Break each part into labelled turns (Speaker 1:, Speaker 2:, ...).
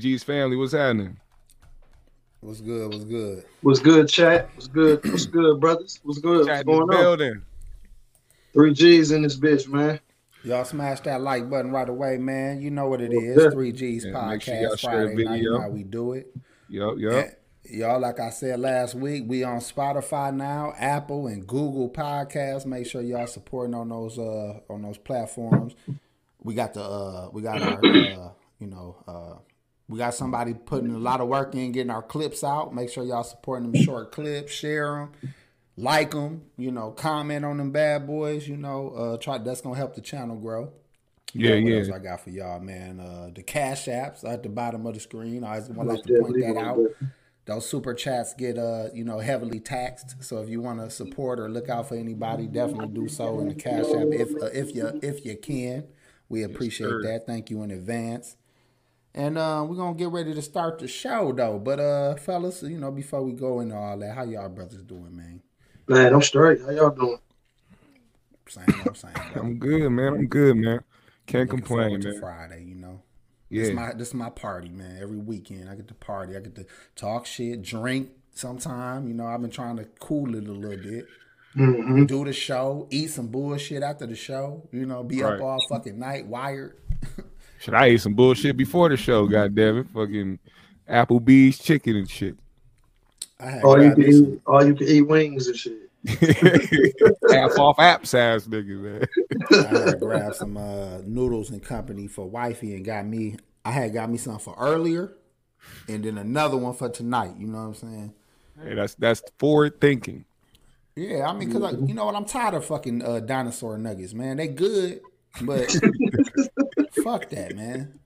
Speaker 1: 3G's family, what's happening?
Speaker 2: What's good? What's good?
Speaker 3: What's good, chat? What's good? What's good, brothers? What's good?
Speaker 1: Chat
Speaker 3: What's
Speaker 1: in the
Speaker 3: going on?
Speaker 1: building.
Speaker 3: Three G's in this bitch, man.
Speaker 2: Y'all smash that like button right away, man. You know what it
Speaker 3: Well,
Speaker 2: is. 3G's
Speaker 1: Yeah, make sure y'all
Speaker 2: podcast
Speaker 1: share the
Speaker 2: Friday night. You know how we do it.
Speaker 1: Yup, yup.
Speaker 2: And Y'all, like I said last week, we on Spotify now, Apple and Google Podcasts. Make sure y'all supporting on those uh on those platforms. We got the uh we got our uh you know uh we got somebody putting a lot of work in getting our clips out. Make sure y'all supporting them short clips, share them, like them, you know, comment on them bad boys. You know, uh try that's gonna help the channel grow.
Speaker 1: Yeah,
Speaker 2: what
Speaker 1: yeah.
Speaker 2: else I got for y'all, man? Uh the cash apps at the bottom of the screen. I always want like to point that out those super chats get uh you know heavily taxed so if you want to support or look out for anybody definitely do so in the cash app if uh, if you if you can we appreciate
Speaker 1: sir.
Speaker 2: that thank you in advance and uh we're gonna get ready to start the show though but uh fellas you know before we go into all that how y'all brothers doing man
Speaker 3: Man, I'm straight. How y'all doing?
Speaker 2: same i'm saying.
Speaker 1: I'm good, man. I'm good, man. Can't
Speaker 2: Looking
Speaker 1: complain,
Speaker 2: forward to
Speaker 1: man.
Speaker 2: friday you know
Speaker 1: Yeah.
Speaker 2: This my this is my party, man. Every weekend I get to party. I get to talk shit, drink sometime. You know, I've been trying to cool it a little bit.
Speaker 3: hmm
Speaker 2: do the show, eat some bullshit after the show, you know, be
Speaker 1: Right.
Speaker 2: up all fucking night, wired.
Speaker 1: Should I ate some bullshit before the show, goddamn it. Fucking Applebee's chicken and shit.
Speaker 3: All you
Speaker 2: grabbed
Speaker 3: can eat, all you can eat wings and shit.
Speaker 1: Half off apps ass nigga, man.
Speaker 2: I had grabbed some uh, noodles and company for wifey and got me. I had got me some for earlier, and then another one for tonight. You know what I'm saying?
Speaker 1: Hey, that's that's forward thinking.
Speaker 2: Yeah, I mean, cause I, you know what? I'm tired of fucking uh, dinosaur nuggets, man. They good, but fuck that, man.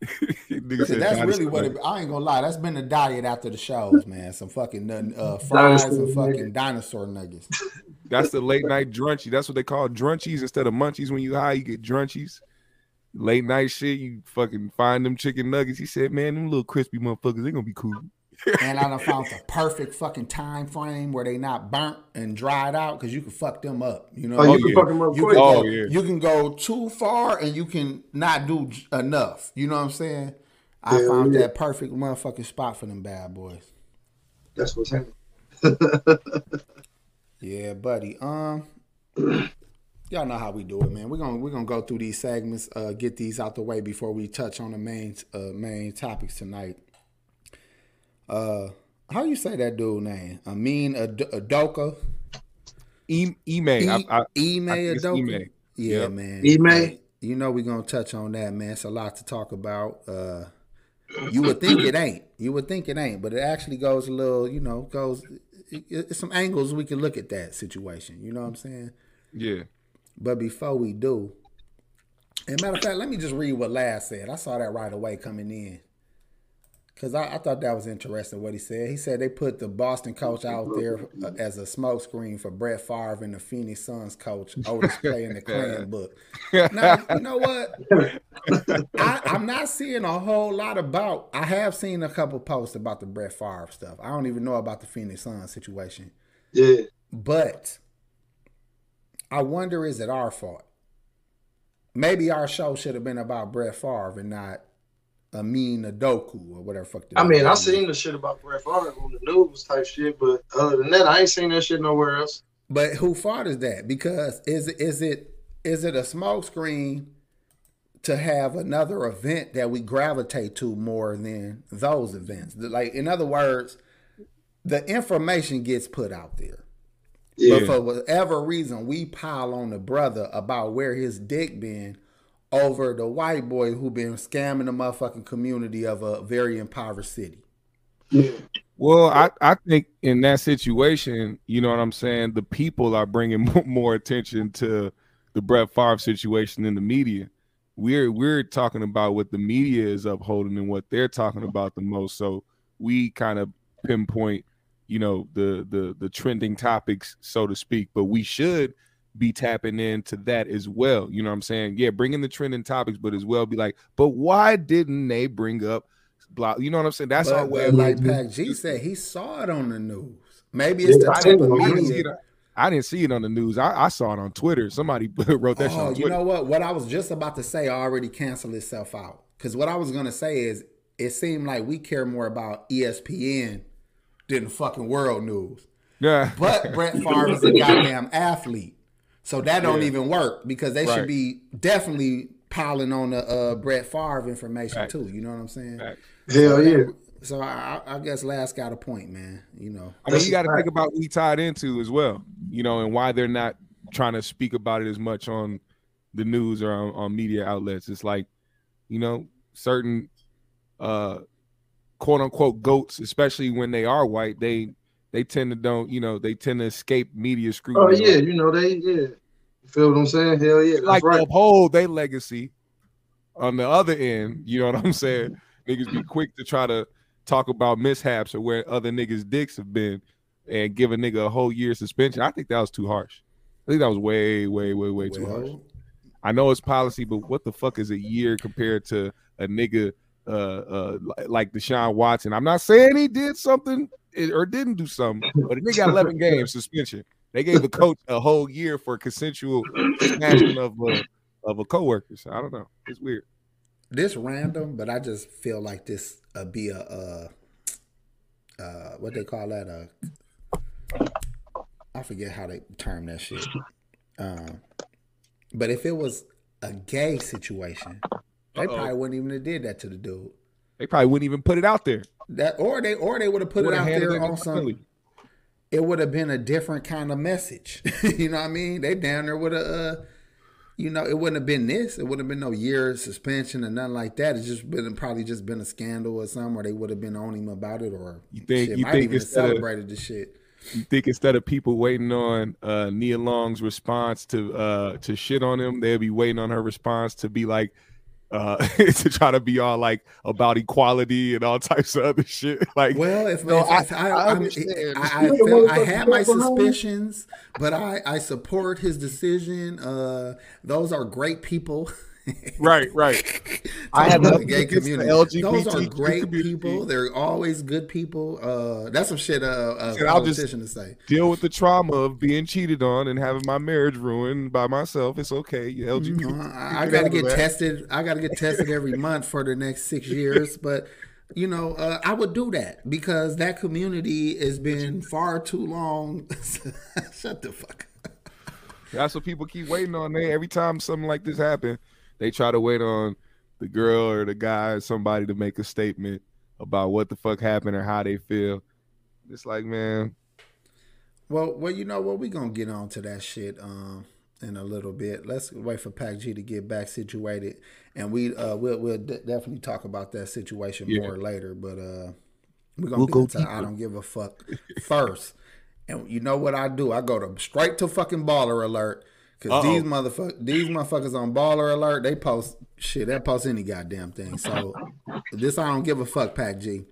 Speaker 1: Nigga said
Speaker 2: that's really what it, I ain't gonna lie. That's been the diet after the shows, man. Some fucking uh, fries
Speaker 3: Dinosaur
Speaker 2: and fucking
Speaker 3: nuggets.
Speaker 2: dinosaur nuggets.
Speaker 1: That's the late night drunchy. That's what they call drunchies instead of munchies. When you high, you get drunchies. Late night shit, you fucking find them chicken nuggets. He said, "Man, them little crispy motherfuckers, they gonna be cool."
Speaker 2: And I done found the perfect fucking time frame where they not burnt and dried out because you can fuck them up. You know,
Speaker 3: Oh, you
Speaker 1: Oh,
Speaker 3: can
Speaker 1: yeah.
Speaker 3: fuck them up
Speaker 2: you
Speaker 3: quick.
Speaker 2: can
Speaker 1: Oh,
Speaker 2: go,
Speaker 1: yeah.
Speaker 2: you can go too far and you can not do enough. You know what I'm saying? I
Speaker 3: Hell
Speaker 2: found
Speaker 3: yeah.
Speaker 2: that perfect motherfucking spot for them bad boys.
Speaker 3: That's what's happening.
Speaker 2: Yeah, buddy. Um, y'all know how we do it, man. We're gonna we're gonna go through these segments, uh, get these out the way before we touch on the main uh main topics tonight. Uh, how you say that dude name? Amin Ad- Adoka.
Speaker 1: E- Ime,
Speaker 2: E-
Speaker 1: I, I,
Speaker 2: Ime
Speaker 1: I think
Speaker 2: Adoka.
Speaker 1: Ime.
Speaker 2: Yeah,
Speaker 1: Yep.
Speaker 2: man.
Speaker 3: Ime?
Speaker 2: Hey, you know we're gonna touch on that, man. It's a lot to talk about. Uh, you would think it ain't. You would think it ain't, but it actually goes a little. You know, goes. It, it's some angles we can look at that situation. You know what I'm saying?
Speaker 1: yeah.
Speaker 2: But before we do, and matter of fact, let me just read what Laz said. I saw that right away coming in. Cause I, I thought that was interesting what he said. He said they put the Boston coach out there uh, as a smokescreen for Brett Favre and the Phoenix Suns coach Otis Clay in the Clan book. Now you know what? I, I'm not seeing a whole lot about. I have seen a couple posts about the Brett Favre stuff. I don't even know about the Phoenix Suns situation.
Speaker 3: Yeah.
Speaker 2: But I wonder is it our fault? Maybe our show should have been about Brett Favre and not Amin Adoku or whatever fuck. the
Speaker 3: I mean, I seen the shit about Brett Favre on the news type shit, but other than that, I ain't seen that shit nowhere else.
Speaker 2: But who fault is that? Because is it is it is it a smokescreen to have another event that we gravitate to more than those events? Like in other words, the information gets put out there.
Speaker 3: Yeah.
Speaker 2: But for whatever reason, we pile on the brother about where his dick been over the white boy who been scamming the motherfucking community of a very impoverished city.
Speaker 1: Well, I, I think in that situation, you know what I'm saying, the people are bringing more attention to the Brett Favre situation than the media. We're we're talking about what the media is upholding and what they're talking about the most. So we kind of pinpoint, you know, the the the trending topics, so to speak. But we should be tapping into that as well. You know what I'm saying? Yeah, bring in the trending topics, but as well be like, but why didn't they bring up blah? You know what I'm saying? That's our
Speaker 2: But,
Speaker 1: way.
Speaker 2: but
Speaker 1: of
Speaker 2: like Pac G said, he saw it on the news. Maybe it's
Speaker 3: Yeah,
Speaker 2: the
Speaker 3: I
Speaker 2: type
Speaker 3: didn't
Speaker 2: of.
Speaker 1: I didn't see
Speaker 2: media.
Speaker 1: it. I didn't see it on the news. I, I saw it on Twitter. Somebody wrote that shit
Speaker 2: Oh,
Speaker 1: on
Speaker 2: you know what? What I was just about to say already canceled itself out. Because what I was gonna say is, it seemed like we care more about ESPN than the fucking world news.
Speaker 1: yeah.
Speaker 2: But Brett Favre is a goddamn athlete, so that don't
Speaker 1: Yeah.
Speaker 2: even work because they
Speaker 1: Right.
Speaker 2: should be definitely piling on the uh, Brett Favre information
Speaker 1: Facts.
Speaker 2: too. You know what I'm saying?
Speaker 1: Facts.
Speaker 3: Hell yeah.
Speaker 2: So I, I guess Laz got a point, man. You know.
Speaker 1: I mean, you got to think about who he tied into as well, you know, and why they're not trying to speak about it as much on the news or on, on media outlets. It's like, you know, certain uh quote unquote goats, especially when they are white, they they tend to don't, you know, they tend to escape media scrutiny.
Speaker 3: Oh yeah, you know they yeah. Feel what I'm saying? Hell yeah, that's
Speaker 1: like
Speaker 3: right.
Speaker 1: uphold their legacy. On the other end, you know what I'm saying? Niggas be quick to try to talk about mishaps or where other niggas' dicks have been and give a nigga a whole year suspension. I think that was too harsh. I think that was way, way, way, way too harsh. I know it's policy, but what the fuck is a year compared to a nigga uh uh li- like Deshaun Watson? I'm not saying he did something eh, or didn't do something, but a nigga got 11 games suspension. They gave a coach a whole year for consensual smashing of a of a coworker. So I don't know. It's weird.
Speaker 2: this random, but I just feel like this uh, be a uh, uh, what they call that uh, I forget how they term that shit. Um, but if it was a gay situation, they
Speaker 1: Uh-oh.
Speaker 2: probably wouldn't even have did that to the dude.
Speaker 1: They probably wouldn't even put it out there.
Speaker 2: That or they or they would have put it out there on some. It would have been a different kind of message. you know what I mean? They down there would have. Uh, you know, it wouldn't have been this. It wouldn't have been no year suspension or nothing like that. It's just been probably just been a scandal or something, or they would have been on him about it, or
Speaker 1: You think-
Speaker 2: shit,
Speaker 1: you
Speaker 2: might
Speaker 1: think
Speaker 2: even
Speaker 1: instead of-
Speaker 2: celebrated the shit.
Speaker 1: You think instead of people waiting on uh Nia Long's response to uh to shit on him, they'll be waiting on her response to be like uh to try to be all like about equality and all types of other shit. Like
Speaker 2: Well, if,
Speaker 1: No,
Speaker 2: if- if
Speaker 1: I-
Speaker 2: I,
Speaker 1: I
Speaker 2: I,
Speaker 1: understand.
Speaker 2: I, I, felt, I had my suspicions, but I, I support his decision. Uh, those are great people.
Speaker 1: right, right. I have
Speaker 2: about the gay
Speaker 1: against the
Speaker 2: community. Those are great
Speaker 1: community.
Speaker 2: people. They're always good people. Uh, that's some shit. Uh, a
Speaker 1: Said, I'll just-
Speaker 2: politician to say.
Speaker 1: Deal with the trauma of being cheated on and having my marriage ruined by myself. It's okay. You LGBT.
Speaker 2: You know, I, I got to get
Speaker 1: that.
Speaker 2: tested. I got to get tested every month for the next six years. But you know, uh, I would do that because that community has been far too long. Shut the fuck. up.
Speaker 1: That's what people keep waiting on. They every time something like this happen, they try to wait on the girl or the guy or somebody to make a statement about what the fuck happened or how they feel. It's like, man,
Speaker 2: Well, well, you know what? We're gonna get on to that shit um in a little bit. Let's wait for Pac G to get back situated, and we uh we'll we'll de- definitely talk about that situation
Speaker 1: Yeah.
Speaker 2: more later. But uh we're gonna
Speaker 1: We'll
Speaker 2: get
Speaker 1: go
Speaker 2: into I don't give a fuck first. And you know what I do? I go to straight to fucking baller alert. Cause
Speaker 1: Uh-oh.
Speaker 2: these motherfuckers, these motherfuckers on Baller Alert, they post shit. They post any goddamn thing. So this I don't give a fuck, Pac G.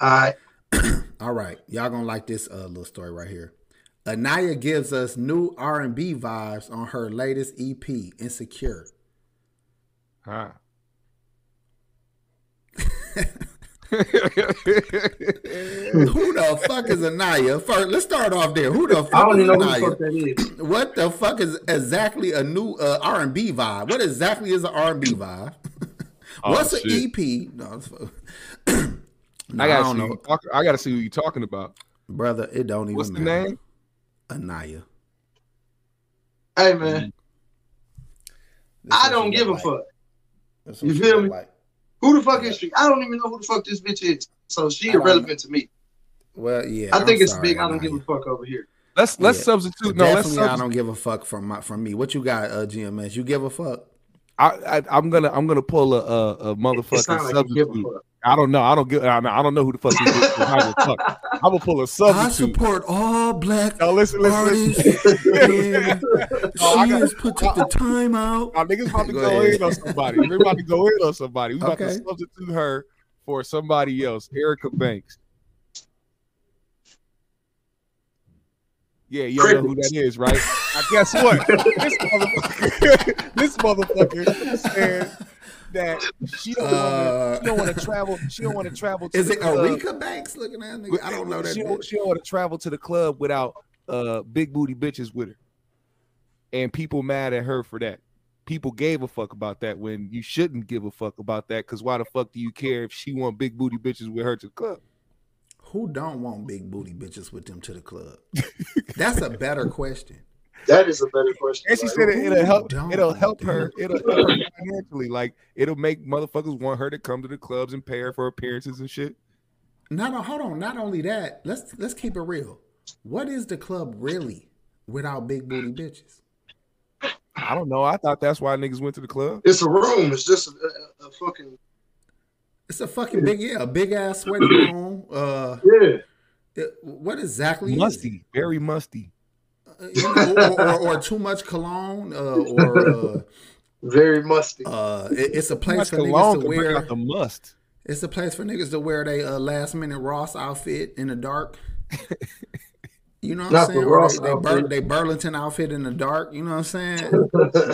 Speaker 3: All right.
Speaker 2: All right, y'all gonna like this uh, little story right here. Anaya gives us new R and B vibes on her latest EP, Insecure.
Speaker 1: huh?
Speaker 2: Who the fuck is Anaya? First, let's start off there. Who the
Speaker 3: I
Speaker 2: fuck
Speaker 3: don't
Speaker 2: is
Speaker 3: even know who the
Speaker 2: Anaya?
Speaker 3: fuck that is.
Speaker 2: What the fuck is exactly a new uh, R and B vibe? What exactly is an R and B vibe?
Speaker 1: Oh,
Speaker 2: What's an. EP? No, it's- No,
Speaker 1: I
Speaker 2: I,
Speaker 1: gotta
Speaker 2: don't
Speaker 1: see. Who
Speaker 2: know,
Speaker 1: you talk, I gotta see who you're talking about.
Speaker 2: brother. It don't even.
Speaker 1: What's the
Speaker 2: matter.
Speaker 1: name?
Speaker 2: Anaya.
Speaker 3: Hey man,
Speaker 2: This
Speaker 3: I don't
Speaker 2: what
Speaker 3: give a
Speaker 2: like.
Speaker 3: fuck. You feel me?
Speaker 2: Like.
Speaker 3: Who the fuck is she? I don't even know who the fuck this bitch is. So she irrelevant to me.
Speaker 2: Well, yeah.
Speaker 3: I think
Speaker 2: I'm
Speaker 3: it's
Speaker 2: sorry,
Speaker 3: big. I don't give a fuck over here.
Speaker 1: Let's let's
Speaker 2: Yeah.
Speaker 1: substitute. No, let's
Speaker 2: Definitely, I don't give a fuck from my from me. What you got, uh, GMS? You give a fuck?
Speaker 1: I, I I'm gonna I'm gonna pull a a, a motherfucking
Speaker 3: sounds like you
Speaker 1: substitute. I don't know. I don't get. I don't I don't know who the fuck this is. I give a fuck. I'm gonna pull a substitute.
Speaker 2: I support all black
Speaker 1: No, listen, listen,
Speaker 2: artists.
Speaker 1: listen.
Speaker 2: and
Speaker 1: No,
Speaker 2: she has put took the time out.
Speaker 1: Our niggas about to
Speaker 2: Go
Speaker 1: go,
Speaker 2: ahead.
Speaker 1: in on somebody. We're about to go in on somebody. We about to
Speaker 2: Okay.
Speaker 1: substitute her for somebody else. Erica Banks. Yeah, you know who that is, right? I guess what? this motherfucker, this motherfucker said that she don't want
Speaker 2: Uh,
Speaker 1: to. Want to travel. She don't want to travel. To
Speaker 2: Is it. Aretha Banks looking at nigga? I don't know that.
Speaker 1: She don't, she don't want to travel to the club without uh big booty bitches with her, and people mad at her for that. People gave a fuck about that when you shouldn't give a fuck about that because why the fuck do you care if she want big booty bitches with her to the club?
Speaker 2: Who don't want big booty bitches with them to the club? That's a better question.
Speaker 3: That is a better question.
Speaker 1: And she
Speaker 3: right?
Speaker 1: said it, it'll help. It'll help her. It'll help her financially. Like it'll make motherfuckers want her to come to the clubs and pay her for appearances and shit.
Speaker 2: No, no, hold on. Not only that, let's let's keep it real. What is the club really without big booty bitches?
Speaker 1: I don't know. I thought that's why niggas went to the club.
Speaker 3: It's a room. It's just a, a, a fucking
Speaker 2: It's a fucking big yeah, a big ass sweaty room. Uh,
Speaker 3: yeah.
Speaker 2: it- what exactly? is it?
Speaker 1: Musty, very musty.
Speaker 2: Uh, you know, or, or, or too much cologne, uh, or uh,
Speaker 3: Very musty.
Speaker 2: uh, it- it's a place for niggas to wear.
Speaker 1: out the must.
Speaker 2: It's a place for niggas to wear their uh, last minute Ross outfit in the dark. You know what
Speaker 3: Not
Speaker 2: I'm
Speaker 3: the
Speaker 2: saying? Or
Speaker 3: Ross
Speaker 2: they, they, Bur- they Burlington outfit in the dark. You know what I'm saying?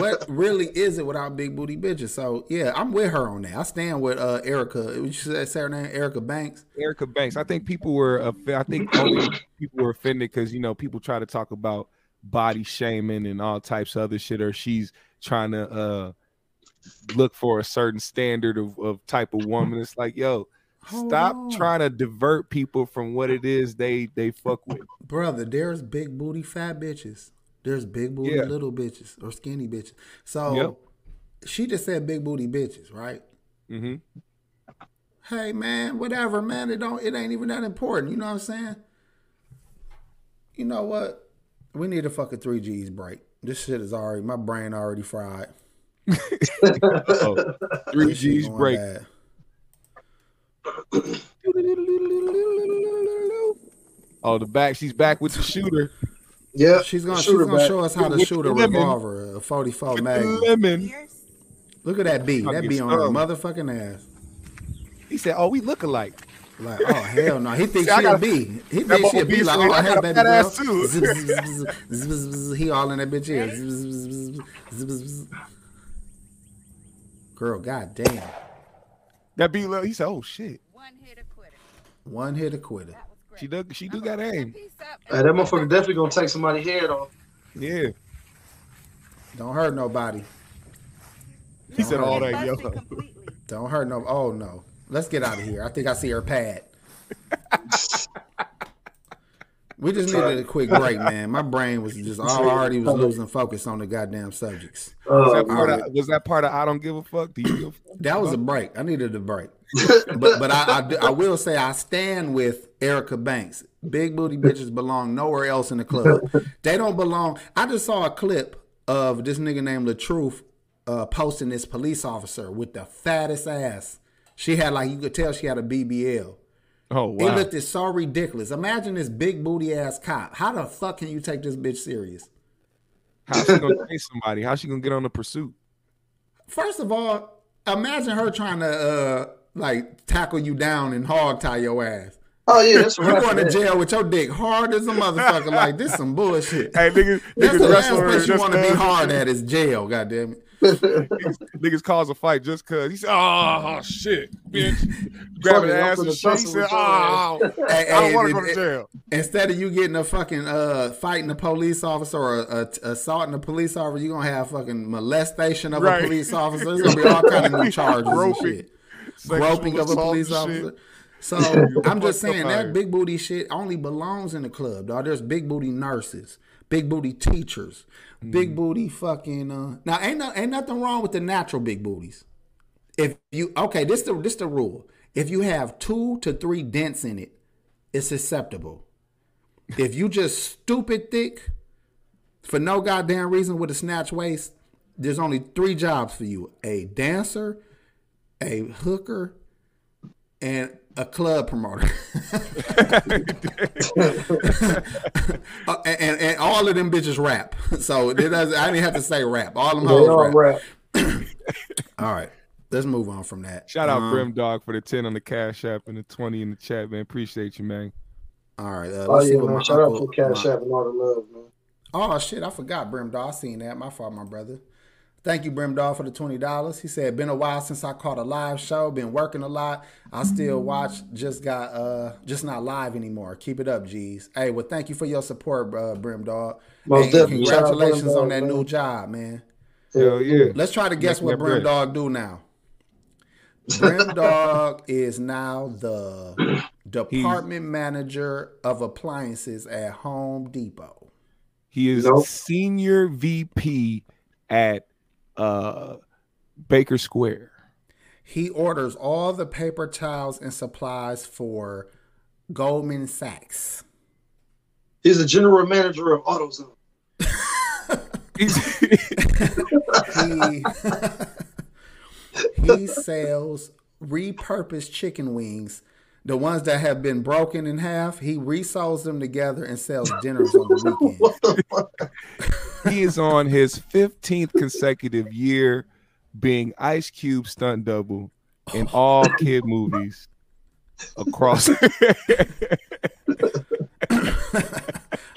Speaker 2: what really is it without big booty bitches? So yeah, I'm with her on that. I stand with uh, Erica. You said say her name, Erica Banks.
Speaker 1: Erica Banks. I think people were. off- I think only people were offended because you know people try to talk about body shaming and all types of other shit, or she's trying to uh look for a certain standard of, of type of woman. It's like, yo,
Speaker 2: Hold
Speaker 1: stop
Speaker 2: on.
Speaker 1: trying to divert people from what it is they they fuck with.
Speaker 2: brother. There's big booty fat bitches. There's big booty
Speaker 1: Yeah.
Speaker 2: little bitches or skinny bitches. So
Speaker 1: Yep.
Speaker 2: she just said big booty bitches, right?
Speaker 1: hmm
Speaker 2: hey man, whatever, man. It don't it ain't even that important. You know what I'm saying? You know what? We need a fucking three G's break. This shit is already my brain already fried.
Speaker 1: three G's break.
Speaker 2: bad.
Speaker 1: Oh, the back. She's back with the shooter.
Speaker 3: Yeah.
Speaker 2: She's gonna she's gonna
Speaker 3: back.
Speaker 2: show us how to
Speaker 1: With
Speaker 2: shoot a revolver, a 44
Speaker 1: With the
Speaker 2: Magnum.
Speaker 1: lemon.
Speaker 2: Look at that B.
Speaker 1: I'll
Speaker 2: That B on her motherfucking ass.
Speaker 1: He said, "Oh, we look alike."
Speaker 2: Like, oh hell no. He thinks
Speaker 1: See,
Speaker 2: she a
Speaker 1: got-
Speaker 2: He thinks she a
Speaker 1: motherfucker
Speaker 2: B.
Speaker 1: B
Speaker 2: Like, oh
Speaker 1: I
Speaker 2: hey
Speaker 1: got
Speaker 2: baby girl.
Speaker 1: ass too.
Speaker 2: Zzz, zzz, zzz, zzz, zzz, zzz. He all in that bitch ear. Zzz, zzz, zzz, zzz, zzz, zzz. Girl, goddamn.
Speaker 1: That be look. He said, "Oh shit."
Speaker 4: One hit a quitter.
Speaker 2: One hit a quitter.
Speaker 4: That was great.
Speaker 1: She do. She do got aim.
Speaker 3: Hey, that motherfucker definitely gonna take somebody's head off.
Speaker 1: Yeah.
Speaker 2: Don't hurt nobody.
Speaker 1: He said all that, yo.
Speaker 2: Don't hurt no. Oh no. Let's get out of here. I think I see her pad. We just needed a quick break, man. My brain was just I already was losing focus on the goddamn subjects.
Speaker 1: Was
Speaker 3: Uh,
Speaker 1: that part
Speaker 2: alright.
Speaker 1: of, was that part of I don't give a fuck? Do you give a fuck?
Speaker 2: That was a break. I needed a break. but but I, I I will say I stand with Erica Banks. Big booty bitches belong nowhere else in the club. They don't belong. I just saw a clip of this nigga named Latruth uh, posting this police officer with the fattest ass. She had like you could tell she had a BBL.
Speaker 1: Oh
Speaker 2: It
Speaker 1: wow.
Speaker 2: looked so ridiculous. Imagine this big booty ass cop. How the fuck can you take this bitch serious?
Speaker 1: How's she gonna chase somebody? How's she gonna get on the pursuit?
Speaker 2: First of all, imagine her trying to uh like tackle you down and hog tie your ass.
Speaker 3: oh yeah, that's
Speaker 2: You
Speaker 3: what
Speaker 2: going to jail with your dick hard as a motherfucker. Like this, some bullshit.
Speaker 1: Hey, niggas,
Speaker 2: That's
Speaker 1: niggas
Speaker 2: the last
Speaker 1: wrestle her
Speaker 2: place you want to be hard at is jail. Goddamn it.
Speaker 1: Niggas, niggas cause a fight just cause he said, "Oh shit, bitch," grabbing
Speaker 3: Fuck
Speaker 1: the
Speaker 3: it, I'm
Speaker 1: ass and shit. He said, "Oh,
Speaker 2: Hey,
Speaker 1: I don't want to go to jail."
Speaker 2: Instead of you getting a fucking uh fighting a police officer or a, a, assaulting a police officer, you are gonna have fucking molestation of
Speaker 1: Right.
Speaker 2: a police officer. There's gonna be all kind of new charges and shit. Groping of a police
Speaker 1: shit.
Speaker 2: officer. So I'm just saying that big booty shit only belongs in the club, dog. There's big booty nurses, big booty teachers. Big booty fucking. Uh, now ain't no, ain't nothing wrong with the natural big booties. If you okay, this the this the rule. If you have two to three dents in it, it's acceptable. If you just stupid thick for no goddamn reason with a snatch waist, there's only three jobs for you: a dancer, a hooker, and a club promoter. Uh, and, and, and all of them bitches rap. So it doesn't, I didn't have to say rap. All them
Speaker 3: They
Speaker 2: hoes
Speaker 3: all
Speaker 2: rap.
Speaker 3: rap.
Speaker 2: All right, let's move on from that.
Speaker 1: Shout out
Speaker 2: Um,
Speaker 1: Grim Dog for the ten on the Cash App and the twenty in the chat, man. Appreciate you, man.
Speaker 2: All right, uh,
Speaker 3: Oh
Speaker 2: let's see
Speaker 3: yeah,
Speaker 2: what
Speaker 3: man.
Speaker 2: my
Speaker 3: Shout out
Speaker 2: uncle-
Speaker 3: to Cash
Speaker 2: my-
Speaker 3: App and all the love, man.
Speaker 2: Oh shit, I forgot Brim Dog. I seen that. My fault, my brother. Thank you, Brimdall, for the twenty dollars. He said, "Been a while since I caught a live show. Been working a lot. I still watch. Just got uh, just not live anymore. Keep it up, G's. Hey, well, thank you for your support, uh, Brimdall.
Speaker 3: Most
Speaker 2: And
Speaker 3: definitely.
Speaker 2: Congratulations on that
Speaker 3: man.
Speaker 2: new job, man.
Speaker 1: Hell yeah.
Speaker 2: Let's try to guess what
Speaker 1: Making that bread.
Speaker 2: Brimdog do now. Brimdog is now the department manager of appliances at Home Depot.
Speaker 1: He is
Speaker 3: Nope.
Speaker 1: senior VP at uh Baker Square.
Speaker 2: He orders all the paper towels and supplies for Goldman Sachs.
Speaker 3: He's the general manager of AutoZone.
Speaker 1: He's-
Speaker 2: He he sells repurposed chicken wings, the ones that have been broken in half. He resews them together and sells dinners on the weekend.
Speaker 3: What the fuck?
Speaker 1: he is on his 15th consecutive year being Ice Cube stunt double in oh. all kid movies across.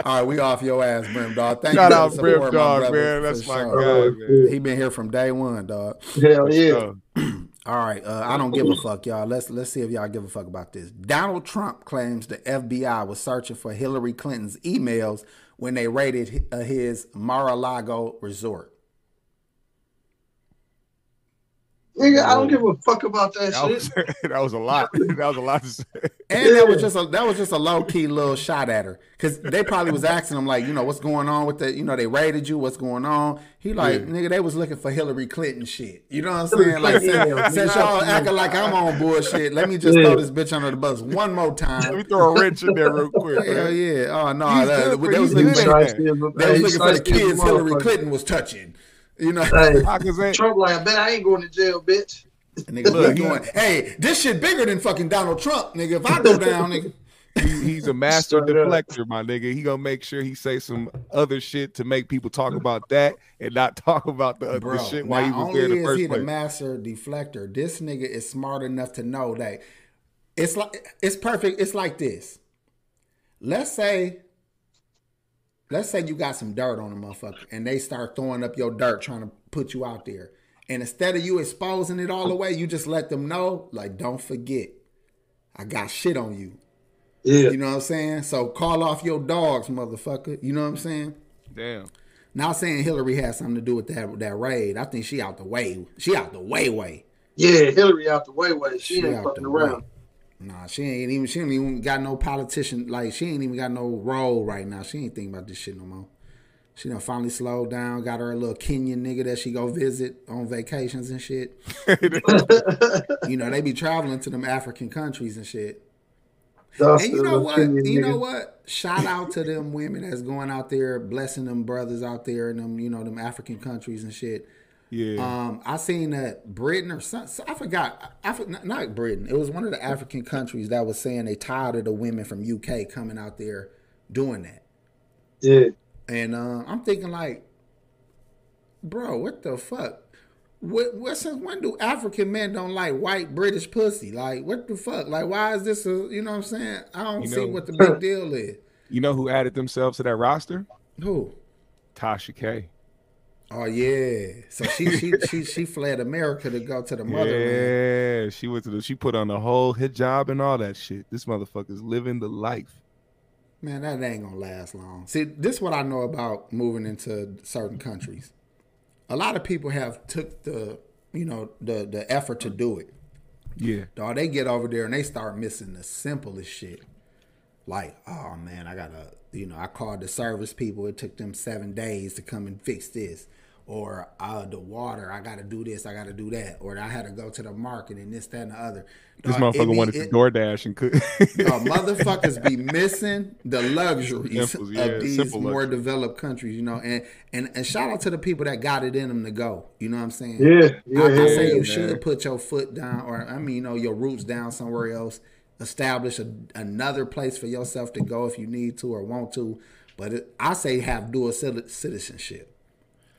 Speaker 2: All right, we off your ass, Brim Dog. Thank
Speaker 1: Shout
Speaker 2: you for
Speaker 1: out Brim Dog,
Speaker 2: brother,
Speaker 1: man. That's my
Speaker 2: sure.
Speaker 1: guy, man.
Speaker 2: He been here from day one, dog.
Speaker 3: Hell yeah.
Speaker 2: All right, uh, I don't give a fuck, y'all. Let's let's see if y'all give a fuck about this. Donald Trump claims the FBI was searching for Hillary Clinton's emails when they raided uh, his Mar-a-Lago resort.
Speaker 3: Nigga, I don't give a fuck about that,
Speaker 1: That was,
Speaker 3: shit.
Speaker 1: that was a lot. That was a lot to say.
Speaker 2: And that was just a that was just a low key little shot at her because they probably was asking him like, you know, what's going on with the, you know, they raided you, what's going on? He like, nigga, they was looking for Hillary Clinton shit. You know what I'm saying? Like, since,
Speaker 3: Yeah.
Speaker 2: since y'all acting like I'm on bullshit, let me just
Speaker 3: Yeah.
Speaker 2: throw this bitch under the bus one more time.
Speaker 1: Let me throw a wrench in there real quick.
Speaker 2: Hell
Speaker 1: man.
Speaker 2: yeah! Oh no,
Speaker 1: He's
Speaker 2: that-
Speaker 1: good for-
Speaker 2: was
Speaker 1: he's
Speaker 2: looking
Speaker 1: good
Speaker 2: they
Speaker 1: that.
Speaker 2: was looking for the kids Hillary Clinton was touching. You know,
Speaker 3: Hey,
Speaker 1: How can say-
Speaker 3: Trump like, I bet I ain't going to jail, bitch.
Speaker 2: nigga,
Speaker 1: Look,
Speaker 2: look, going, hey, this shit bigger than fucking Donald Trump, nigga. If I go down, nigga.
Speaker 1: He- he's a master
Speaker 3: Straight up.
Speaker 1: deflector, my nigga. He gonna make sure he say some other shit to make people talk about that and not talk about the,
Speaker 2: Bro,
Speaker 1: the shit while he was there in
Speaker 2: only is he the master deflector, this nigga is smart enough to know that it's like it's perfect. It's like this. Let's say, let's say you got some dirt on a motherfucker, and they start throwing up your dirt, trying to put you out there. And instead of you exposing it all the way, you just let them know, like, don't forget, I got shit on you.
Speaker 3: Yeah.
Speaker 2: You know what I'm saying? So call off your dogs, motherfucker. You know what I'm saying?
Speaker 1: Damn.
Speaker 2: Not saying Hillary has something to do with that that raid. I think she out the way. She out the way way.
Speaker 3: Yeah, Hillary out the way, way. She,
Speaker 2: She
Speaker 3: ain't
Speaker 2: out
Speaker 3: fucking around.
Speaker 2: way. Nah, she ain't even. She ain't even got no politician. Like she ain't even got no role right now. She ain't thinking about this shit no more. She done finally slowed down. Got her a little Kenyan nigga that she go visit on vacations and shit. You know they be traveling to them African countries and shit.
Speaker 3: That's
Speaker 2: And you know what?
Speaker 3: Kenyan
Speaker 2: You
Speaker 3: nigga.
Speaker 2: know what? Shout out to them women that's going out there blessing them brothers out there in them, you know, them African countries and shit.
Speaker 1: Yeah.
Speaker 2: Um, I seen that Britain or some, I forgot. I, for- not- not Britain. It was one of the African countries that was saying they tired of the women from UK coming out there doing that.
Speaker 3: Yeah.
Speaker 2: And uh, I'm thinking like, bro, what the fuck? What, what since when do African men don't like white British pussy? Like, what the fuck? Like, why is this a? You know what I'm saying? I don't
Speaker 1: You
Speaker 2: see
Speaker 1: know-
Speaker 2: what the big deal is.
Speaker 1: you know who added themselves to that roster?
Speaker 2: Who?
Speaker 1: Tasha K.
Speaker 2: Oh yeah. So she she she she fled America to go to the motherland.
Speaker 1: Yeah, she went to the. She put on the whole hijab and all that shit. This motherfucker's living the life.
Speaker 2: Man, that ain't gonna last long. See, this is what I know about moving into certain countries. A lot of people have took the you know the the effort to do it.
Speaker 1: Yeah.
Speaker 2: Dog, they get over there and they start missing the simplest shit. Like, oh man, I gotta, you know, I called the service people. It took them seven days to come and fix this. Or uh, the water, I gotta do this, I gotta do that. Or I had to go to the market and this, that, and the other.
Speaker 1: This
Speaker 2: Dog, it
Speaker 1: motherfucker
Speaker 2: be-
Speaker 1: wanted to DoorDash and cook.
Speaker 2: Dog, motherfuckers be missing the luxuries
Speaker 1: Simples, yeah,
Speaker 2: of these more
Speaker 1: luxury.
Speaker 2: developed countries, you know. And, and and shout out to the people that got it in them to go. You know what I'm saying?
Speaker 3: Yeah. Yeah.
Speaker 2: I, I
Speaker 3: yeah,
Speaker 2: say you
Speaker 3: yeah.
Speaker 2: should put your foot down, or I mean, you know, your roots down somewhere else. Establish a, another place for yourself to go if you need to or want to. But it, I say have dual citizenship.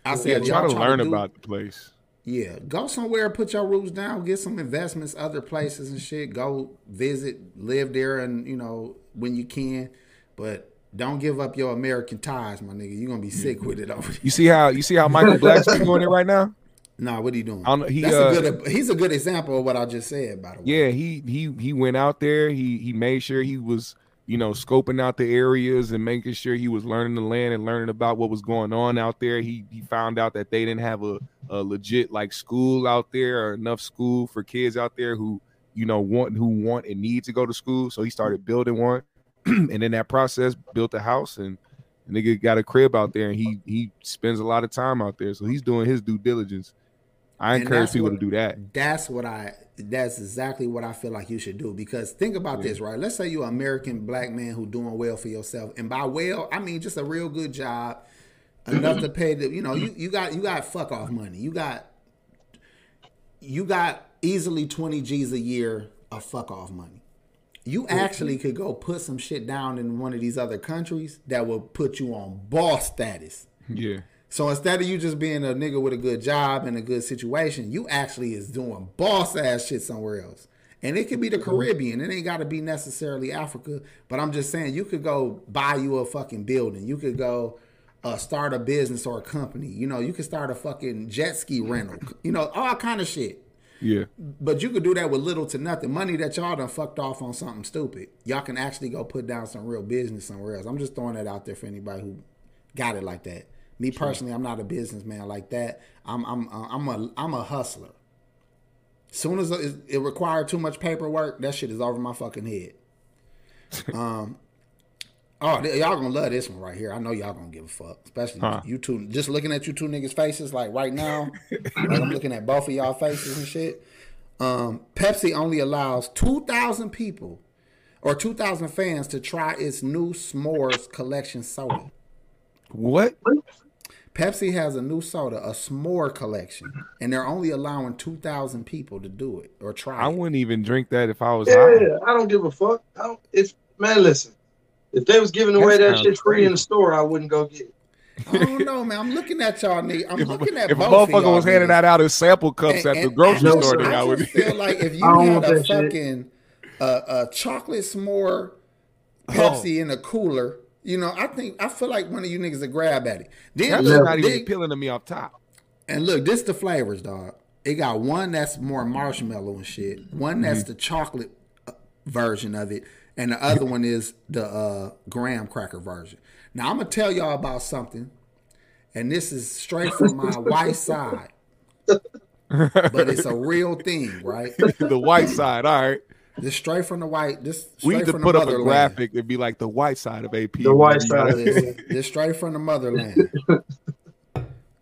Speaker 2: I say
Speaker 1: yeah, try
Speaker 2: y'all
Speaker 1: to learn
Speaker 2: do-
Speaker 1: about the place.
Speaker 2: yeah, go somewhere, put your roots down, get some investments, other places and shit. Go visit, live there, and you know when you can. But Don't give up your American ties, my nigga. You're gonna be sick with it over there.
Speaker 1: You see how you see how Michael Blackson doing it right now?
Speaker 2: Nah, what are you doing?
Speaker 1: I don't he,
Speaker 2: That's
Speaker 1: uh,
Speaker 2: a good. He's a good example of what I just said. By the way,
Speaker 1: Yeah, he he he went out there. He he made sure he was you know scoping out the areas and making sure he was learning the land and learning about what was going on out there. He he found out that they didn't have a, a legit like school out there or enough school for kids out there who you know want who want and need to go to school. So he started building one, and in that process built a house and. Nigga got a crib out there, and he he spends a lot of time out there, so he's doing his due diligence. I
Speaker 2: And
Speaker 1: encourage people
Speaker 2: what-
Speaker 1: to do that.
Speaker 2: That's what I. That's exactly what I feel like you should do. Because think about this, right? Let's say you're an American black man who doing well for yourself, and by well, I mean just a real good job, enough to pay the. You know, you you got you got fuck off money. You got you got easily twenty G's a year of fuck off money. You actually could go put some shit down in one of these other countries that will put you on boss status.
Speaker 1: Yeah.
Speaker 2: So instead of you just being a nigga with a good job and a good situation, you actually is doing boss ass shit somewhere else. And it could be the Caribbean. It ain't got to be necessarily Africa. But I'm just saying, you could go buy you a fucking building. You could go uh, start a business or a company. You know, you could start a fucking jet ski rental. You know, all kind of shit.
Speaker 1: Yeah.
Speaker 2: But you could do that with little to nothing. Money that y'all done fucked off on something stupid. Y'all can actually go put down some real business somewhere else. I'm just throwing that out there for anybody who got it like that. Me personally, I'm not a businessman like that. I'm I'm uh, I'm a I'm a hustler. Soon as it, it required too much paperwork, that shit is over my fucking head. Um. Oh, y'all gonna love this one right here. I know y'all gonna give a fuck, especially
Speaker 1: Huh.
Speaker 2: you two. Just looking at you two niggas' faces, like right now, like I'm looking at both of y'all faces and shit. Um, Pepsi only allows two thousand people or two thousand fans to try its new s'mores collection soda.
Speaker 1: What?
Speaker 2: Pepsi has a new soda, a s'more collection, and they're only allowing two thousand people to do it or try
Speaker 1: I
Speaker 2: it.
Speaker 1: wouldn't even drink that if I was high.
Speaker 3: Yeah, I don't give a fuck. I don't, if man, listen, if they was giving away
Speaker 1: That
Speaker 3: that, shit free in the store, I wouldn't go get it.
Speaker 2: I don't know, man. I'm looking at y'all, nigga. I'm
Speaker 1: If,
Speaker 2: looking at
Speaker 1: if a
Speaker 2: both of
Speaker 1: motherfucker
Speaker 2: y'all,
Speaker 1: was handing
Speaker 2: niggas.
Speaker 1: that out as sample cups
Speaker 2: And-
Speaker 1: at the grocery
Speaker 3: I
Speaker 1: store,
Speaker 3: just-
Speaker 1: I
Speaker 2: I
Speaker 1: would.
Speaker 2: just feel like if you had a fucking uh, a chocolate s'more Pepsi
Speaker 1: Oh.
Speaker 2: in a cooler, you know, I think I feel like one of you niggas would grab at it. Then
Speaker 1: That's
Speaker 2: look,
Speaker 1: not even
Speaker 2: dig-
Speaker 1: appealing to me off top.
Speaker 2: and look, this the flavors, dog. It got one that's more marshmallow and shit. One that's
Speaker 1: Mm-hmm.
Speaker 2: the chocolate uh, version of it, and the other one is the uh, graham cracker version. Now I'm gonna tell y'all about something, and this is straight from my wife's side, but it's a real thing, right?
Speaker 1: the white side, all right.
Speaker 2: This straight from the white. This
Speaker 1: We need to
Speaker 2: from
Speaker 1: put
Speaker 2: the
Speaker 1: up a
Speaker 2: motherland.
Speaker 1: graphic and be like the white side of AP.
Speaker 3: The white side.
Speaker 1: got.
Speaker 2: This, this straight from the motherland.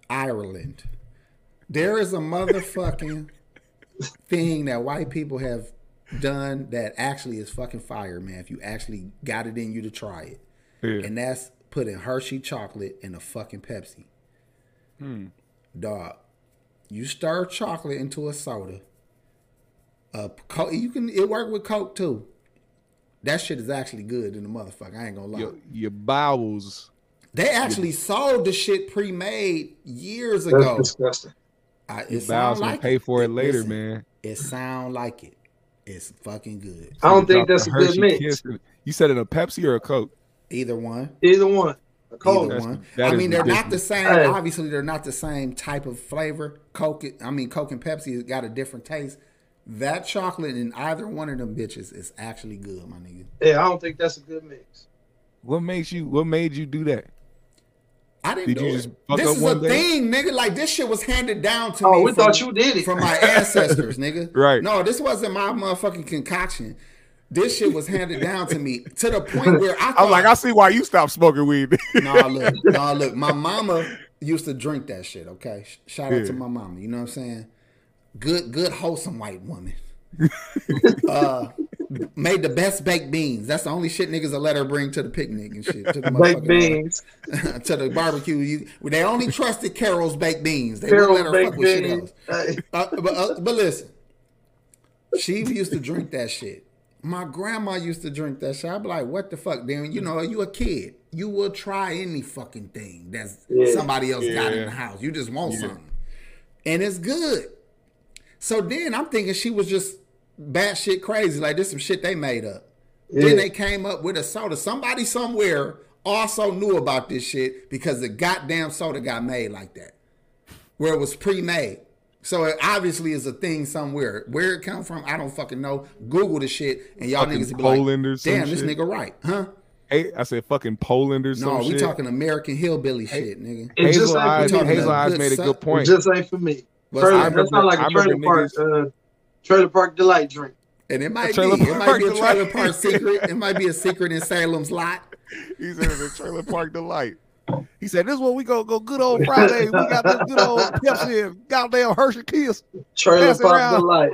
Speaker 2: Ireland. There is a motherfucking thing that white people have done that actually is fucking fire, man. If you actually got it in you to try it.
Speaker 1: Yeah.
Speaker 2: And that's putting Hershey chocolate in a fucking Pepsi. Hmm. Dog. You stir chocolate into a soda. Uh, Co- you can it work with Coke too. That shit is actually good in the motherfucker. I ain't gonna lie.
Speaker 1: Your, your bowels.
Speaker 2: They actually sold the shit pre-made years
Speaker 3: That's
Speaker 2: ago.
Speaker 3: disgusting.
Speaker 2: I, it
Speaker 1: Your bowels gonna
Speaker 2: like
Speaker 1: pay for it later,
Speaker 2: Listen,
Speaker 1: man.
Speaker 2: It sound like it. It's fucking good.
Speaker 3: I don't think that's a good mix.
Speaker 1: Kiss You said in a Pepsi or a Coke?
Speaker 2: Either one.
Speaker 3: Either one. A cold.
Speaker 2: Either one. I mean, they're not the same.
Speaker 3: Hey.
Speaker 2: Obviously, they're not the same type of flavor. Coke, I mean, Coke and Pepsi has got a different taste. That chocolate in either one of them bitches is actually good, my nigga.
Speaker 3: Yeah, I don't think that's a good mix.
Speaker 1: What makes you? What made you do that?
Speaker 2: I didn't
Speaker 1: Did
Speaker 2: do
Speaker 1: you
Speaker 2: it.
Speaker 1: just fuck
Speaker 2: This
Speaker 1: up
Speaker 2: is
Speaker 1: one
Speaker 2: a
Speaker 1: day?
Speaker 2: thing, nigga. Like this shit was handed down to
Speaker 3: Oh,
Speaker 2: me.
Speaker 3: we
Speaker 2: from-
Speaker 3: thought you did it.
Speaker 2: from my ancestors, nigga.
Speaker 1: Right.
Speaker 2: No, this wasn't my motherfucking concoction. This shit was handed down to me to the point where I.
Speaker 1: I'm like, I see why you stopped smoking weed.
Speaker 2: Nah, look, nah, look. My mama used to drink that shit. Okay, shout out to my mama. You know what I'm saying? Good, good, wholesome white woman. uh, made the best baked beans. That's the only shit niggas will let her bring to the picnic and shit. To the
Speaker 3: Baked beans.
Speaker 2: to the barbecue. You, they only trusted Carol's baked beans. They wouldn't let her
Speaker 3: baked
Speaker 2: fuck with shit
Speaker 3: beans.
Speaker 2: else. Uh, but, uh, but listen, she used to drink that shit. My grandma used to drink that shit. I'd be like, what the fuck? Then you know, you a kid. You will try any fucking thing that's
Speaker 3: Yeah.
Speaker 2: somebody else got in the house. You just want something. And it's good. So then I'm thinking she was just batshit crazy. Like this some shit they made up.
Speaker 3: Yeah.
Speaker 2: Then they came up with a soda. Somebody somewhere also knew about this shit because the goddamn soda got made like that, where it was pre-made. So it obviously is a thing somewhere. Where it come from, I don't fucking know. Google the shit, and y'all
Speaker 1: Fucking
Speaker 2: niggas be
Speaker 1: Poland
Speaker 2: like, "Damn, this
Speaker 1: shit."
Speaker 2: nigga right, huh?"
Speaker 1: Hey, I said fucking Poland or some
Speaker 2: No, we
Speaker 1: shit.
Speaker 2: talking American hillbilly shit, nigga.
Speaker 3: It just
Speaker 1: Hazel
Speaker 3: ain't
Speaker 1: Eyes,
Speaker 3: for me.
Speaker 2: talking
Speaker 1: Hazel Eyes made a
Speaker 2: stuff.
Speaker 1: good
Speaker 3: It
Speaker 1: point.
Speaker 3: just ain't for me.
Speaker 2: But
Speaker 3: Trailer,
Speaker 2: I
Speaker 3: that
Speaker 1: remember-
Speaker 3: sound like
Speaker 1: I
Speaker 3: a trailer park, uh, trailer park delight drink.
Speaker 2: And it might be.
Speaker 1: trailer
Speaker 2: It might
Speaker 1: park
Speaker 2: be a trailer park secret. It might be a secret in Salem's lot.
Speaker 1: He said it's a trailer park delight. He said, "This is what we go go good old Friday. We got this good old Pepsi and goddamn Hershey Kiss.
Speaker 3: Trailer park
Speaker 1: around
Speaker 3: delight.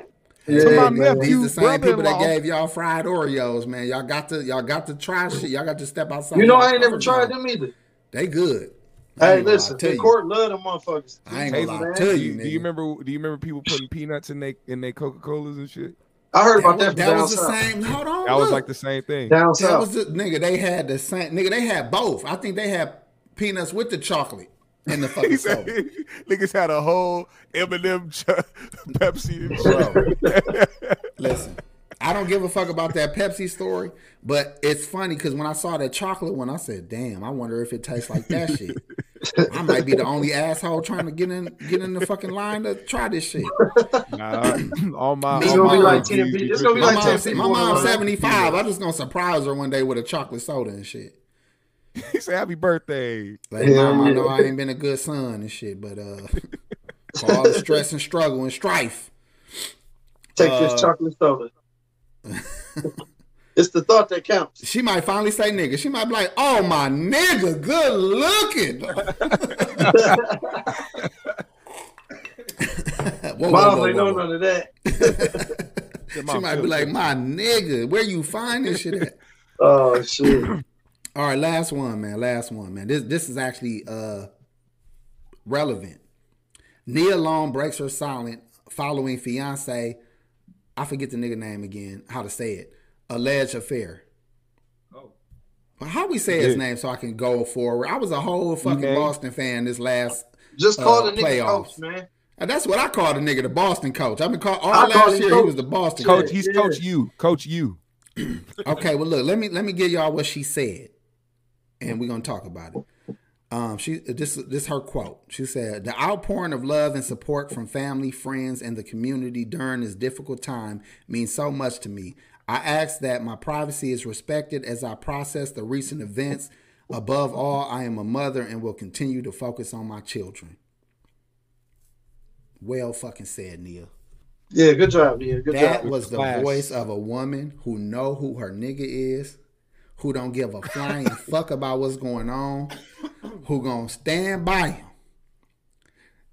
Speaker 1: to
Speaker 3: Yeah,
Speaker 1: my
Speaker 3: man.
Speaker 1: nephew.
Speaker 2: These the same people that gave y'all fried Oreos, man. Y'all got to y'all got to try shit. Y'all got to step outside.
Speaker 3: You know I ain't never tried them either.
Speaker 2: They good. I
Speaker 3: Hey,
Speaker 2: ain't
Speaker 3: listen, the court love them motherfuckers.
Speaker 2: I ain't gonna lie
Speaker 1: do
Speaker 2: to
Speaker 1: you,
Speaker 2: you,
Speaker 1: do you remember? Do you remember people putting peanuts in they in their Coca Colas and shit?
Speaker 3: I heard
Speaker 2: That
Speaker 3: about
Speaker 2: was,
Speaker 3: that
Speaker 2: that was the
Speaker 3: south.
Speaker 2: same. Hold on,
Speaker 1: That was like the same thing.
Speaker 3: Down
Speaker 2: that
Speaker 3: south.
Speaker 2: was the nigga. They had the same nigga. They had both. I think they had peanuts with the chocolate in the
Speaker 1: He
Speaker 2: fucking
Speaker 1: said
Speaker 2: soda.
Speaker 1: niggas had a whole M&M ch- Pepsi and shit.
Speaker 2: Listen, I don't give a fuck about that Pepsi story, but it's funny because when I saw that chocolate one, I said, "Damn, I wonder if it tastes like that shit." I might be the only asshole trying to get in get in the fucking line to try this shit.
Speaker 1: Nah, all my all
Speaker 2: gonna
Speaker 1: my
Speaker 2: be like
Speaker 3: 10
Speaker 1: be
Speaker 3: people. It's gonna be
Speaker 2: My
Speaker 3: like
Speaker 2: mom, my mom's seventy five. I'm just gonna surprise her one day with a chocolate soda and shit.
Speaker 1: He said, "Happy birthday."
Speaker 2: Like,
Speaker 3: Hell
Speaker 2: mom, I know I ain't been a good son and shit, but uh, for all the stress and struggle and strife,
Speaker 3: Take
Speaker 2: Uh,
Speaker 3: this chocolate soda. It's the thought that counts.
Speaker 2: she might finally say nigga. She might be like, "Oh my nigga, good looking." Whoa,
Speaker 3: Mom
Speaker 2: whoa, whoa,
Speaker 3: know none of that.
Speaker 2: She might be like, "My nigga, where you find this shit at?"
Speaker 3: Oh shit.
Speaker 2: All right, last one, man. Last one, man. This this is actually uh relevant. Nia Long breaks her silent following fiance. I forget the nigga name again. How to say it? Alleged affair.
Speaker 1: Oh.
Speaker 2: Well, How we say his
Speaker 1: Yeah.
Speaker 2: name so I can go forward? I was a whole fucking
Speaker 1: name?
Speaker 2: Boston fan this last.
Speaker 3: Just
Speaker 2: Uh,
Speaker 3: call the nigga
Speaker 2: playoffs.
Speaker 3: coach, man.
Speaker 2: and that's what I called the nigga, the Boston coach. I've been called all
Speaker 3: I
Speaker 2: last
Speaker 3: him
Speaker 2: year. He was the Boston
Speaker 1: Coach,
Speaker 2: coach.
Speaker 1: he's
Speaker 3: Yeah.
Speaker 1: Coach you, Coach you.
Speaker 2: Okay, well look, let me let me give y'all what she said, and we're gonna talk about it. Um, she this this her quote. She said, "The outpouring of love and support from family, friends, and the community during this difficult time means so much to me. I ask that my privacy is respected as I process the recent events. Above all, I am a mother and will continue to focus on my children." Well, fucking said, Nia.
Speaker 3: Yeah, good job, Nia. Good
Speaker 2: That
Speaker 3: job.
Speaker 2: was the
Speaker 1: class.
Speaker 2: voice of a woman who know who her nigga is, who don't give a flying fuck about what's going on, who gonna stand by him.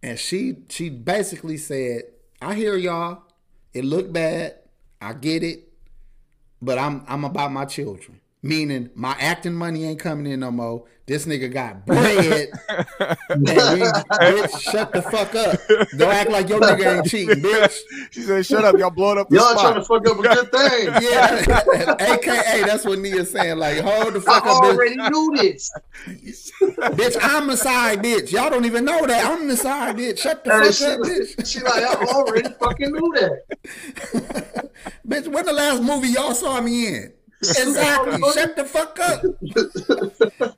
Speaker 2: And she she basically said, "I hear y'all. It looked bad. I get it, but I'm I'm about my children." Meaning my acting money ain't coming in no more. This nigga got bread. and we, bitch, shut the fuck up. Don't act like your nigga ain't cheating, bitch.
Speaker 1: She said, "Shut up, y'all blowing up the
Speaker 3: Y'all
Speaker 1: spot."
Speaker 3: trying to fuck up a good thing.
Speaker 2: Yeah, AKA that's what Nia's saying. Like, hold the
Speaker 3: I
Speaker 2: fuck up, bitch.
Speaker 3: already knew this.
Speaker 2: bitch. I'm the side bitch. Y'all don't even know that. I'm the side bitch. Shut the
Speaker 3: Hey,
Speaker 2: fuck
Speaker 3: she,
Speaker 2: up, bitch.
Speaker 3: she like, I already fucking knew that.
Speaker 2: Bitch, when the last movie y'all saw me in? Exactly. Shut the fuck up.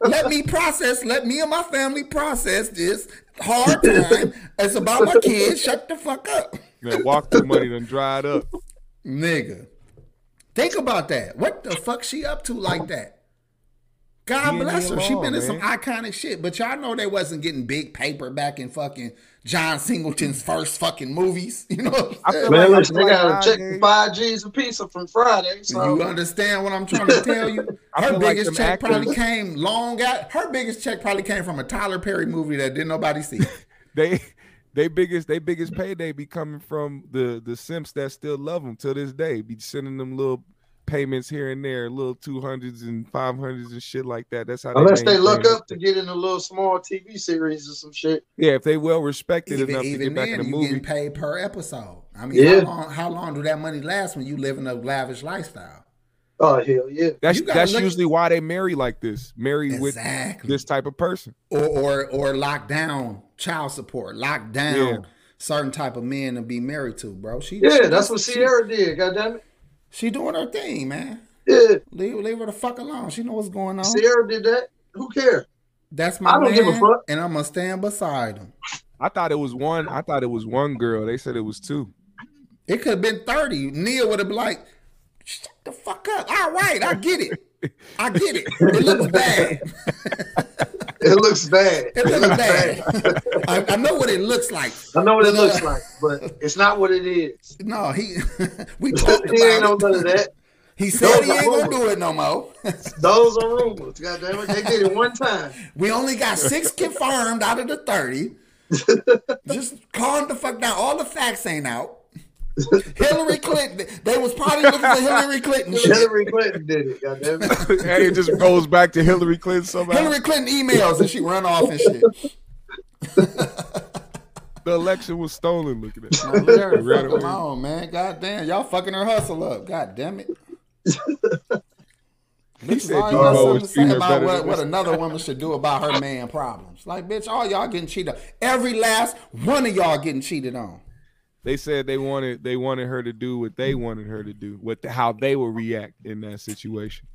Speaker 2: let me process. Let me and my family process this hard time. It's about my kids. Shut the fuck up.
Speaker 1: Man, walk through money done dried up.
Speaker 2: Nigga. Think about that. What the fuck she up to like that? God
Speaker 1: Being
Speaker 2: bless her. She
Speaker 1: alone,
Speaker 2: been in some iconic shit. But y'all know they wasn't getting big paper back in fucking John Singleton's first fucking movies. You know what
Speaker 1: I
Speaker 2: I'm
Speaker 1: feel
Speaker 2: saying?
Speaker 3: Man,
Speaker 1: like-
Speaker 3: they gotta check
Speaker 1: nowadays-
Speaker 3: the five G's of pizza from Friday. So
Speaker 2: You understand what I'm trying to tell you? Her
Speaker 1: feel like
Speaker 2: biggest check
Speaker 1: actors-
Speaker 2: probably came long out. Her biggest check probably came from a Tyler Perry movie that didn't nobody see.
Speaker 1: They they biggest they biggest payday be coming from the the simps that still love them to this day. Be sending them little payments here and there, little two hundreds and five hundreds and shit like that. That's how
Speaker 3: unless they
Speaker 1: maintain
Speaker 3: look up to get in a little small TV series or some shit.
Speaker 1: Yeah, if they well respected
Speaker 2: even
Speaker 1: enough to
Speaker 2: even
Speaker 1: get back in the movie.
Speaker 2: getting paid per episode. I mean,
Speaker 3: Yeah.
Speaker 2: how long how long do that money last when you living a lavish lifestyle?
Speaker 3: Oh hell yeah.
Speaker 1: That's that's
Speaker 2: look-
Speaker 1: usually why they marry like this. Marry with this type of person.
Speaker 2: or or or lock down child support, lock down
Speaker 1: Yeah.
Speaker 2: certain type of men to be married to, bro. She
Speaker 3: Yeah,
Speaker 2: she-
Speaker 3: that's what
Speaker 2: she-
Speaker 3: Ciara did. God damn it.
Speaker 2: She doing her thing, man.
Speaker 3: Yeah,
Speaker 2: Leave leave her the fuck alone. She know what's going on.
Speaker 3: Ciara did that. Who cares?
Speaker 2: That's my
Speaker 3: I don't
Speaker 2: man,
Speaker 3: give a fuck.
Speaker 2: and I'm gonna stand beside him.
Speaker 1: I thought it was one. I thought it was one girl. They said it was two.
Speaker 2: It could have been 30. Nia would have been like, shut the fuck up. All right, I get it. I get it. It looks bad.
Speaker 3: It looks bad.
Speaker 2: It looks bad. I, I know what it looks like.
Speaker 3: I know what it
Speaker 2: But, uh,
Speaker 3: looks like, but it's not what it is.
Speaker 2: No, he we talked
Speaker 3: he ain't
Speaker 2: about
Speaker 3: none of that.
Speaker 2: He said
Speaker 3: Those
Speaker 2: he ain't gonna do it no more.
Speaker 3: Those are rumors. God damn it. They did it one time.
Speaker 2: We only got six confirmed out of the 30. Just calm the fuck down. All the facts ain't out. Hillary Clinton, they was probably looking for Hillary Clinton.
Speaker 3: Hillary Clinton did it. God damn it.
Speaker 1: and it just goes back to Hillary Clinton somehow.
Speaker 2: Hillary Clinton emails and she run off and shit.
Speaker 1: the election was stolen. Look at that.
Speaker 2: Now, let her
Speaker 1: Ran
Speaker 2: fuck
Speaker 1: away.
Speaker 2: alone, man. God damn, y'all fucking her hustle up. God damn it.
Speaker 1: He
Speaker 2: Bitches
Speaker 1: said
Speaker 2: always got
Speaker 1: Debo
Speaker 2: something to say about what, what another woman should do about her man problems. Like, bitch, all y'all getting cheated. Every last one of y'all getting cheated on.
Speaker 1: They said they wanted they wanted her to do what they wanted her to do, what how they would react in that situation.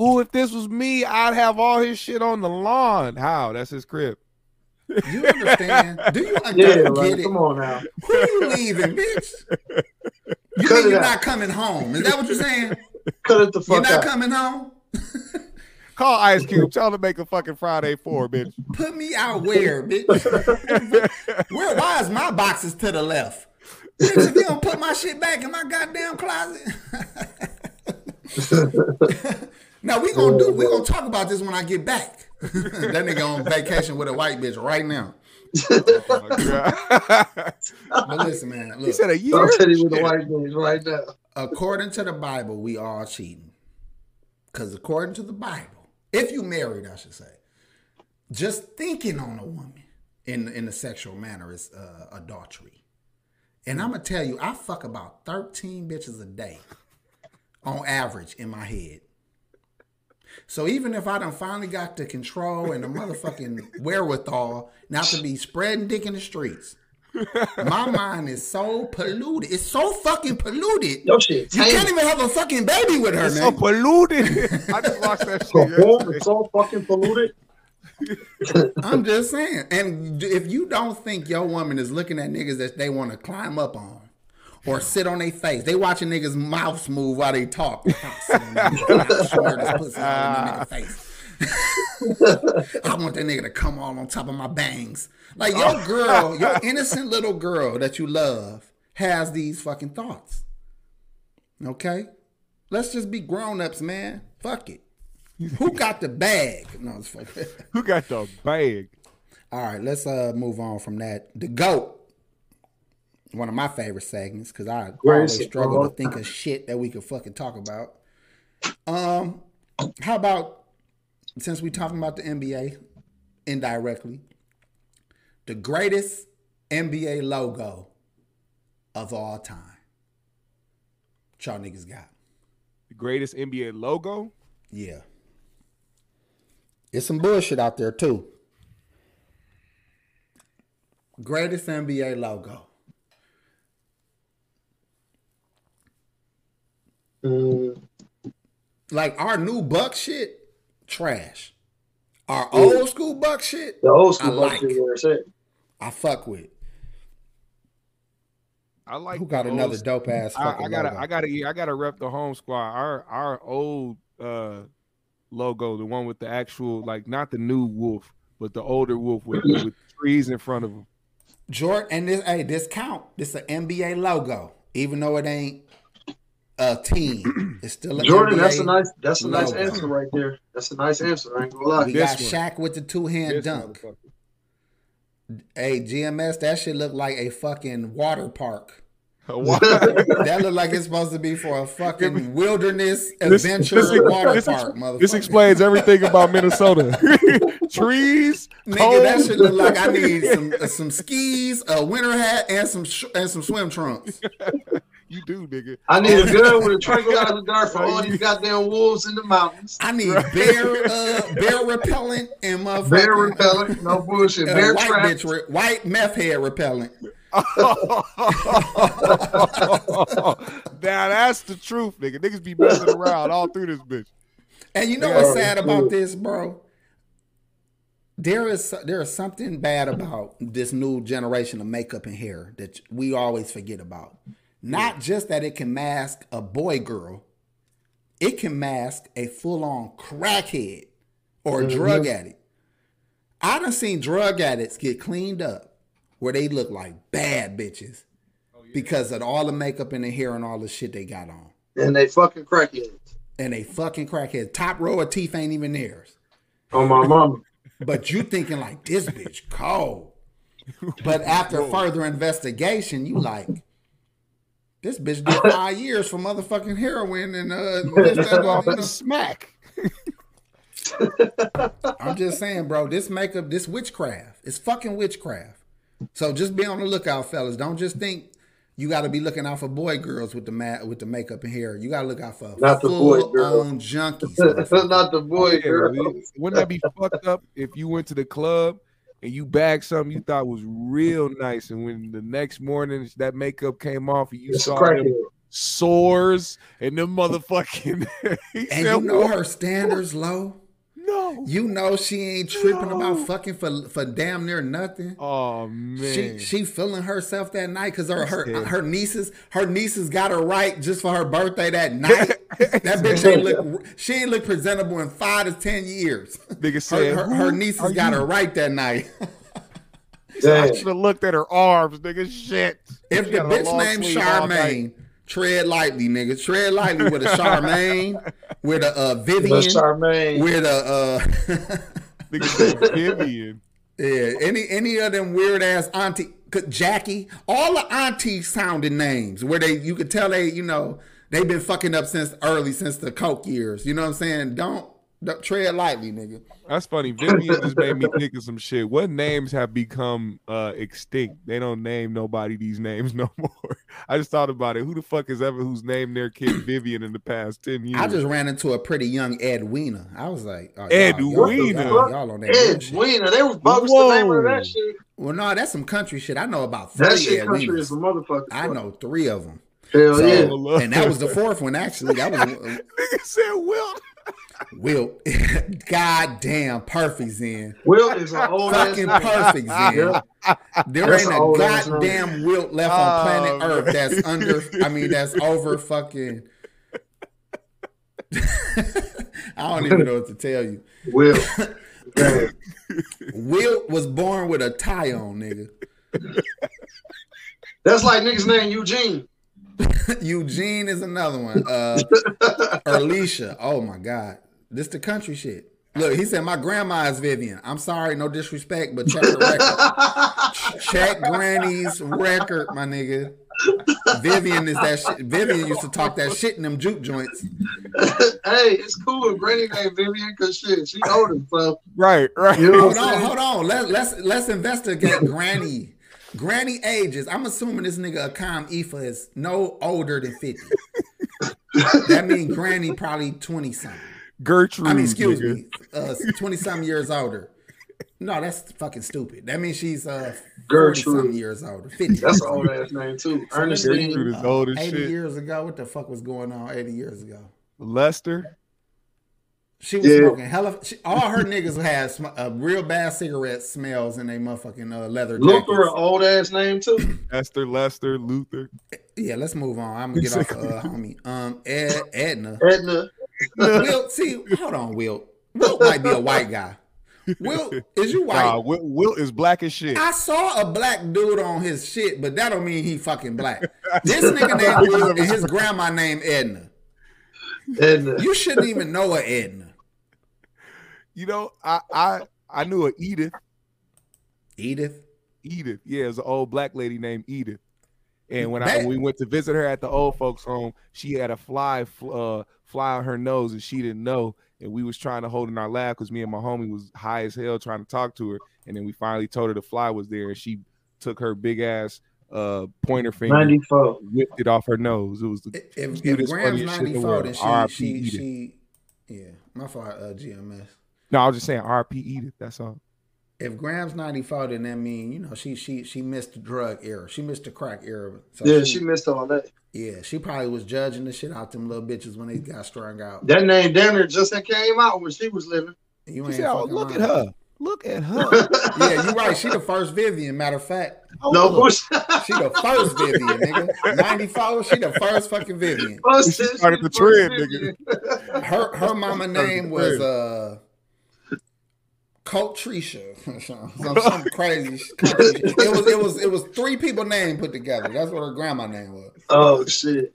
Speaker 1: Ooh, if this was me, I'd have all his shit on the lawn. How? That's his crib.
Speaker 2: You understand? Do you
Speaker 3: Yeah,
Speaker 2: get
Speaker 3: like,
Speaker 2: it?
Speaker 3: come on now.
Speaker 2: Who you leaving, bitch? You
Speaker 3: Cut
Speaker 2: mean you're
Speaker 3: out.
Speaker 2: not coming home? Is that what you're saying?
Speaker 3: Cut it the fuck You're
Speaker 2: not
Speaker 3: out.
Speaker 2: coming home?
Speaker 1: Call Ice Cube. Tell him to make a fucking Friday four, bitch.
Speaker 2: Put me out where, bitch? where? Why is my boxes to the left? Bitch, if you don't put my shit back in my goddamn closet. now we gonna do. We gonna talk about this when I get back. that nigga on vacation with a white bitch right now.
Speaker 1: Oh.
Speaker 2: But listen, man.
Speaker 1: he
Speaker 2: Look,
Speaker 1: said a
Speaker 3: I'm
Speaker 1: year.
Speaker 3: telling you with the
Speaker 1: Shit.
Speaker 3: white bitch right now.
Speaker 2: according to the Bible, we all cheating. Because according to the Bible, if you married, I should say, just thinking on a woman in in a sexual manner is uh, adultery. And I'm gonna tell you, I fuck about 13 bitches a day on average in my head. So even if I done finally got the control and the motherfucking wherewithal not to be spreading dick in the streets, my mind is so polluted. It's so fucking polluted.
Speaker 3: Your shit
Speaker 2: You can't even have a fucking baby with her,
Speaker 1: It's so
Speaker 2: man.
Speaker 1: polluted. I just watched that
Speaker 3: So
Speaker 1: shit.
Speaker 3: warm
Speaker 1: yesterday.
Speaker 3: and so fucking polluted.
Speaker 2: I'm just saying. And if you don't think your woman is looking at niggas that they want to climb up on or sit on their face, they watching niggas' mouths move while they talk. I sit on that nigga, I swear this pussy all in that face. I want that nigga to come all on top of my bangs. Like your girl, your innocent little girl that you love has these fucking thoughts. Okay? Let's just be grown-ups, man. Fuck it. Who got the bag? No, it's fucking.
Speaker 1: Who got the bag?
Speaker 2: All right, let's uh move on from that. The goat, one of my favorite segments, because I always struggle to think of shit that we could fucking talk about. Um, how about since we talking about the NBA indirectly, the greatest NBA logo of all time. What y'all niggas got?
Speaker 1: The greatest NBA logo.
Speaker 2: Yeah. It's some bullshit out there too. Greatest NBA logo.
Speaker 3: Mm,
Speaker 2: Like our new Buck shit, trash. Our old school Buck shit,
Speaker 3: the old
Speaker 2: I
Speaker 3: school
Speaker 2: like.
Speaker 3: like. where it's at.
Speaker 2: I fuck with.
Speaker 1: I like.
Speaker 2: Who got
Speaker 1: the
Speaker 2: another dope ass
Speaker 1: I, I gotta,
Speaker 2: logo?
Speaker 1: I gotta, yeah, I gotta rep the home squad. Our, our old uh logo, the one with the actual, like, not the new wolf, but the older wolf with, with trees in front of him.
Speaker 2: Jordan and this hey, this count. This an NBA logo. Even though it ain't a team. It's still
Speaker 3: Jordan,
Speaker 2: NBA
Speaker 3: that's a nice that's a nice
Speaker 2: logo.
Speaker 3: answer right there. That's a nice answer. I ain't gonna lie.
Speaker 2: We
Speaker 1: This
Speaker 2: got
Speaker 1: one.
Speaker 2: Shaq with the two hand dunk.
Speaker 1: motherfucker.
Speaker 2: Hey, GMS, that shit look like a fucking water park. That look like it's supposed to be for a fucking wilderness
Speaker 1: This-
Speaker 2: adventure
Speaker 1: this-
Speaker 2: water
Speaker 1: this-
Speaker 2: park, motherfucker.
Speaker 1: This explains everything about Minnesota. Trees,
Speaker 2: Nigga, that
Speaker 1: cold.
Speaker 2: shit look like I need some uh, some skis, a winter hat, and some sh- and some swim trunks.
Speaker 1: You do, nigga.
Speaker 3: I need a gun with a tranquilizer dart for all these goddamn wolves in the mountains.
Speaker 2: I need bear uh, bear repellent and motherfucking
Speaker 3: Bear repellent, no bullshit.
Speaker 2: uh,
Speaker 3: Bear
Speaker 2: white
Speaker 3: trap.
Speaker 2: bitch re- white meth head repellent.
Speaker 1: now that's the truth, nigga. Niggas be messing around all through this bitch.
Speaker 2: And you know
Speaker 3: Yeah.
Speaker 2: what's sad about this, bro? there is there is something bad about this new generation of makeup and hair that we always forget about. Not just that it can mask a boy girl, it can mask a full on crackhead or
Speaker 3: Mhm.
Speaker 2: drug addict. I done seen drug addicts get cleaned up where they look like bad bitches because of all the makeup and the hair and all the shit they got on.
Speaker 3: And they fucking crackheads.
Speaker 2: And they fucking crackheads. Top row of teeth ain't even theirs.
Speaker 3: On my mama.
Speaker 2: But you thinking like this bitch cold. But after further investigation, you like this bitch did five years for motherfucking heroin and uh this, that, and the.
Speaker 1: Smack.
Speaker 2: I'm just saying, bro, this makeup, this witchcraft. It's fucking witchcraft. So just be on the lookout, fellas. Don't just think you got to be looking out for boy girls with the ma- with the makeup and hair. You got to look out for
Speaker 3: Not the boy
Speaker 2: full
Speaker 3: girl.
Speaker 2: junkies.
Speaker 3: Not the boy
Speaker 1: Yeah,
Speaker 3: girl.
Speaker 1: Wouldn't that be fucked up if you went to the club and you bagged something you thought was real nice, and when the next morning that makeup came off and you
Speaker 3: It's a
Speaker 1: saw them sores and them motherfucking,
Speaker 2: and
Speaker 1: said,
Speaker 2: you know
Speaker 1: "What?
Speaker 2: her standards low.
Speaker 1: No,
Speaker 2: You know she ain't tripping
Speaker 1: No.
Speaker 2: about fucking for for damn near nothing.
Speaker 1: oh man,
Speaker 2: She she feeling herself that night because her her,
Speaker 1: Yeah.
Speaker 2: her nieces her nieces got her right just for her birthday that night. that bitch ain't look she ain't look presentable in five to ten years.
Speaker 1: nigga
Speaker 2: Her,
Speaker 1: said
Speaker 2: her,
Speaker 1: "Who
Speaker 2: her nieces got
Speaker 1: you?"
Speaker 2: her right that night.
Speaker 1: I
Speaker 3: Damn.
Speaker 1: should have looked at her arms, nigga. Shit.
Speaker 2: if
Speaker 1: She
Speaker 2: the
Speaker 1: had a
Speaker 2: bitch named
Speaker 1: sleeve night.
Speaker 2: Charmaine, tread lightly, nigga. Tread lightly with a Charmaine, with a uh, Vivian,
Speaker 3: That's Charmaine.
Speaker 2: with a uh,
Speaker 1: Vivian.
Speaker 2: yeah, any any of them weird ass auntie, Jackie, all the auntie sounding names where they you could tell they you know they've been fucking up since early since the coke years. You know what I'm saying? Don't, don't tread lightly, nigga.
Speaker 1: That's funny. Vivian just made me think of some shit. What names have become uh extinct? They don't name nobody these names no more. I just thought about it. Who the fuck is ever who's named their kid Vivian in the past ten years?
Speaker 2: I just ran into a pretty young Edwina. I was like, oh, y'all-
Speaker 1: Edwina.
Speaker 2: y'all, y'all on that
Speaker 3: Ed
Speaker 2: bullshit.
Speaker 3: Wiener. They was bogus the name of that shit.
Speaker 2: Well, no, that's some country shit. I know about three
Speaker 3: That shit country is a motherfucker.
Speaker 2: I know three of them.
Speaker 3: Hell
Speaker 2: So-
Speaker 3: yeah.
Speaker 2: and that was the fourth one actually. That was
Speaker 1: Nigga said Wilt.
Speaker 2: Will. goddamn, perfect's in.
Speaker 3: Will is an old
Speaker 2: Fucking in.
Speaker 3: Yeah.
Speaker 2: There
Speaker 3: That's
Speaker 2: ain't a goddamn wilt left on
Speaker 1: Oh,
Speaker 2: planet
Speaker 1: man.
Speaker 2: Earth that's under. I mean, that's over fucking. I don't even know what to tell you.
Speaker 3: Will. Yeah.
Speaker 2: Wilt was born with a tie on, nigga.
Speaker 3: That's like niggas name Eugene.
Speaker 2: Eugene is another one. Uh Alicia. Oh my God. This the country shit. Look, he said my grandma is Vivian. I'm sorry, no disrespect, but check the record. check Granny's record, my nigga. Vivian is that shit. Vivian used to talk that shit in them juke joints.
Speaker 3: hey, it's cool. if Granny named Vivian because shit, she older, so
Speaker 1: Right, right.
Speaker 3: you know
Speaker 2: Hold on,
Speaker 3: saying?
Speaker 2: hold on. Let, let's let's investigate Granny. Granny ages. I'm assuming this nigga Akam Ifa is no older than 50. that means Granny probably 20 something.
Speaker 1: Gertrude.
Speaker 2: I mean, excuse
Speaker 1: nigga.
Speaker 2: me, uh, twenty something years older. No, that's fucking stupid. That means she's uh forty
Speaker 3: Gertrude.
Speaker 2: something years older. Fifty.
Speaker 3: That's an old ass name too.
Speaker 2: So
Speaker 3: Ernestine.
Speaker 1: Gertrude is old as
Speaker 2: Eighty
Speaker 1: shit.
Speaker 2: years ago, what the fuck was going on? Eighty years ago,
Speaker 1: Lester.
Speaker 2: she was
Speaker 3: Yeah.
Speaker 2: smoking hella. She, all her niggas had sm- uh, real bad cigarette smells in their motherfucking uh, leather
Speaker 3: Luther, an old ass name too.
Speaker 1: Esther, Lester, Luther.
Speaker 2: Yeah, let's move on. I'm gonna get off of uh, homie. Um, Ed, Edna.
Speaker 3: Edna.
Speaker 2: Wilt, see, hold on, Wilt. Wilt might be a white guy. Wilt, is you white?
Speaker 1: Nah, Wilt, Wilt is black as shit.
Speaker 2: I saw a black dude on his shit, but that don't mean he fucking black. This nigga named Wilt and his grandma named Edna.
Speaker 3: Edna.
Speaker 2: You shouldn't even know a Edna.
Speaker 1: You know, I I I knew a Edith.
Speaker 2: Edith.
Speaker 1: Edith. Yeah, it was an old black lady named Edith. And when I we went to visit her at the old folks' home, she had a fly uh, fly on her nose, and she didn't know. And we was trying to hold in our lab because me and my homie was high as hell trying to talk to her. And then we finally told her the fly was there, and she took her big ass uh, pointer finger,
Speaker 3: Ninety four.
Speaker 1: whipped it off her nose. It was the
Speaker 2: If, if
Speaker 1: cutest,
Speaker 2: Graham's
Speaker 1: funniest shit in the world.
Speaker 2: then she, she, she, yeah, my fault, uh, GMS.
Speaker 1: no, I was just saying R.P. Edith. That's all.
Speaker 2: If Graham's 94, then that mean, you know, she she she missed the drug era. She missed the crack era. So
Speaker 3: Yeah, she missed all that.
Speaker 2: Yeah, she probably was judging the shit out them little bitches when they got strung out.
Speaker 3: That name down there just had came out when she was living.
Speaker 2: You
Speaker 1: She
Speaker 2: ain't
Speaker 1: said, "Oh,
Speaker 2: fucking
Speaker 1: look at her." Look at her.
Speaker 2: Yeah, you're right. She the first Vivian. Matter of fact,
Speaker 3: no bullshit.
Speaker 2: she the first Vivian, nigga. 94, she the first fucking Vivian.
Speaker 3: Bullshit,
Speaker 1: She started the
Speaker 3: she first
Speaker 1: trend,
Speaker 3: Vivian.
Speaker 2: Her her mama name was uh Colt Trisha. some, some crazy sh- It was it was it was three people name put together. That's what her grandma name was.
Speaker 3: Oh shit.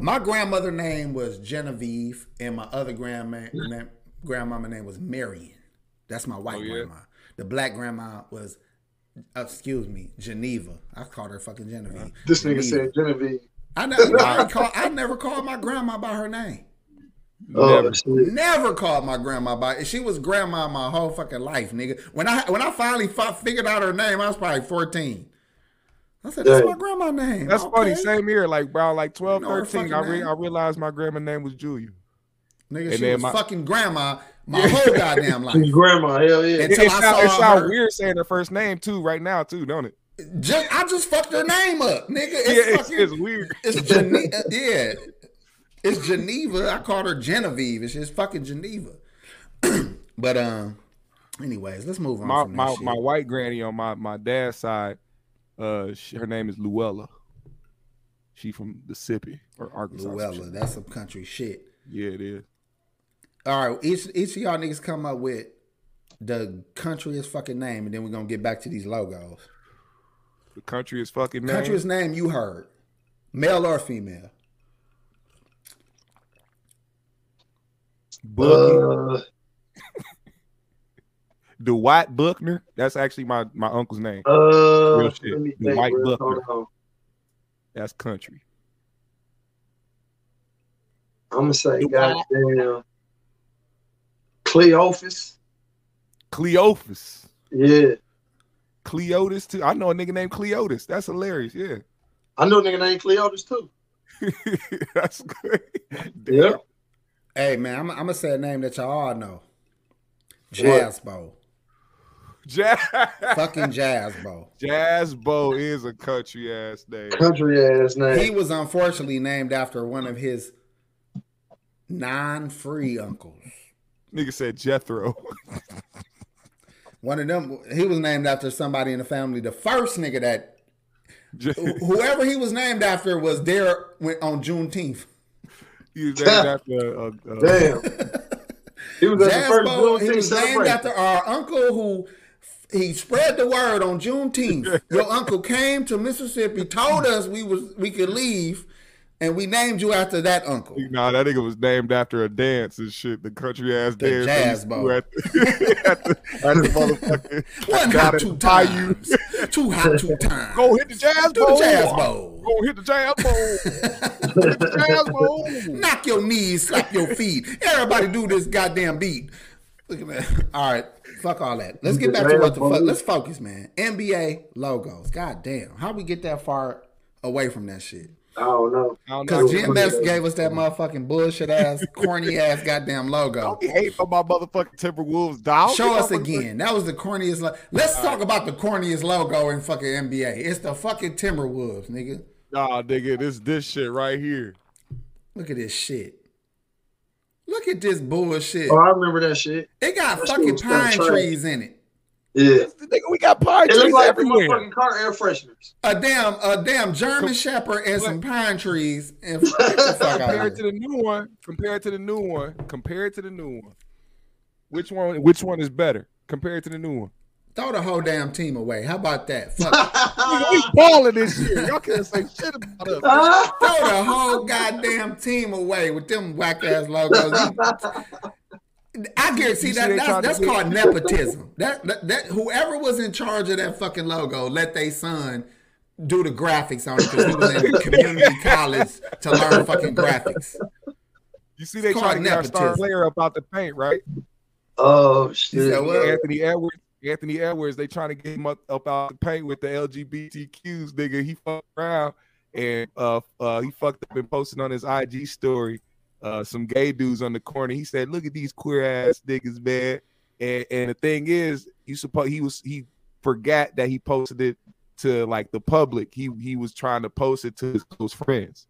Speaker 2: My grandmother name was Genevieve, and my other grandma name, grandmama name was Marion. That's my white
Speaker 1: Oh, yeah?
Speaker 2: grandma. The black grandma was, uh, excuse me, Geneva. I called her fucking Genevieve.
Speaker 3: This nigga said Genevieve.
Speaker 2: I never, I, call, I never called my grandma by her name.
Speaker 3: Oh
Speaker 1: Never.
Speaker 3: shit.
Speaker 2: Never called my grandma by. She was grandma my whole fucking life, nigga. When I when I finally fi- figured out her name, I was probably fourteen. I said, "That's
Speaker 3: Dang.
Speaker 2: my grandma name."
Speaker 1: That's funny. Same here. Like around like 12,
Speaker 2: You know
Speaker 1: 13, I, re- I realized my grandma name was Julia.
Speaker 2: Nigga,
Speaker 1: And
Speaker 2: she was
Speaker 1: my-
Speaker 2: fucking grandma my whole goddamn life.
Speaker 3: Grandma, hell yeah.
Speaker 2: And-
Speaker 1: It,
Speaker 2: Until
Speaker 1: it,
Speaker 2: I
Speaker 1: sound, it
Speaker 2: saw
Speaker 1: sound
Speaker 2: her-
Speaker 1: weird saying her first name too, right now too, don't it?
Speaker 2: Just, I just fucked her name up, nigga. It's
Speaker 1: yeah, it's,
Speaker 2: fucking,
Speaker 1: it's weird.
Speaker 2: it's Gene- uh, yeah, it's Geneva. I called her Genevieve. It's just fucking Geneva. but um, anyways, let's move on.
Speaker 1: My my, my white granny on my my dad's side, uh, she, her name is Luella. She from Mississippi or Arkansas.
Speaker 2: Luella, that's some country shit.
Speaker 1: Yeah, it is.
Speaker 2: All right, each each of y'all niggas come up with the countryest fucking name, and then we're gonna get back to these logos.
Speaker 1: The country is fucking name.
Speaker 2: Countryest name you heard, male or female?
Speaker 1: Bookie.
Speaker 3: Uh,
Speaker 1: Dwight Buckner. That's actually my my uncle's name.
Speaker 3: uh,
Speaker 1: Real shit.
Speaker 3: let think,
Speaker 1: white
Speaker 3: bro.
Speaker 1: Buckner. That's country.
Speaker 3: I'm gonna say,
Speaker 1: Dwight.
Speaker 3: goddamn, Cleophas.
Speaker 1: Cleophas.
Speaker 3: Yeah,
Speaker 1: Cleotis too. I know a nigga named Cleotis. That's hilarious. Yeah.
Speaker 3: I know a nigga named Cleophas too.
Speaker 1: That's good.
Speaker 3: Yeah.
Speaker 2: Hey man, I'm, I'm gonna say a name that y'all all know. Jazzbo.
Speaker 1: Jazz,
Speaker 2: Fucking Jazzbo.
Speaker 1: Jazz Bo is a country ass name.
Speaker 3: Country ass name.
Speaker 2: He was unfortunately named after one of his non-free uncles.
Speaker 1: Nigga said Jethro.
Speaker 2: One of them, he was named after somebody in the family. The first nigga that,
Speaker 1: Je-
Speaker 2: whoever he was named after, was there when- on Juneteenth.
Speaker 1: He was named after uh, uh,
Speaker 3: Damn. He was at the first
Speaker 2: Jazzbo, he
Speaker 3: Juneteenth
Speaker 2: was named
Speaker 3: celebration.
Speaker 2: after our uncle who he spread the word on Juneteenth. Your uncle came to Mississippi, told us we was we could leave, and we named you after that uncle.
Speaker 1: Nah, that nigga was named after a dance and shit. The country ass
Speaker 2: The
Speaker 1: dance.
Speaker 2: Jazz
Speaker 1: they
Speaker 2: Bowl.
Speaker 1: used to do At the, at the, at the motherfucking.
Speaker 2: One hot two times. Two hot two times.
Speaker 1: Go hit the jazz
Speaker 2: Do the jazz bowl.
Speaker 1: Go hit the jazz bowl. hit the jazz bowl.
Speaker 2: Knock your knees, slap your feet. Everybody do this goddamn beat. Look at that. All right. Fuck all that. Let's get back to what the fuck. Let's focus, man. NBA logos. God damn. How we get that far away from that shit?
Speaker 3: I don't know.
Speaker 1: I don't know.
Speaker 2: Because
Speaker 3: Jim-
Speaker 2: GMS gave us that motherfucking bullshit ass, corny ass goddamn logo.
Speaker 1: Don't be hating on my motherfucking Timberwolves, dog.
Speaker 2: Show us again. That was the corniest. Lo- Let's talk about the corniest logo in fucking NBA. It's the fucking Timberwolves, nigga.
Speaker 1: Nah, nigga, this this shit right here.
Speaker 2: Look at this shit. Look at this bullshit.
Speaker 3: Oh, I remember that shit.
Speaker 2: It got
Speaker 3: That
Speaker 2: fucking
Speaker 3: was
Speaker 2: pine trees in it.
Speaker 3: Yeah.
Speaker 1: Nigga, we got pine trees
Speaker 3: looked like the
Speaker 1: everywhere.
Speaker 3: motherfucking car air fresheners.
Speaker 2: A damn, a damn German
Speaker 1: Com-
Speaker 2: Shepherd and some pine trees. And get the
Speaker 1: compared to the new one, compared to the new one, compared to the new one. Which one? Which one is better compared to the new one?
Speaker 2: Throw the whole damn team away. How about that? Fuck.
Speaker 1: Nigga, we balling this year. Y'all can't say shit about us.
Speaker 2: Throw the whole goddamn team away with them whack ass logos. I guarantee
Speaker 1: see
Speaker 2: that that's, that's called nepotism. That, that that whoever was in charge of that fucking logo let their son do the graphics on it because he was in community college to learn fucking graphics.
Speaker 1: You see, they
Speaker 2: It's
Speaker 1: trying to
Speaker 2: called
Speaker 1: get our star
Speaker 2: nepotism.
Speaker 1: player about the paint, right?
Speaker 3: oh shit.
Speaker 2: said, what?
Speaker 1: Anthony Edwards. Anthony Edwards. They trying to get him up, up out the paint with the LGBTQs, nigga. He fucked around and uh, uh, he fucked up and posted on his IG story. Uh, some gay dudes on the corner. He said, "Look at these queer ass niggas, man." And and the thing is, you suppose he was he forgot that he posted it to like the public. He he was trying to post it to his close friends.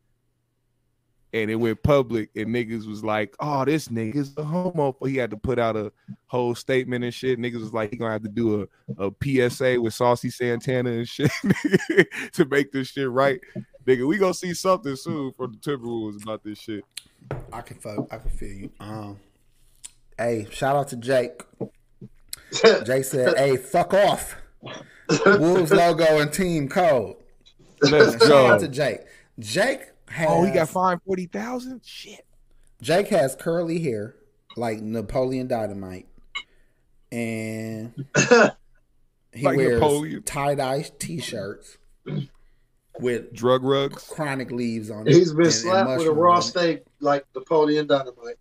Speaker 1: And it went public, and niggas was like, "Oh, this nigga's a homo." He had to put out a whole statement and shit. Niggas was like, he gonna have to do a, a PSA with Saucy Santana and shit to make this shit right. Nigga, we gonna see something soon from the Timberwolves about this shit.
Speaker 2: I can fuck. I can feel you. Um, hey, shout out to Jake. Jake said, "Hey, fuck off." Wolves logo and team code.
Speaker 1: Let's
Speaker 2: Shout out to Jake. Jake has.
Speaker 1: Oh, he got fined forty thousand. Shit.
Speaker 2: Jake has curly hair like Napoleon Dynamite, and he
Speaker 1: Like
Speaker 2: wears tie dye t-shirts with
Speaker 1: Drug rugs.
Speaker 2: chronic leaves on it.
Speaker 3: He's been
Speaker 2: and- and
Speaker 3: slapped with a raw steak like Napoleon Dynamite.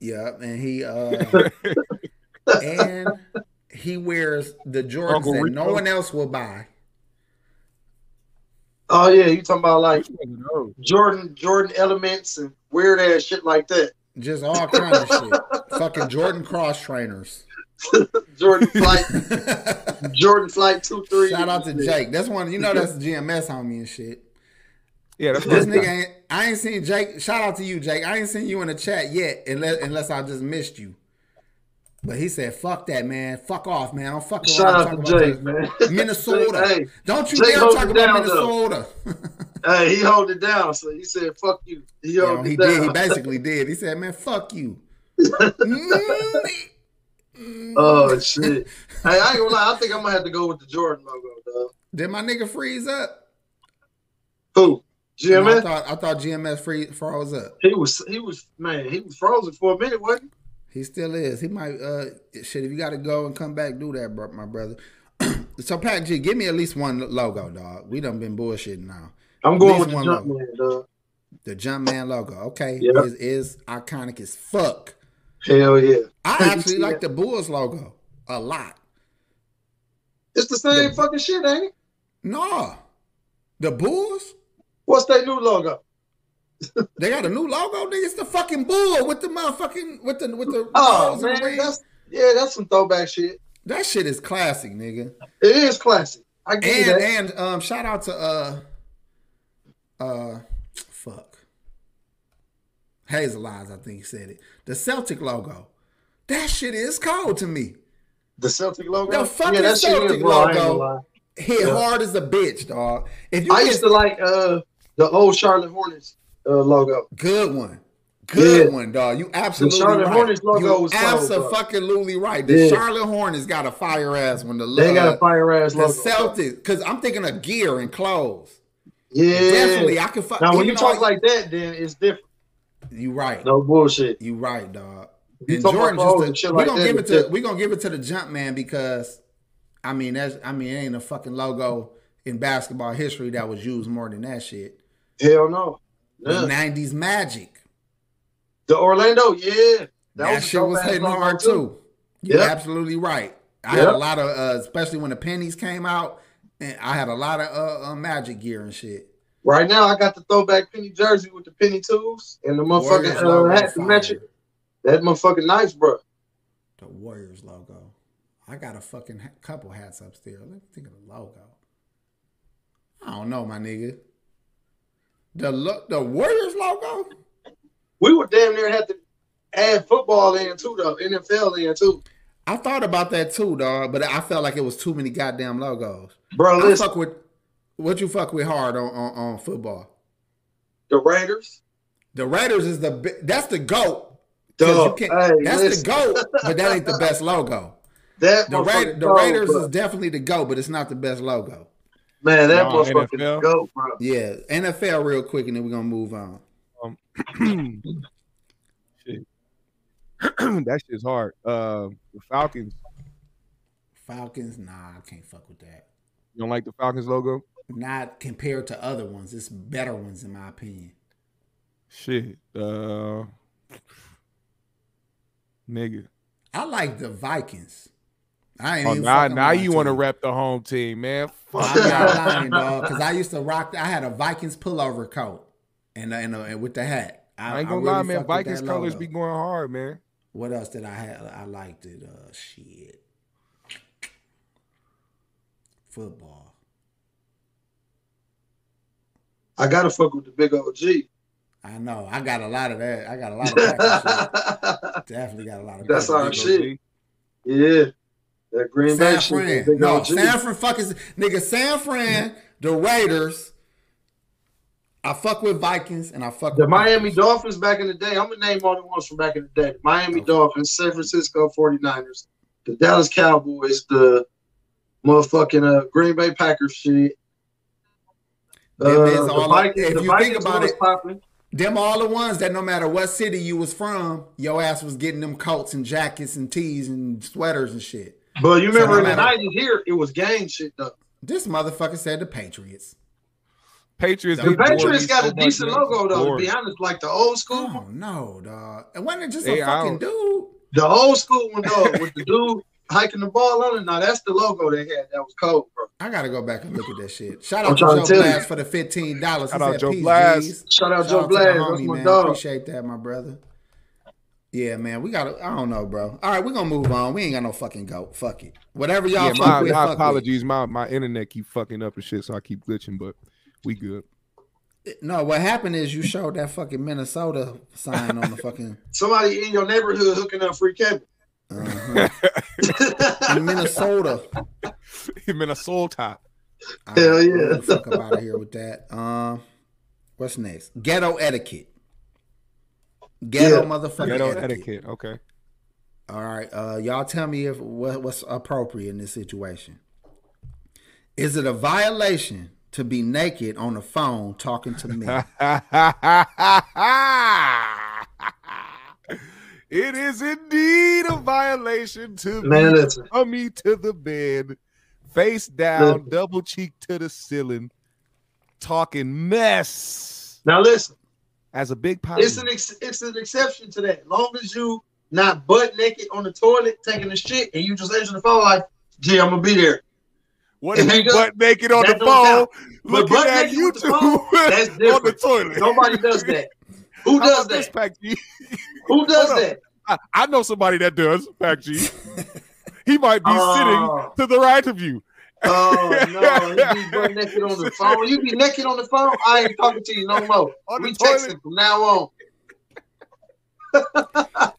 Speaker 2: Yeah, and he uh and he wears the Jordans
Speaker 1: Uncle
Speaker 2: that no one else will buy.
Speaker 3: Oh yeah, you talking about like
Speaker 1: Which one of those?
Speaker 3: Jordan Jordan elements and weird ass shit like that.
Speaker 2: Just all kind of shit. Fucking Jordan cross trainers.
Speaker 3: Jordan flight Jordan flight two three.
Speaker 2: Shout out to Jake. That's one. You know that's GMS homie and shit.
Speaker 1: Yeah, that's
Speaker 2: This nigga ain't. I ain't seen Jake. Shout out to you, Jake. I ain't seen you in the chat yet, unless unless I just missed you. But he said, "Fuck that, man. Fuck off, man. I don't fuck.
Speaker 3: Shout
Speaker 2: and
Speaker 3: out
Speaker 2: talk
Speaker 3: to
Speaker 2: about
Speaker 3: Jake,
Speaker 2: this.
Speaker 3: man.
Speaker 2: Minnesota.
Speaker 3: Hey,
Speaker 2: Don't you
Speaker 3: Jake
Speaker 2: dare
Speaker 3: hold
Speaker 2: talk
Speaker 3: it
Speaker 2: about
Speaker 3: down.
Speaker 2: Minnesota."
Speaker 3: hey, he hold it down. So he said, "Fuck you." He
Speaker 2: You know,
Speaker 3: it
Speaker 2: he
Speaker 3: down.
Speaker 2: did. He basically did. He said, "Man, fuck you." Mm, Mm.
Speaker 3: Oh shit! hey, I ain't gonna lie. I think I'm gonna have to go with the Jordan logo, dog.
Speaker 2: Did my nigga freeze up?
Speaker 3: Who?
Speaker 2: No, I
Speaker 3: GMS?
Speaker 2: thought I thought GMS free, froze up.
Speaker 3: He was he was man. He was frozen for a minute, wasn't
Speaker 2: He He still is. He might uh shit. If you got to go and come back, do that, bro, my brother. so Pac G, give me at least one logo, dog. We done been bullshitting now.
Speaker 3: I'm going with the
Speaker 2: one
Speaker 3: jump
Speaker 2: logo.
Speaker 3: man, dog.
Speaker 2: The Jumpman logo, okay,
Speaker 3: Yeah.
Speaker 2: is is iconic as fuck.
Speaker 3: Hell yeah!
Speaker 2: I actually like the Bulls logo a lot.
Speaker 3: It's the same
Speaker 2: The-
Speaker 3: fucking shit, ain't it?
Speaker 2: Nah, the Bulls.
Speaker 3: What's their new logo?
Speaker 2: They got a new logo, nigga. It's the fucking bull with the motherfucking with the with the
Speaker 3: Oh man,
Speaker 2: rings.
Speaker 3: that's yeah, that's some throwback shit.
Speaker 2: That shit is classic, nigga.
Speaker 3: It is classic. I get
Speaker 2: And
Speaker 3: that.
Speaker 2: and um, shout out to uh uh fuck Hazel Eyes. I think he said it. The Celtic logo. That shit is cold to me.
Speaker 3: The Celtic logo.
Speaker 2: The fucking
Speaker 3: is
Speaker 2: Celtic
Speaker 3: raw, I ain't
Speaker 2: logo. Hit
Speaker 3: Yeah.
Speaker 2: hard as a bitch, dog. If you
Speaker 3: I used to like uh the old Charlotte Hornets uh, logo.
Speaker 2: good one. Good
Speaker 3: Yeah.
Speaker 2: one, dog. You absolutely
Speaker 3: Charlotte
Speaker 2: right.
Speaker 3: Hornets logo
Speaker 2: you
Speaker 3: was
Speaker 2: absolutely right. The
Speaker 3: Yeah.
Speaker 2: Charlotte Hornets got a fire ass one. The
Speaker 3: They got
Speaker 2: uh,
Speaker 3: a fire ass
Speaker 2: the
Speaker 3: logo.
Speaker 2: The Celtics, because I'm thinking of gear and clothes.
Speaker 3: Yeah,
Speaker 2: Definitely, I can. Fu-
Speaker 3: Now when you talk like that, then it's different.
Speaker 2: You right,
Speaker 3: No bullshit.
Speaker 2: you right, dog.
Speaker 3: You
Speaker 2: And Jordan just to,
Speaker 3: shit
Speaker 2: we
Speaker 3: like
Speaker 2: gonna
Speaker 3: that,
Speaker 2: give it to we gonna give it to the jump man because I mean that's I mean it ain't a fucking logo in basketball history that was used more than that shit.
Speaker 3: Hell no.
Speaker 2: The '90s Magic.
Speaker 3: The Orlando, yeah.
Speaker 2: That,
Speaker 3: a
Speaker 2: shit was hitting hard too. You're
Speaker 3: Yep.
Speaker 2: absolutely right. I had a lot of, uh, especially when the pennies came out, and I had a lot of uh, uh, Magic gear and shit.
Speaker 3: Right now, I got the throwback penny jersey with the penny tools and the motherfucking uh, hat to match it. That motherfucking nice, bro.
Speaker 2: The Warriors logo. I got a fucking ha- couple hats upstairs. Let me think of the logo. I don't know, my nigga. The lo- the Warriors logo.
Speaker 3: We would damn near have to add football in too, though. NFL in too,
Speaker 2: I thought about that too, dog, but I felt like it was too many goddamn logos.
Speaker 3: bro.
Speaker 2: I
Speaker 3: Listen,
Speaker 2: fuck with what you fuck with hard on on, on football.
Speaker 3: the Raiders.
Speaker 2: The Raiders is the that's the goat.
Speaker 3: Duh.
Speaker 2: you can't-
Speaker 3: Hey,
Speaker 2: that's
Speaker 3: listen.
Speaker 2: the goat, but that ain't the best logo.
Speaker 3: That
Speaker 2: The, Ra-
Speaker 3: motherfucking
Speaker 2: the
Speaker 3: goat,
Speaker 2: Raiders
Speaker 3: bro.
Speaker 2: is definitely the goat, but it's not the best logo.
Speaker 3: man. That
Speaker 1: Nah,
Speaker 3: motherfucking
Speaker 1: NFL.
Speaker 3: goat, bro.
Speaker 2: Yeah, NFL real quick, and then we're gonna move on.
Speaker 1: Shit. that shit's hard. Uh, the Falcons.
Speaker 2: Falcons, nah, I can't fuck with that.
Speaker 1: You don't like the Falcons logo?
Speaker 2: Not compared to other ones. It's better ones in my opinion.
Speaker 1: Shit. Uh, nigga.
Speaker 2: I like the Vikings. I ain't
Speaker 1: Oh,
Speaker 2: even
Speaker 1: now, now you want to rep the home team, man. Fuck
Speaker 2: I'm not lying, dog, because I used to rock. I had a Vikings pullover coat, and and, and with the hat.
Speaker 1: I ain't gonna
Speaker 2: really
Speaker 1: lie, man. Vikings colors
Speaker 2: logo.
Speaker 1: be going hard, man.
Speaker 2: What else did I have? I liked it. Uh, shit. Football.
Speaker 3: I gotta fuck with the big OG.
Speaker 2: I know. I got a lot of that. I got a lot of shit. Definitely got a lot of.
Speaker 3: That.
Speaker 2: That's
Speaker 3: our
Speaker 2: shit.
Speaker 3: shit. Yeah. That Green Bay
Speaker 2: San
Speaker 3: shit.
Speaker 2: Fran.
Speaker 3: Big
Speaker 2: No,
Speaker 3: OG.
Speaker 2: San Fran fucking nigga. San Fran, the Raiders. I fuck with Vikings and I fuck
Speaker 3: The Miami
Speaker 2: Dolphins.
Speaker 3: Dolphins back in the day. I'm gonna name all the ones from back in the day. Miami Dolphins, San Francisco 49ers, the Dallas Cowboys, the motherfucking uh, Green Bay Packers shit. Uh,
Speaker 2: Them is all-
Speaker 3: Vikings,
Speaker 2: if you
Speaker 3: Vikings
Speaker 2: think about it-
Speaker 3: popping.
Speaker 2: Them all the ones that no matter what city you was from, your ass was getting them coats and jackets and tees and sweaters and shit.
Speaker 3: But you
Speaker 2: So
Speaker 3: remember
Speaker 2: no
Speaker 3: in the
Speaker 2: matter-
Speaker 3: 90s here, it was gang shit though.
Speaker 2: This motherfucker said the Patriots.
Speaker 1: Patriots.
Speaker 2: The
Speaker 3: The Patriots got
Speaker 1: so
Speaker 3: a decent logo though, to be honest. Like the old school
Speaker 2: Oh
Speaker 3: one.
Speaker 2: no, dog. And wasn't it just
Speaker 1: They
Speaker 2: a fucking
Speaker 1: out.
Speaker 2: dude?
Speaker 3: The old school one though, with the dude hiking the ball on it. Now that's the logo they had. That was cold, bro.
Speaker 2: I gotta go back and look at that shit. Shout out to Joe
Speaker 3: to tell you.
Speaker 2: For the fifteen dollars.
Speaker 1: Shout out Joe Blast.
Speaker 3: Shout out Joe
Speaker 2: out
Speaker 3: Blast. That's
Speaker 2: homie,
Speaker 3: my
Speaker 2: man.
Speaker 3: dog.
Speaker 2: Appreciate that, my brother. Yeah, man, we got. to I don't know, bro. All right, we're gonna move on. We ain't got no fucking goat. Fuck it. Whatever y'all
Speaker 1: Yeah,
Speaker 2: fuck
Speaker 1: my,
Speaker 2: with.
Speaker 1: my
Speaker 2: fuck with.
Speaker 1: apologies. My my internet keep fucking up and shit, so I keep glitching, but we good.
Speaker 2: No, what happened is you showed that fucking Minnesota sign on the fucking
Speaker 3: Somebody in your neighborhood hooking up free cable.
Speaker 2: Uh in Minnesota.
Speaker 1: Him in a soul top.
Speaker 2: All
Speaker 3: Hell
Speaker 2: right,
Speaker 3: yeah.
Speaker 2: we'll Fuck up out of here with that. Um, what's next? Ghetto etiquette. Ghetto
Speaker 3: Yeah.
Speaker 2: motherfucking
Speaker 1: Ghetto
Speaker 2: etiquette.
Speaker 1: etiquette. Okay.
Speaker 2: All right, uh, y'all tell me if what, what's appropriate in this situation. Is it a violation to be naked on the phone talking to me?
Speaker 1: it is indeed a violation to
Speaker 3: Man,
Speaker 1: be tummy to the bed, face down,
Speaker 3: Listen.
Speaker 1: double cheek to the ceiling, talking mess
Speaker 3: Now listen,
Speaker 1: as a big potty.
Speaker 3: it's an ex- it's an exception to that. Long as you not butt naked on the toilet taking a shit and you just answer the phone like, "Gee, I'm gonna be there."
Speaker 1: What if you butt naked on the phone, looking at
Speaker 3: the
Speaker 1: YouTube
Speaker 3: phone,
Speaker 1: on the toilet?
Speaker 3: Nobody does that. Who does that? Who does that?
Speaker 1: I, I know somebody that does, Pac G. He might be
Speaker 3: Oh.
Speaker 1: sitting to the right of you.
Speaker 3: Oh no, you be butt naked on the phone. You be naked on the phone. I ain't talking to you no more.
Speaker 1: On the
Speaker 3: we
Speaker 1: toilet.
Speaker 3: texting from now on.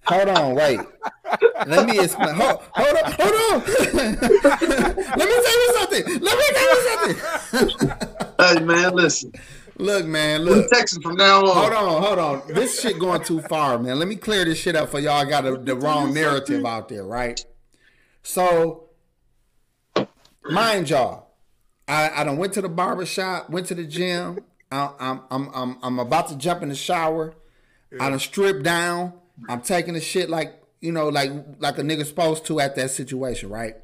Speaker 2: hold on, wait. Let me explain. Hold, hold on, hold on. Let me tell you something. Let me tell you something.
Speaker 3: Hey man, listen.
Speaker 2: Look, man, look.
Speaker 3: texting from now on.
Speaker 2: Hold on, hold on. This shit going too far, man. Let me clear this shit up for y'all. I got a, the wrong narrative out there, right? So, mind y'all, I, I done went to the barber shop, went to the gym. I, I'm, I'm, I'm, I'm about to jump in the shower. I done stripped down. I'm taking the shit like you know, like like a nigga supposed to at that situation, right?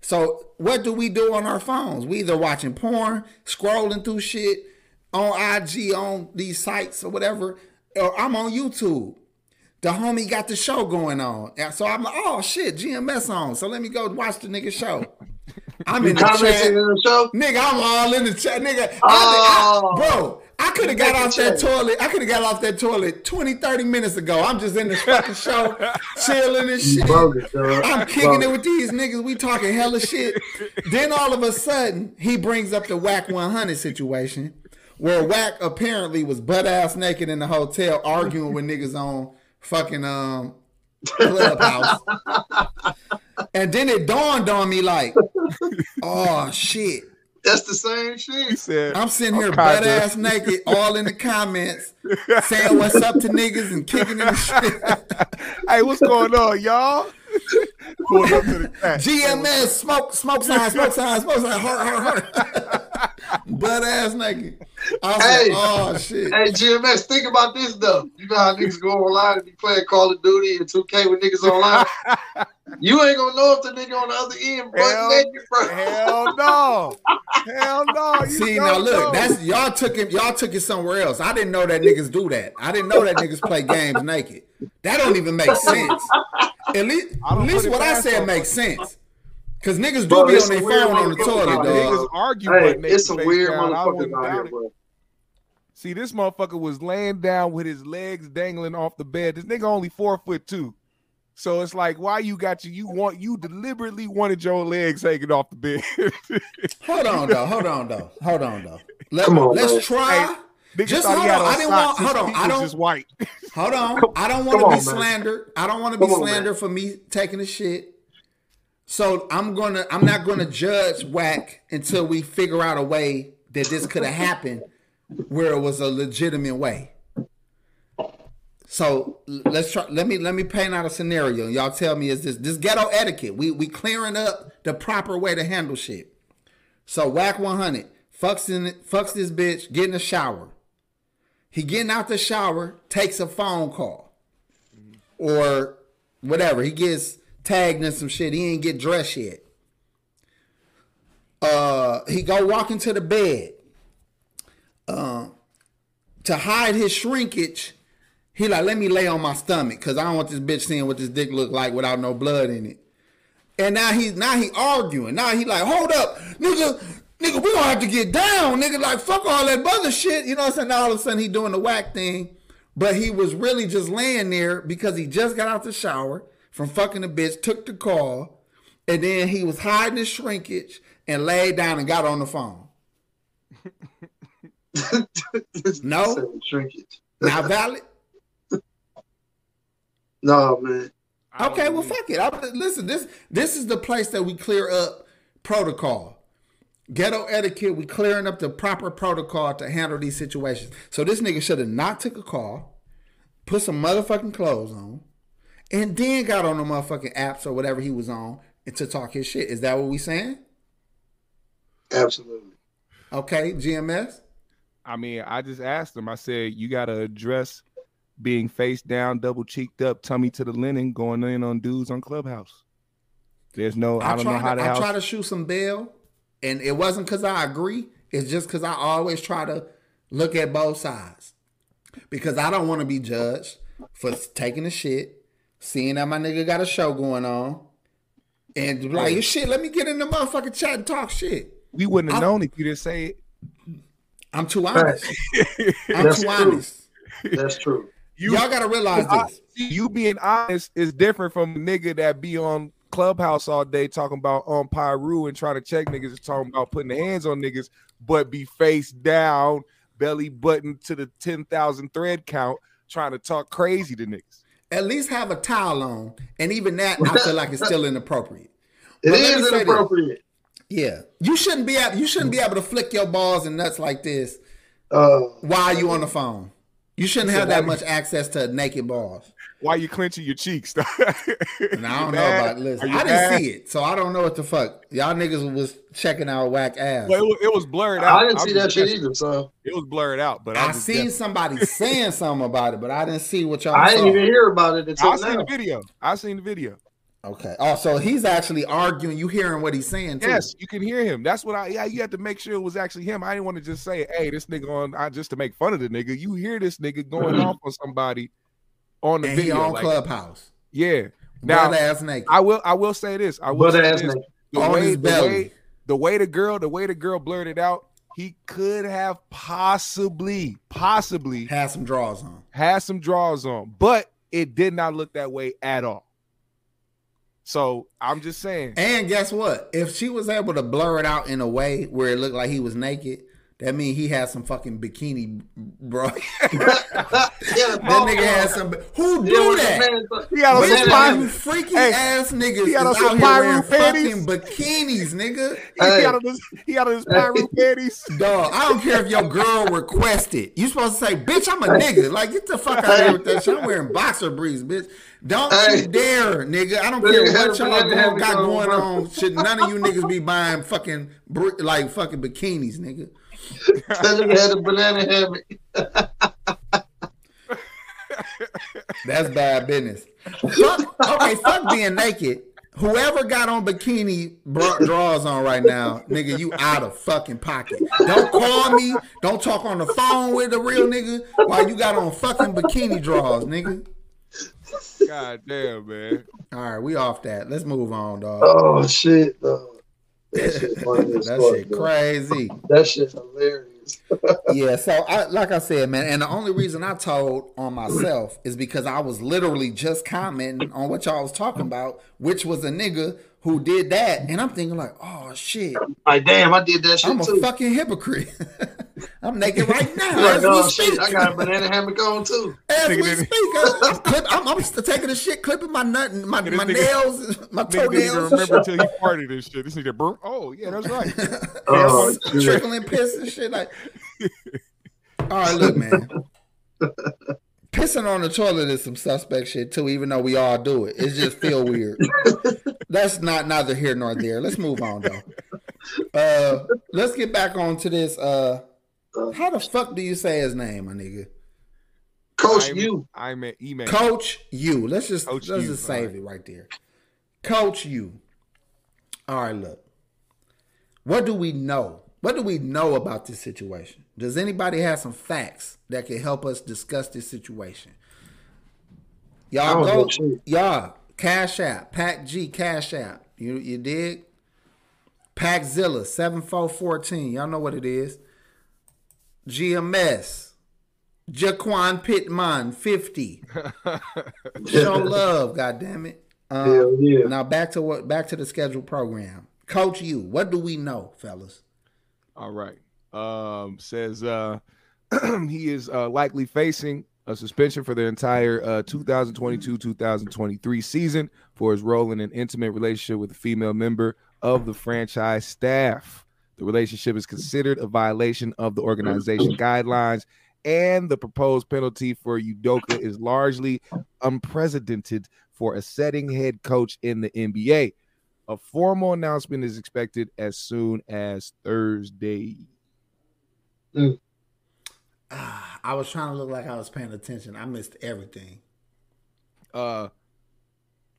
Speaker 2: So what do we do on our phones? We either watching porn, scrolling through shit on IG on these sites or whatever, or I'm on YouTube. The homie got the show going on. And so I'm like, oh shit, GMS on. So let me go watch the nigga show. I'm in the chat.
Speaker 3: In the show.
Speaker 2: Nigga, I'm all in the chat. Nigga,
Speaker 3: Oh.
Speaker 2: I- bro, I could have got off that toilet. I could have got off that toilet 20, 30 minutes ago. I'm just in the fucking show, chilling and shit.
Speaker 3: Bogus.
Speaker 2: I'm kicking it with these niggas. We talking hella shit. then all of a sudden, he brings up the Wack 100 situation where Wack apparently was butt ass naked in the hotel arguing with niggas on fucking um clubhouse. and then it dawned on me like, oh shit.
Speaker 3: That's the same
Speaker 1: He
Speaker 3: shit.
Speaker 1: said,
Speaker 2: I'm sitting here butt ass naked, all in the comments, saying what's up to niggas and kicking in the shit.
Speaker 1: "Hey, what's going on, y'all?" Going up to the chat.
Speaker 2: GMS, smoke, smoke sign, smoke sign, smoke sign, heart, heart, heart. butt ass naked. I was
Speaker 3: Hey.
Speaker 2: like, oh shit.
Speaker 3: Hey GMS, think about this though. You know how niggas go online and be playing Call of Duty and 2K with niggas online. you ain't gonna know if the nigga on the other end butt
Speaker 1: Hell-
Speaker 3: naked, bro.
Speaker 1: Hell no, hell no. You
Speaker 2: See now, look,
Speaker 1: know.
Speaker 2: that's y'all took it. Y'all took it somewhere else. I didn't know that niggas do that. I didn't know that niggas play games naked. That don't even make sense. At least, at least what I said makes sense. Cause niggas do
Speaker 3: Bro,
Speaker 2: be on their phone on the toilet,
Speaker 3: out
Speaker 2: dog.
Speaker 1: Niggas argue
Speaker 3: Hey,
Speaker 1: butt
Speaker 3: it's some weird
Speaker 1: down. I
Speaker 3: motherfuckers out here,
Speaker 1: it.
Speaker 3: bro.
Speaker 1: See, this motherfucker was laying down with his legs dangling off the bed. This nigga only four foot two. So it's like, why you got you? You want you deliberately wanted your legs hanging off the bed.
Speaker 2: Hold on though. Hold on though. Hold on though. Let,
Speaker 3: Come on,
Speaker 2: let's
Speaker 3: man.
Speaker 2: try.
Speaker 1: Nigga
Speaker 2: Just hold on.
Speaker 1: on
Speaker 2: I didn't want- hold on. I don't-
Speaker 1: just white.
Speaker 2: Hold on. I don't want to be
Speaker 3: man.
Speaker 2: slandered. I don't want to be
Speaker 3: on,
Speaker 2: slandered
Speaker 3: man.
Speaker 2: for me taking a shit. So I'm gonna I'm not gonna judge Wack until we figure out a way that this could have happened where it was a legitimate way. So let's try. Let me let me paint out a scenario. Y'all tell me is this this ghetto etiquette? We we clearing up the proper way to handle shit. So Wack 100 fucks in fucks this bitch, get in the shower. He getting out the shower, takes a phone call, or whatever. He gets tagged in some shit. He ain't get dressed yet. Uh, he go walk into the bed. Uh, to hide his shrinkage, he like, let me lay on my stomach because I don't want this bitch seeing what this dick look like without no blood in it. And now he's now he arguing. Now he like, hold up, nigga, nigga, we gonna have to get down, nigga. Like, fuck all that other shit. You know what I'm saying? Now all of a sudden he doing the whack thing. But he was really just laying there because he just got out the shower from fucking the bitch, took the call, and then he was hiding his shrinkage and laid down and got on the phone. no?
Speaker 3: Shrinkage.
Speaker 2: Not valid?
Speaker 3: No, man.
Speaker 2: Okay, well, fuck it. I, listen, this this is the place that we clear up protocol. Ghetto etiquette, we clearing up the proper protocol to handle these situations. So this nigga should have not took a call, put some motherfucking clothes on, and then got on the motherfucking apps or whatever he was on and to talk his shit. Is that what we saying?
Speaker 3: Absolutely.
Speaker 2: Okay, GMS.
Speaker 1: I mean, I just asked him. I said, you got to address being face down, double cheeked up, tummy to the linen, going in on dudes on Clubhouse. There's no, I, I don't know how
Speaker 2: to.
Speaker 1: I
Speaker 2: try to shoot some bail, and it wasn't because I agree. It's just because I always try to look at both sides because I don't want to be judged for taking the shit, seeing that my nigga got a show going on, and like shit. Let me get in the motherfucking chat and talk shit.
Speaker 1: We wouldn't have I, known if you didn't say it.
Speaker 2: I'm too honest. I'm That's too true. honest.
Speaker 3: That's true.
Speaker 2: You, all gotta realize this.
Speaker 1: You being honest is different from a nigga that be on Clubhouse all day talking about on Piru and trying to check niggas and talking about putting the hands on niggas, but be face down, belly button to the 10,000 thread count, trying to talk crazy to niggas.
Speaker 2: At least have a towel on. And even that, I feel like it's still inappropriate.
Speaker 3: It but is inappropriate.
Speaker 2: Yeah. You shouldn't be able, you shouldn't be able to flick your balls and nuts like this uh, while you on the phone. You shouldn't have that much access to naked balls.
Speaker 1: Why are you clenching your cheeks?
Speaker 2: and I don't know about listen. I didn't bad? see it, so I don't know what the fuck. Y'all niggas was checking out whack ass.
Speaker 1: Well, it, was, it was blurred out.
Speaker 3: I didn't see that shit either. So
Speaker 1: it was blurred out. But
Speaker 2: I, I seen guessing. somebody saying something about it, but I didn't see what y'all.
Speaker 3: I
Speaker 2: saw.
Speaker 3: didn't even hear about it until
Speaker 1: I
Speaker 3: now.
Speaker 1: seen the video. I seen the video.
Speaker 2: Okay. Oh, so he's actually arguing. You hearing what he's saying? Too.
Speaker 1: Yes, you can hear him. That's what I. Yeah, you have to make sure it was actually him. I didn't want to just say, "Hey, this nigga on," I just to make fun of the nigga. You hear this nigga going mm-hmm. off on somebody on the
Speaker 2: and
Speaker 1: video
Speaker 2: on like, Clubhouse.
Speaker 1: Yeah. Now,
Speaker 2: ass naked.
Speaker 1: I will. I will say this. I will say this. The way, the way, the way the girl, the way the girl blurted out, he could have possibly, possibly
Speaker 2: had some draws on,
Speaker 1: had some draws on, but it did not look that way at all. So I'm just saying.
Speaker 2: And guess what? If she was able to blur it out in a way where it looked like he was naked, that means he had some fucking bikini, bro. yeah, that nigga had some. Who do yeah, that?
Speaker 1: He had on some
Speaker 2: pirate, freaky hey, ass niggas. He had on some pirate panties, bikinis, nigga.
Speaker 1: Hey. He, had on his, he had on his pirate panties.
Speaker 2: Dog, I don't care if your girl requested. You supposed to say, "Bitch, I'm a nigga." Like, get the fuck out of here with that shit. I'm wearing boxer briefs, bitch. Don't hey. you dare, nigga. I don't care what y'all got going on. Should none of you niggas be buying fucking like fucking bikinis, nigga.
Speaker 3: That nigga had a banana hammock.
Speaker 2: That's bad business. Fuck, okay, fuck being naked. Whoever got on bikini draws on right now, nigga, you out of fucking pocket. Don't call me. Don't talk on the phone with the real nigga while you got on fucking bikini draws, nigga.
Speaker 1: God damn, man.
Speaker 2: All right, we off that. Let's move on, dog.
Speaker 3: Oh shit, dog. That shit,
Speaker 2: that shit crazy.
Speaker 3: That shit hilarious.
Speaker 2: yeah, so I, like I said, man, and the only reason I told on myself is because I was literally just commenting on what y'all was talking about, which was a nigga who did that, and I'm thinking like, oh shit,
Speaker 3: like damn, I did that shit
Speaker 2: I'm
Speaker 3: too.
Speaker 2: a fucking hypocrite. I'm naked right now.
Speaker 3: Like,
Speaker 2: As
Speaker 3: oh
Speaker 2: we
Speaker 3: shit,
Speaker 2: speak.
Speaker 3: I got a banana hammock on too.
Speaker 2: As we speak, I'm, I'm, clip, I'm, I'm still taking a shit, clipping my nut, my, my
Speaker 1: nigga-
Speaker 2: nails, my
Speaker 1: Nigga didn't
Speaker 2: toenails,
Speaker 1: remember until he farted and shit. This nigga burnt. Oh yeah, that's right.
Speaker 3: Oh, shit.
Speaker 2: trickling piss and shit. Like, all right, look, man. Pissing on the toilet is some suspect shit too. Even though we all do it, it just feel weird. That's not neither here nor there. Let's move on though. Uh, let's get back on to this. Uh, how the fuck do you say his name, my nigga?
Speaker 3: Coach,
Speaker 1: I'm-
Speaker 3: you.
Speaker 1: I'm at email.
Speaker 2: Coach you. Let's just
Speaker 1: Coach
Speaker 2: let's
Speaker 1: U,
Speaker 2: just save
Speaker 1: alright.
Speaker 2: it right there. Coach you. All right, look. What do we know? What do we know about this situation? Does anybody have some facts that can help us discuss this situation? Y'all go, y'all Cash App, Pac G Cash App. You you dig? Paczilla seven four fourteen. Y'all know what it is. GMS. Jacquan Pittman fifty. Show love, goddamn it. Um,
Speaker 3: Hell yeah.
Speaker 2: Now back to what? Back to the scheduled program. Coach, you. What do we know, fellas?
Speaker 1: All right. Um, says uh, he is uh, likely facing a suspension for the entire uh, 2022-2023 season for his role in an intimate relationship with a female member of the franchise staff. The relationship is considered a violation of the organization guidelines, and the proposed penalty for Udoka is largely unprecedented for a setting head coach in the NBA. A formal announcement is expected as soon as Thursday.
Speaker 2: Ah, I was trying to look like I was paying attention. I missed everything.
Speaker 1: Uh,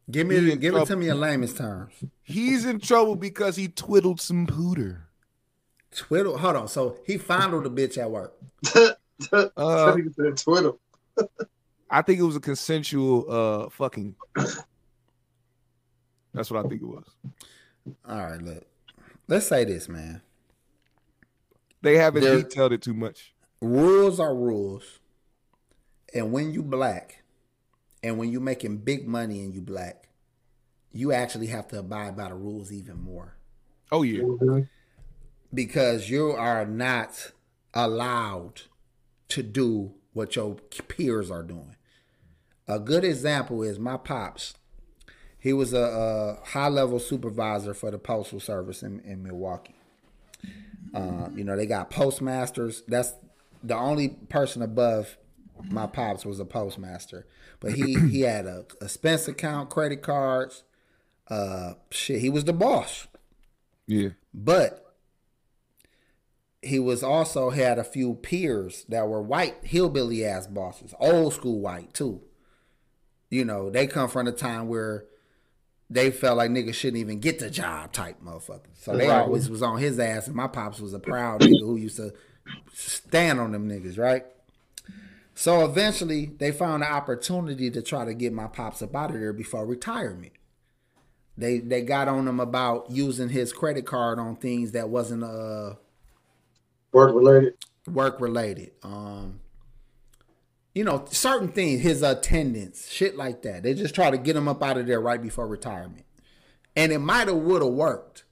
Speaker 2: Give me,
Speaker 1: He in
Speaker 2: give it to me in layman's terms.
Speaker 1: he's in trouble because he twiddled some pooter.
Speaker 2: Twiddle. Hold on. So he fondled a bitch at work.
Speaker 1: Uh,
Speaker 3: That nigga said Twitter.
Speaker 1: I think it was a consensual uh fucking. That's what I think it was.
Speaker 2: All right, look. Let's say this, man.
Speaker 1: They haven't
Speaker 2: There-
Speaker 1: detailed it too much.
Speaker 2: Rules are rules. And when you black, and when you're making big money and you black, you actually have to abide by the rules even more.
Speaker 1: Oh yeah,
Speaker 3: Mhm.
Speaker 2: because you are not allowed to do what your peers are doing. A good example is my pops. He was a, a high level supervisor for the postal service in, in Milwaukee. Uh, you know, they got postmasters. That's the only person above my pops was a postmaster. But he he had a expense account, credit cards. Uh, shit, he was the boss.
Speaker 1: yeah.
Speaker 2: But he was also had a few peers that were white hillbilly ass bosses, old school white too. You know, they come from a time where they felt like niggas shouldn't even get the job type motherfucker. So they
Speaker 3: Right.
Speaker 2: always was on his ass, and my pops was a proud nigga who used to stand on them niggas, right? So eventually they found an opportunity to try to get my pops up out of there before retirement. They they got on him about using his credit card on things that wasn't uh
Speaker 3: Work related.
Speaker 2: work related. Um you know, certain things, his attendance, shit like that. They just try to get him up out of there right before retirement. And it might have would have worked.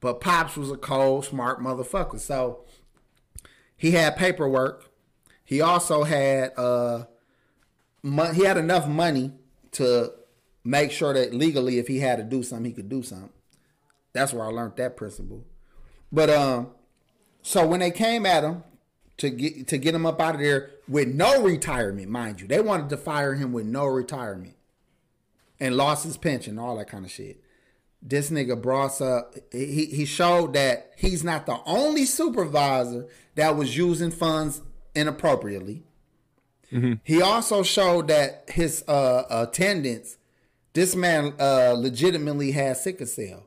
Speaker 2: But Pops was a cold, smart motherfucker. So he had paperwork. He also had uh he had enough money to make sure that legally if he had to do something, he could do something. That's where I learned that principle. But um so when they came at him to get to get him up out of there with no retirement, mind you, they wanted to fire him with no retirement and lost his pension, all that kind of shit. This nigga brought up he he showed that he's not the only supervisor that was using funds inappropriately. He also showed that his uh, attendance, this man uh, legitimately has sickle cell,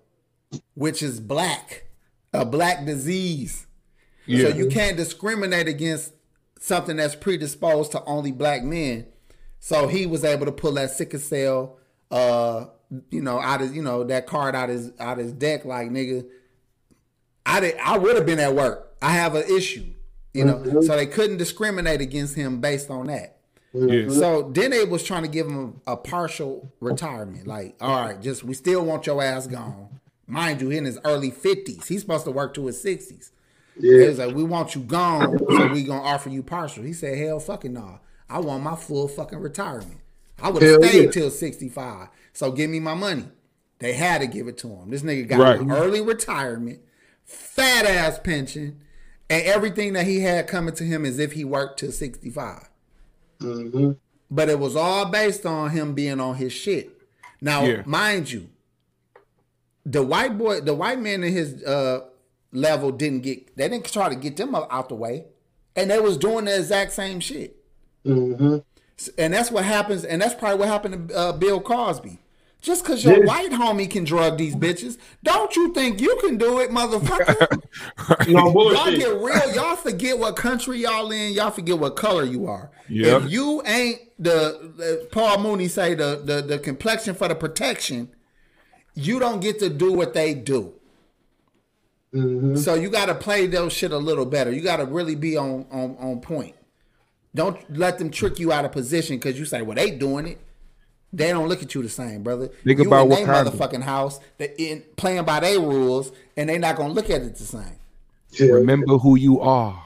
Speaker 2: which is black, a black disease.
Speaker 1: Yeah.
Speaker 2: So you can't discriminate against something that's predisposed to only black men. So he was able to pull that sickle cell, uh, you know, out of you know that card out his out his deck. Like nigga, I did I would have been at work. I have an issue, you know. So they couldn't discriminate against him based on that.
Speaker 1: Yeah.
Speaker 2: So then they was trying to give him a partial retirement. Like, all right, just we still want your ass gone. Mind you, in his early fifties, he's supposed to work to his sixties.
Speaker 3: Yeah.
Speaker 2: was like, we want you gone, so we gonna offer you partial. He said, hell fucking no. I want my full fucking retirement. I would have stayed
Speaker 3: yeah.
Speaker 2: till 65. So give me my money. They had to give it to him. This nigga got
Speaker 1: Right.
Speaker 2: early retirement, fat ass pension, and everything that he had coming to him as if he worked till 65.
Speaker 3: hmm
Speaker 2: But it was all based on him being on his shit. Now,
Speaker 1: Yeah.
Speaker 2: mind you, the white boy, the white man in his uh, level didn't get. They didn't try to get them out out the way, and they was doing the exact same shit.
Speaker 3: hmm
Speaker 2: And that's what happens. And that's probably what happened to uh, Bill Cosby. Just because your
Speaker 3: Yeah.
Speaker 2: white homie can drug these bitches, don't you think you can do it, motherfucker?
Speaker 3: No
Speaker 2: y'all get real. Y'all forget what country y'all in. Y'all forget what color you are.
Speaker 1: Yep.
Speaker 2: If you ain't the, the Paul Mooney say the, the the complexion for the protection, you don't get to do what they do.
Speaker 3: Hmm
Speaker 2: So you got to play those shit a little better. You got to really be on on on point. Don't let them trick you out of position because you say, "Well, they doing it." They don't look at you the same, brother.
Speaker 1: Think
Speaker 2: you
Speaker 1: about
Speaker 2: in they
Speaker 1: Wakanda.
Speaker 2: motherfucking house, they in playing by their rules, and they not gonna look at it the same.
Speaker 3: Yeah.
Speaker 1: Remember who you are.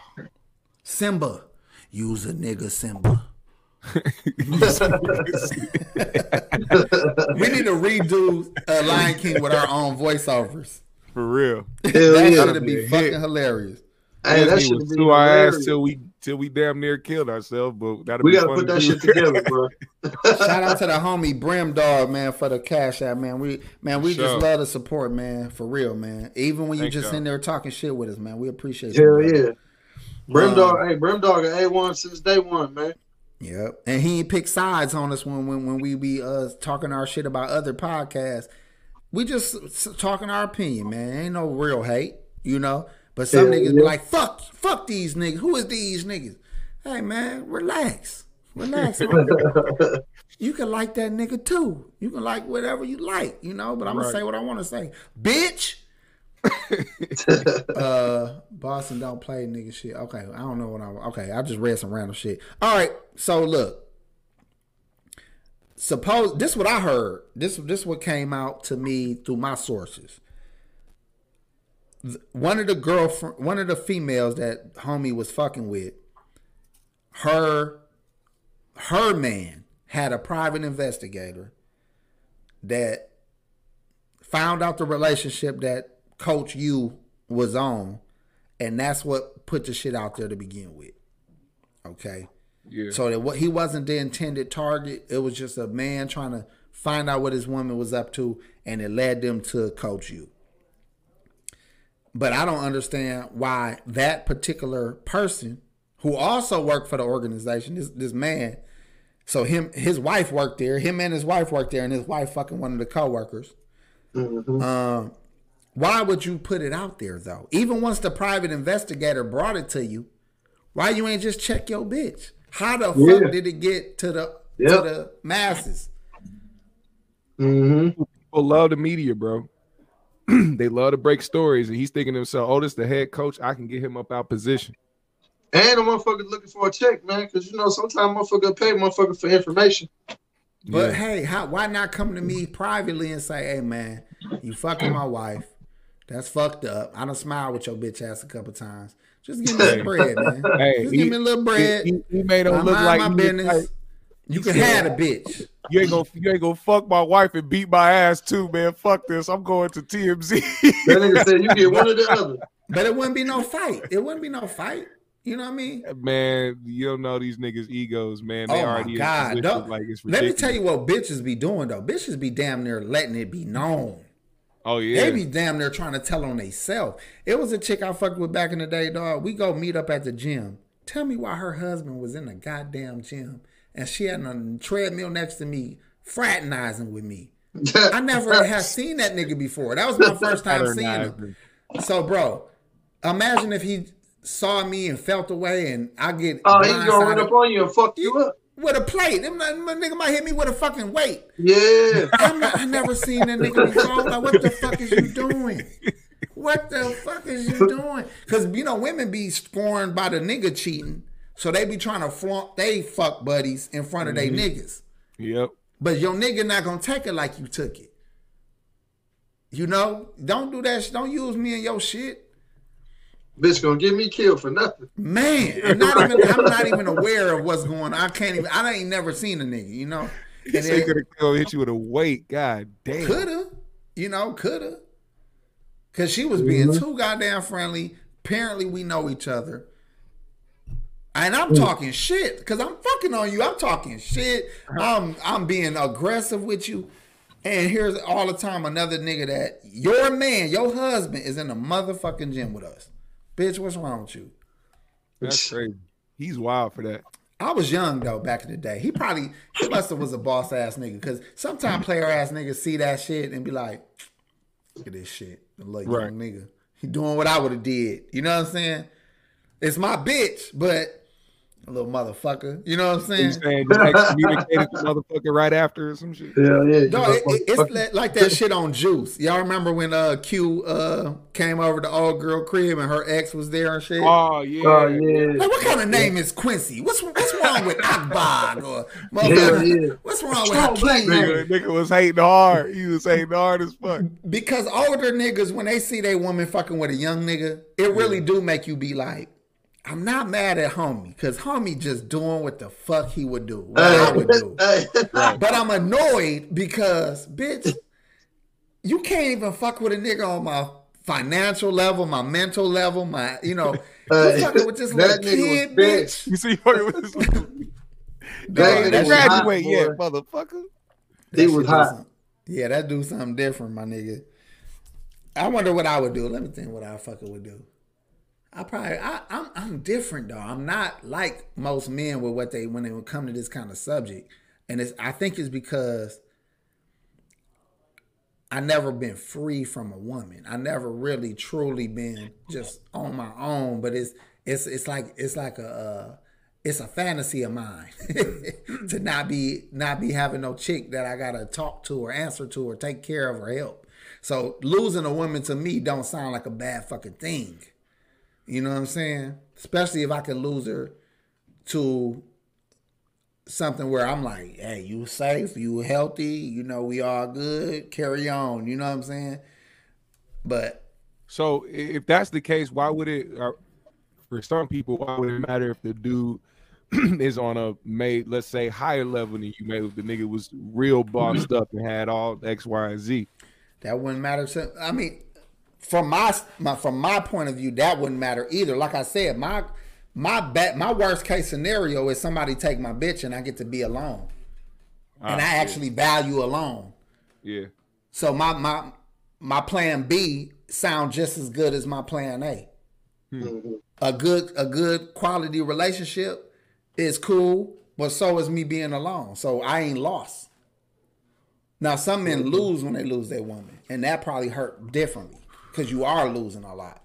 Speaker 2: Simba, use a nigga Simba. we need to redo uh, Lion King with our own voiceovers.
Speaker 1: For real.
Speaker 3: Hell
Speaker 2: that
Speaker 3: yeah.
Speaker 2: should be
Speaker 1: Hit.
Speaker 2: fucking hilarious.
Speaker 3: Hey, that should
Speaker 1: was
Speaker 3: be
Speaker 1: our ass till we till we damn near killed ourselves, but that'll
Speaker 3: We
Speaker 1: be
Speaker 3: gotta
Speaker 1: fun
Speaker 3: put
Speaker 1: to
Speaker 3: that
Speaker 1: do.
Speaker 3: shit together, bro.
Speaker 2: Shout out to the homie Brim Dog, man, for the cash out, man. We man, we
Speaker 1: Sure.
Speaker 2: just love the support, man, for real, man. Even when you
Speaker 1: Thank
Speaker 2: just
Speaker 1: y'all.
Speaker 2: in there talking shit with us, man, we appreciate you.
Speaker 3: Hell
Speaker 2: brother.
Speaker 3: yeah. Brim
Speaker 2: Um,
Speaker 3: Dog, hey, Brim Dog at A1 since day one, man.
Speaker 2: Yep. And he ain't pick sides on us when when, when we be uh talking our shit about other podcasts. We just talking our opinion, man. Ain't no real hate, you know. But some
Speaker 3: Yeah,
Speaker 2: niggas be like, fuck, fuck these niggas. Who is these niggas? Hey man, relax. Relax. you can like that nigga too. You can like whatever you like, you know, but I'm gonna say what I wanna say. Bitch. uh Boston don't play nigga shit. Okay, I don't know what I okay, I just read some random shit. All right, so look. Suppose this is what I heard. This this what came out to me through my sources. One of the girlfriend one of the females that homie was fucking with, her her man had a private investigator that found out the relationship that Coach U was on, and that's what put the shit out there to begin with. Okay.
Speaker 1: Yeah.
Speaker 2: So that what he wasn't the intended target. It was just a man trying to find out what his woman was up to, and it led them to Coach you. But I don't understand why that particular person, who also worked for the organization, this this man, so him his wife worked there, him and his wife worked there, and his wife fucking one of the coworkers.
Speaker 3: Mhm.
Speaker 2: Um, why would you put it out there though? Even once the private investigator brought it to you, why you ain't just check your bitch? How the
Speaker 3: Yeah.
Speaker 2: fuck did it get to the
Speaker 3: Yep.
Speaker 2: to the masses?
Speaker 3: Mhm.
Speaker 1: People love the media, bro. they love to break stories, and he's thinking to himself, "Oh, this the head coach. I can get him up out position."
Speaker 3: And the motherfucker looking for a check, man, because you know sometimes motherfucker pay motherfucker for information.
Speaker 2: But
Speaker 1: Yeah.
Speaker 2: hey, how, why not come to me privately and say, "Hey, man, you fucking my wife. That's fucked up. I don't smile with your bitch ass a couple times. Just give me some bread, man.
Speaker 1: Hey,
Speaker 2: Just
Speaker 1: he-
Speaker 2: give me a little bread.
Speaker 1: He, he made him look like
Speaker 2: my
Speaker 1: he
Speaker 2: business.
Speaker 1: like,
Speaker 2: you can
Speaker 1: said-
Speaker 2: have a bitch.
Speaker 1: you ain't gonna you ain't gonna fuck my wife and beat my ass too, man. Fuck this. I'm going to TMZ.
Speaker 3: That nigga said you get one or the other.
Speaker 2: But it wouldn't be no fight. It wouldn't be no fight. You know what I mean?
Speaker 1: man, you don't know these niggas' egos, man. They
Speaker 2: Oh my
Speaker 1: already in
Speaker 2: God,
Speaker 1: like it's
Speaker 2: Let me tell you what bitches be doing though. Bitches be damn near letting it be known.
Speaker 1: Oh yeah,
Speaker 2: They be damn near trying to tell on theyself. It was a chick I fucked with back in the day, dog. We go meet up at the gym. Tell me why her husband was in the goddamn gym and she had a treadmill next to me, fraternizing with me. I never had seen that nigga before. That was my first time seeing him. So, bro, imagine if he saw me and felt the way, and I get
Speaker 3: Oh, he's gonna run up on you and fuck you up.
Speaker 2: With a plate. Them, my nigga might hit me with a fucking weight.
Speaker 3: Yeah.
Speaker 2: Not, I never seen that nigga before. Like, what the fuck is you doing? What the fuck is you doing? Because you know, women be scorned by the nigga cheating, so they be trying to flaunt they fuck buddies in front of they mm-hmm. niggas.
Speaker 1: Yep.
Speaker 2: But your nigga not gonna take it like you took it. You know, don't do that. Don't use me in your shit.
Speaker 3: Bitch gonna get me killed for nothing.
Speaker 2: Man, and not even I'm not even aware of what's going on. I can't even I ain't never seen a nigga, you know.
Speaker 1: He
Speaker 2: And
Speaker 1: said he could have hit you with a weight. God damn.
Speaker 2: Coulda, you know, coulda. Cause she was being
Speaker 3: Mhm.
Speaker 2: too goddamn friendly. Apparently, we know each other. And I'm talking shit because I'm fucking on you. I'm talking shit. I'm I'm being aggressive with you. And here's all the time another nigga that your man, your husband, is in the motherfucking gym with us. Bitch, what's wrong with you?
Speaker 1: That's crazy. He's wild for that.
Speaker 2: I was young though back in the day. He probably he must have was a boss ass nigga because sometimes player ass niggas see that shit and be like, look at this shit, the little
Speaker 1: Right.
Speaker 2: young nigga. He doing what I would have did. You know what I'm saying? It's my bitch, but a little motherfucker. You know what I'm saying?
Speaker 1: He's
Speaker 2: saying?
Speaker 1: saying just like communicated the motherfucker right after or some shit.
Speaker 3: Yeah, yeah.
Speaker 2: No, it, it- it's like that shit on Juice. Y'all remember when uh Q uh came over to old girl crib and her ex was there and shit?
Speaker 1: Oh yeah.
Speaker 3: Oh yeah.
Speaker 2: Like, what kind of name is Quincy? What's what's wrong with Akbar or
Speaker 3: Yeah,
Speaker 2: motherfucker?
Speaker 3: yeah.
Speaker 2: What's wrong with
Speaker 3: Strong black
Speaker 1: Nigga, nigga was hating hard. He was hating hard as fuck.
Speaker 2: Because older niggas, when they see they woman fucking with a young nigga, it really do make you be like, I'm not mad at homie, because homie just doing what the fuck he would do, what I would do.
Speaker 3: Hey,
Speaker 2: But I'm annoyed because, bitch, you can't even fuck with a nigga on my financial level, my mental level, my, you know,
Speaker 3: Hey,
Speaker 2: you fucking with this
Speaker 3: that
Speaker 2: little kid,
Speaker 3: big.
Speaker 2: bitch.
Speaker 1: You see, fucking with this little-
Speaker 3: That
Speaker 1: They
Speaker 3: nigga
Speaker 1: ain't
Speaker 3: was
Speaker 1: graduate
Speaker 3: hot,
Speaker 1: yet, motherfucker.
Speaker 3: He
Speaker 2: That
Speaker 3: was hot.
Speaker 2: Yeah, that do something different, my nigga. I wonder what I would do. Let me think what I fucking would do. I probably I, I'm I'm different though. I'm not like most men with what they when they would come to this kind of subject, and it's I think it's because I never been free from a woman. I never really truly been just on my own. But it's it's it's like it's like a uh, it's a fantasy of mine to not be not be having no chick that I gotta talk to or answer to or take care of or help. So losing a woman to me don't sound like a bad fucking thing. You know what I'm saying? Especially if I can lose her to something where I'm like, hey, you safe, you healthy, you know, we all good, carry on. You know what I'm saying? But
Speaker 1: So if that's the case, why would it? Uh, for some people, why would it matter if the dude is on a made, let's say, higher level than you? made? if the nigga was real bossed up and had all X, Y, and Z.
Speaker 2: that wouldn't matter I mean, from my, my from my point of view, that wouldn't matter either. Like I said, my my bet my worst case scenario is somebody take my bitch and I get to be alone. and I
Speaker 1: Ah,
Speaker 2: actually value alone.
Speaker 1: yeah.
Speaker 2: So my my my plan B sound just as good as my plan A. A good a good quality relationship is cool, but so is me being alone. So I ain't lost. Now some men lose when they lose their woman, and that probably hurt differently because you are losing a lot.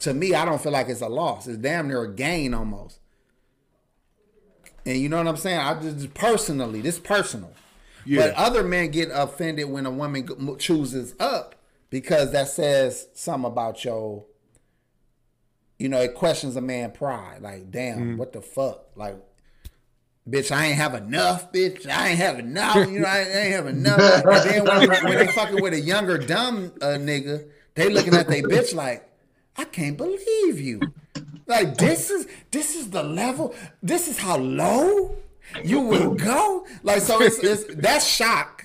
Speaker 2: To me, I don't feel like it's a loss. It's damn near a gain almost. And you know what I'm saying? I just personally, this personal.
Speaker 1: Yeah.
Speaker 2: But other men get offended when a woman chooses up because that says something about your, you know, it questions a man pride. Like, damn, what the fuck? Like, bitch, I ain't have enough, bitch. I ain't have enough. You know, I ain't have enough. And then when, when they fucking with a younger dumb uh, nigga, they looking at they bitch like, I can't believe you. Like this is this is the level. This is how low you will go. Like so, it's, it's that's shock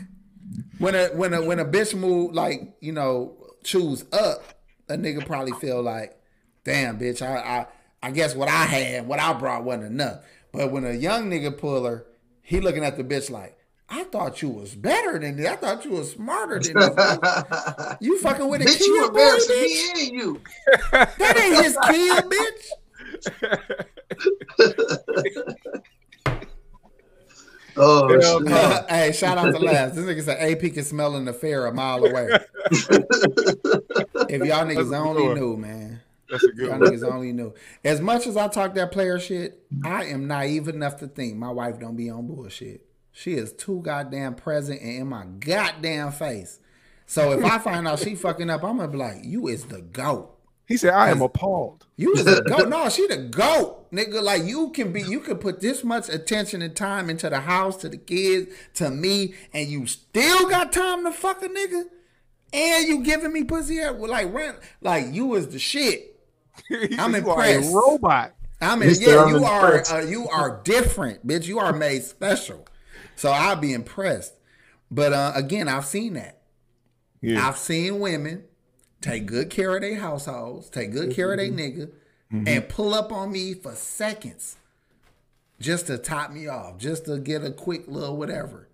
Speaker 2: when a when a when a bitch move like you know choose up. A nigga probably feel like, damn, bitch, I I I guess what I had, what I brought wasn't enough. But when a young nigga pull her, he looking at the bitch like, I thought you was better than this. I thought you was smarter than this. You fucking with a
Speaker 3: Bitch, you
Speaker 2: kid, boy,
Speaker 3: embarrassing
Speaker 2: bitch.
Speaker 3: me and you.
Speaker 2: That ain't his kid, bitch.
Speaker 3: Oh,
Speaker 1: Hell
Speaker 3: shit.
Speaker 1: no.
Speaker 2: Uh, hey, shout out to Laz. This nigga said AP can smell in the fair a mile away. if y'all niggas
Speaker 1: That's
Speaker 2: only
Speaker 1: good
Speaker 2: knew, man.
Speaker 1: That's a good
Speaker 2: Y'all
Speaker 1: one.
Speaker 2: niggas only knew. As much as I talk that player shit, I am naive enough to think my wife don't be on bullshit. She is too goddamn present and in my goddamn face. So if I find out she fucking up, I'm gonna be like, you is the goat.
Speaker 1: He said, "I am appalled."
Speaker 2: You is the goat. No, she the goat, nigga. Like you can be, you can put this much attention and time into the house, to the kids, to me, and you still got time to fuck a nigga, and you giving me pussy at like rent. Like you is the shit. I'm
Speaker 1: You are
Speaker 2: impressed.
Speaker 1: a robot.
Speaker 2: I mean,
Speaker 3: He said,
Speaker 2: yeah,
Speaker 3: "I'm
Speaker 2: you are
Speaker 3: impressed."
Speaker 2: uh, you are different, bitch. You are made special. So I'll be impressed. But uh, again, I've seen that.
Speaker 1: Yeah.
Speaker 2: I've seen women take good care of their households, take good care of their nigga, and pull up on me for seconds just to top me off, just to get a quick little whatever,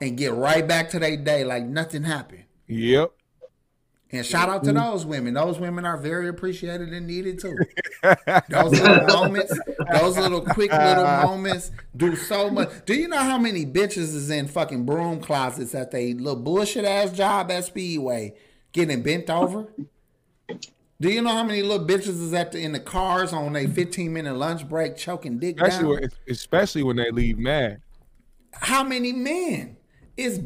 Speaker 2: and get right back to their day like nothing happened.
Speaker 1: Yep.
Speaker 2: And shout out to mm-hmm. those women. Those women are very appreciated and needed too. Those little moments, those little quick little uh. moments do so much. Do you know how many bitches is in fucking broom closets at they little bullshit ass job at Speedway getting bent over? Do you know how many little bitches is at the, in the cars on a 15 minute lunch break choking dick
Speaker 1: Especially
Speaker 2: down?
Speaker 1: when, especially when they leave mad.
Speaker 2: how many men is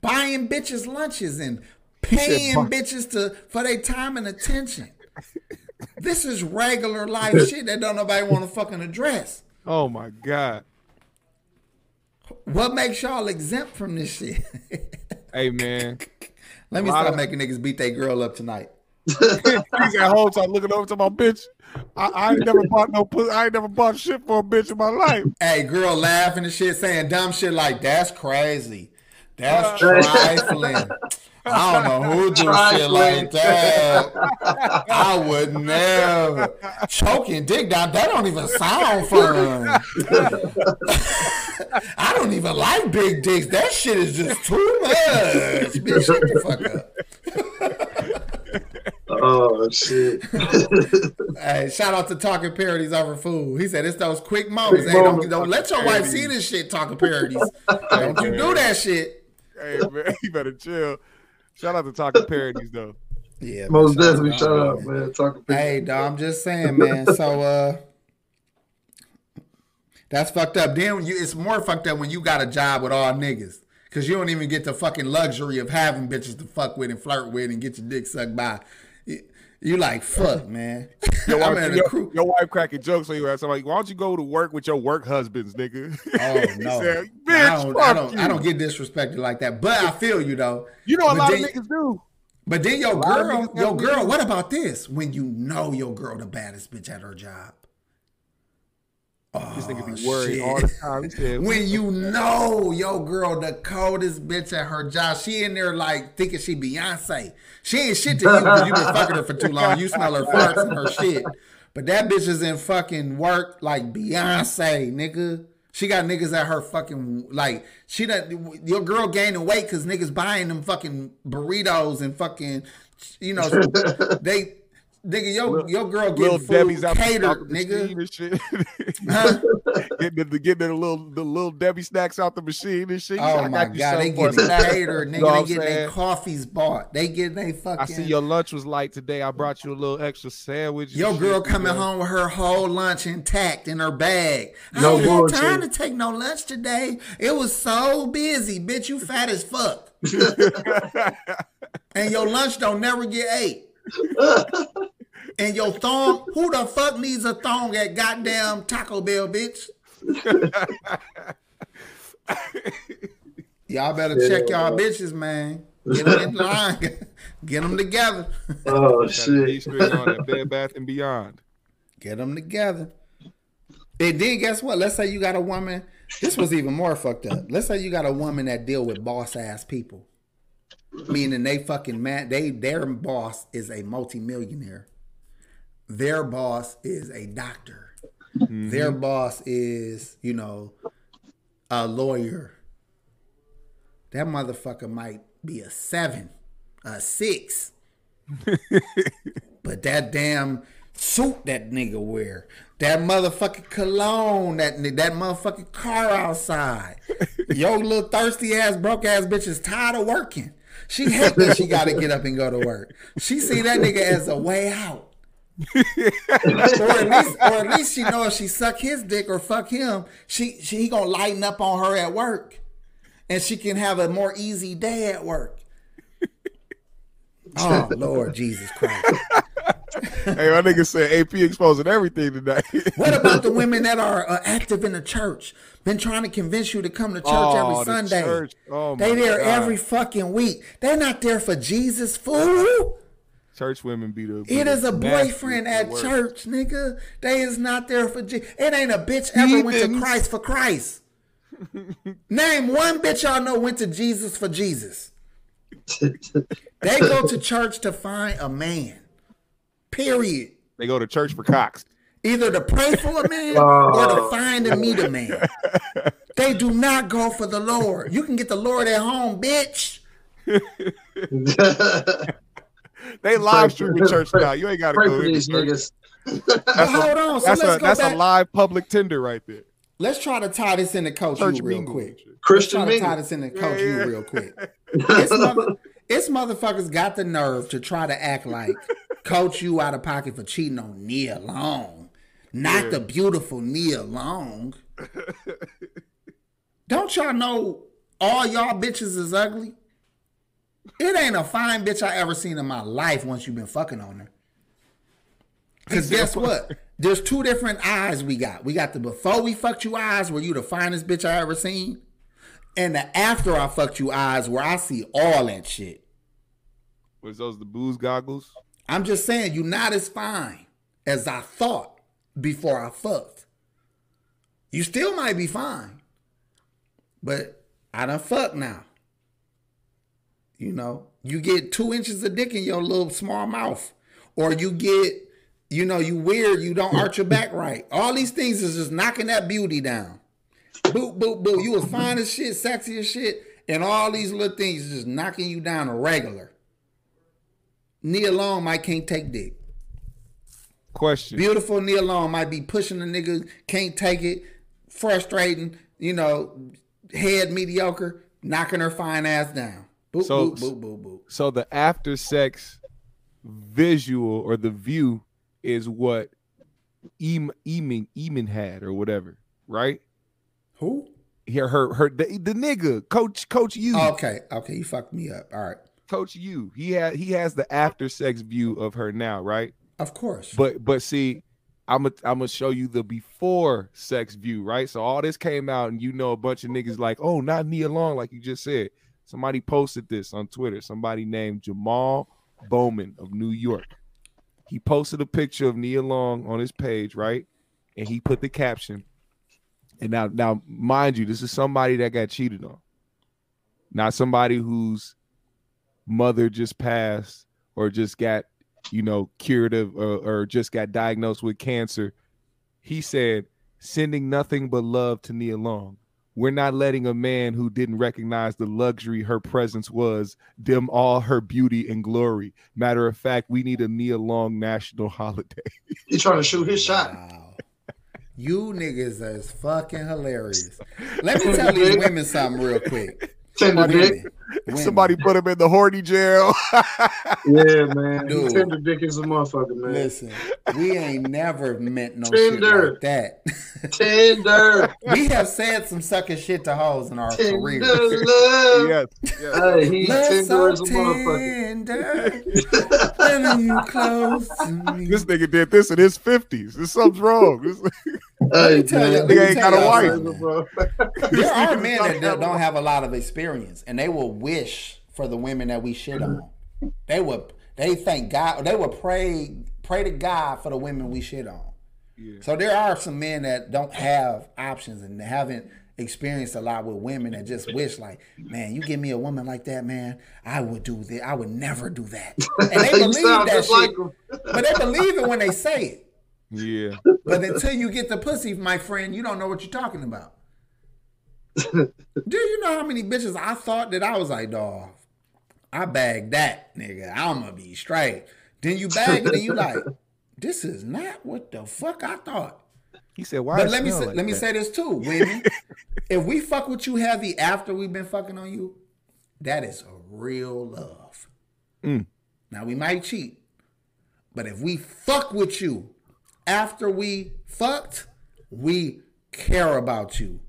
Speaker 2: buying bitches lunches and paying bitches to for their time and attention? this is regular life shit that don't nobody want to fucking address.
Speaker 1: Oh my god.
Speaker 2: What makes y'all exempt from this shit?
Speaker 1: Hey man.
Speaker 2: Let me start
Speaker 1: of-
Speaker 2: making niggas beat their girl up tonight.
Speaker 1: He's at home time looking over to my bitch. I, I ain't never bought no pussy. I ain't never bought shit for a bitch in my life.
Speaker 2: Hey, girl laughing and shit, saying dumb shit like that's crazy. That's trifling. I don't know who do shit like that. I would never. Choking dick down, that don't even sound fun. I don't even like big dicks. That shit is just too much. Bitch, shut the fuck up.
Speaker 3: Oh shit.
Speaker 2: Hey, shout out to Talking Parodies over food. He said it's those quick moments.
Speaker 3: Quick
Speaker 2: hey, don't,
Speaker 3: moments.
Speaker 2: don't let your wife see this shit, Talking Parodies. Don't you do that shit.
Speaker 1: Hey man, you better chill. Shout out to talking parodies though.
Speaker 2: Yeah,
Speaker 3: Most
Speaker 2: man, shout
Speaker 3: definitely. Shout out,
Speaker 2: man.
Speaker 3: man. Talking
Speaker 2: Hey, dog, I'm just saying, man. So, uh, that's fucked up. Then you, it's more fucked up when you got a job with all niggas. Cause you don't even get the fucking luxury of having bitches to fuck with and flirt with and get your dick sucked by. You, like fuck, man.
Speaker 1: Your
Speaker 2: I'm
Speaker 1: wife,
Speaker 2: a
Speaker 1: your,
Speaker 2: crew.
Speaker 1: your wife cracking jokes on you. I'm like, why don't you go to work with your work husbands, nigga?
Speaker 2: Oh no,
Speaker 1: said,
Speaker 2: I don't, I don't. I don't get disrespected like that. But I feel you though.
Speaker 1: You know a
Speaker 2: But
Speaker 1: lot of
Speaker 2: then-
Speaker 1: niggas do.
Speaker 2: But then your girl, your girl, what about this? When you know your girl the baddest bitch at her job.
Speaker 1: This nigga
Speaker 2: Oh,
Speaker 1: be worried
Speaker 2: shit.
Speaker 1: all the time.
Speaker 2: When you know your girl the coldest bitch at her job, she in there like thinking she Beyonce. She ain't shit to you because you been fucking her for too long. You smell her farts and her shit. But that bitch is in fucking work like Beyonce, nigga. She got niggas at her fucking like she done your girl gaining weight because niggas buying them fucking burritos and fucking you know they nigga your your girl
Speaker 1: Little
Speaker 2: getting
Speaker 1: Debbie's
Speaker 2: food
Speaker 1: out the, out
Speaker 2: catered
Speaker 1: the
Speaker 2: nigga.
Speaker 1: machine and shit.
Speaker 2: Huh?
Speaker 1: getting the, getting the little the little Debbie snacks out the machine and shit.
Speaker 2: Oh
Speaker 1: "I
Speaker 2: my
Speaker 1: got you
Speaker 2: god, they
Speaker 1: something
Speaker 2: getting
Speaker 1: a snack."
Speaker 2: catered,
Speaker 1: You know
Speaker 2: nigga. They getting their coffees bought. They getting they fucking.
Speaker 1: I see your lunch was light today. I brought you a little extra sandwich.
Speaker 2: Your
Speaker 1: shit,
Speaker 2: girl
Speaker 1: you
Speaker 2: coming
Speaker 1: know?
Speaker 2: home with her whole lunch intact in her bag.
Speaker 3: No
Speaker 2: I ain't
Speaker 3: bullshit.
Speaker 2: had time to take no lunch today. It was so busy, bitch. You fat as fuck, and your lunch don't never get ate. And your thong, who the fuck needs a thong at goddamn Taco Bell, bitch? Y'all better check y'all bitches, man. Get them in line. Get them together.
Speaker 3: Oh
Speaker 1: Got the D
Speaker 3: shit.
Speaker 1: string on that Bed Bath and Beyond.
Speaker 2: Get them together. And then guess what? Let's say you got a woman. This was even more fucked up. Let's say you got a woman that deal with boss ass people, meaning they fucking man. They their boss is a multimillionaire. Their boss is a doctor. Mm-hmm. Their boss is you know a lawyer. That motherfucker might be a seven, a six. But that damn suit that nigga wear, that motherfucking cologne, that that motherfucking car outside, your little thirsty ass, broke ass bitch is tired of working. She hate that she got to get up and go to work. She see that nigga as a way out. Or at least, or at least she know if she suck his dick or fuck him, she she he gonna lighten up on her at work, and she can have a more easy day at work. Oh Lord Jesus Christ!
Speaker 1: hey, my nigga said AP exposing everything tonight.
Speaker 2: What about the women that are uh, active in the church? Been trying to convince you to come to church
Speaker 1: Oh,
Speaker 2: every
Speaker 1: the
Speaker 2: Sunday.
Speaker 1: church. Oh, my
Speaker 2: they there
Speaker 1: God.
Speaker 2: every fucking week. They're not there for Jesus, fool.
Speaker 1: Church women be the. be
Speaker 2: It
Speaker 1: the
Speaker 2: is a boyfriend at church, nigga. They is not there for. G- it ain't a bitch ever went to Christ for Christ. Name one bitch y'all know went to Jesus for Jesus. They go to church to find a man. Period.
Speaker 1: They go to church for cocks.
Speaker 2: Either to pray for a man or to find and meet a man. They do not go for the Lord. You can get the Lord at home, bitch.
Speaker 1: They live stream the church now. You ain't got to go
Speaker 3: for
Speaker 1: into
Speaker 3: these
Speaker 1: church.
Speaker 3: niggas.
Speaker 2: But hold on. So
Speaker 1: That's
Speaker 2: let's
Speaker 1: a
Speaker 2: go
Speaker 1: that's
Speaker 2: back.
Speaker 1: a live public tender right there.
Speaker 2: Let's try to tie this into coach
Speaker 1: Church
Speaker 2: you real
Speaker 1: bingo.
Speaker 2: quick.
Speaker 3: Christian
Speaker 2: Let's try to tie
Speaker 3: mingle.
Speaker 2: this into coach
Speaker 1: Yeah,
Speaker 2: you
Speaker 1: yeah.
Speaker 2: real quick. It's, mother, it's motherfuckers got the nerve to try to act like coach you out of pocket for cheating on Nia Long, not the beautiful Nia Long. Don't y'all know all y'all bitches is ugly? It ain't a fine bitch I ever seen in my life once you've been fucking on her. Cause guess what? There's two different eyes we got. We got the before we fucked you eyes where you the finest bitch I ever seen. And the after I fucked you eyes where I see all that shit.
Speaker 1: Was those the booze goggles?
Speaker 2: I'm just saying you not as fine as I thought before I fucked. You still might be fine. But I done fucked now. You know, you get two inches of dick in your little small mouth. Or you get, you know, you weird, you don't arch your back right. All these things is just knocking that beauty down. Boop, boop, boop. You was fine as shit, sexy as shit, and all these little things is just knocking you down a regular. Nia Long might can't take dick.
Speaker 1: Question.
Speaker 2: Beautiful Nia Long might be pushing the nigga, can't take it, frustrating, you know, head mediocre, knocking her fine ass down. Boop,
Speaker 1: So-
Speaker 2: boop, boop, boop, boop.
Speaker 1: So the after sex visual or the view is what Eamon Eamon had or whatever, right?
Speaker 2: Who?
Speaker 1: Here, her, her, the, the nigga, coach, coach you,
Speaker 2: Okay, okay, you fucked me up. All right.
Speaker 1: coach you. He had, he has the after sex view of her now, right?
Speaker 2: Of course.
Speaker 1: But, but see, I'm gonna, I'm gonna show you the before sex view, right? So all this came out, and you know, a bunch of niggas like, oh, not Nia Long, like you just said. Somebody posted this on Twitter. Somebody named Jamal Bowman of New York. He posted a picture of Nia Long on his page, right? And he put the caption. And now, now, mind you, this is somebody that got cheated on, not somebody whose mother just passed or just got, you know, curative or, uh, or just got diagnosed with cancer. He said, "Sending nothing but love to Nia Long." We're not letting a man who didn't recognize the luxury her presence was dim all her beauty and glory. Matter of fact, we need a Nia Long national holiday.
Speaker 3: He trying to shoot his shot.
Speaker 2: Wow. You niggas is fucking hilarious. Let me tell these women something real quick.
Speaker 3: Tender dick.
Speaker 2: Women. women.
Speaker 1: Somebody put him in the horny jail.
Speaker 3: Yeah, man.
Speaker 2: Dude.
Speaker 3: Tender dick is a motherfucker, man.
Speaker 2: Listen, we ain't never meant no
Speaker 3: Tender.
Speaker 2: shit like that.
Speaker 3: Tender.
Speaker 2: we have said some sucking shit to hoes in our
Speaker 3: Tender
Speaker 2: careers.
Speaker 3: love.
Speaker 1: yes, yes.
Speaker 3: Hey, he
Speaker 2: Love
Speaker 3: tender as a motherfucker.
Speaker 2: tender, feeling you close to me.
Speaker 1: This nigga did this in his fifties. There's something wrong. This-
Speaker 3: Hey,
Speaker 2: tell you-
Speaker 3: man.
Speaker 2: let me
Speaker 1: Nigga ain't
Speaker 2: tell
Speaker 1: got a
Speaker 2: y'all
Speaker 1: wife.
Speaker 2: something, man.
Speaker 3: Bro.
Speaker 2: There are men that don't- don't have a lot of experience, and they will wish for the women that we shit mm-hmm. on. They would, they thank God, they would pray, pray to God for the women we shit on. So there are some men that don't have options and haven't experienced a lot with women that just wish like, man, you give me a woman like that, man, I would do that. I would never do that. And they believe that shit,
Speaker 3: like
Speaker 2: but they believe it when they say it.
Speaker 1: Yeah.
Speaker 2: But until you get the pussy, my friend, you don't know what you're talking about. Do you know how many bitches I thought that I was like, dog, I bagged that nigga. I'ma be straight. Then you bag it and you like, this is not what the fuck I thought.
Speaker 1: He said, "Why?"
Speaker 2: But let me say,
Speaker 1: like
Speaker 2: let me say this too, women. if we fuck with you heavy after we've been fucking on you, that is a real love.
Speaker 1: Mm.
Speaker 2: Now we might cheat, but if we fuck with you after we fucked, we care about you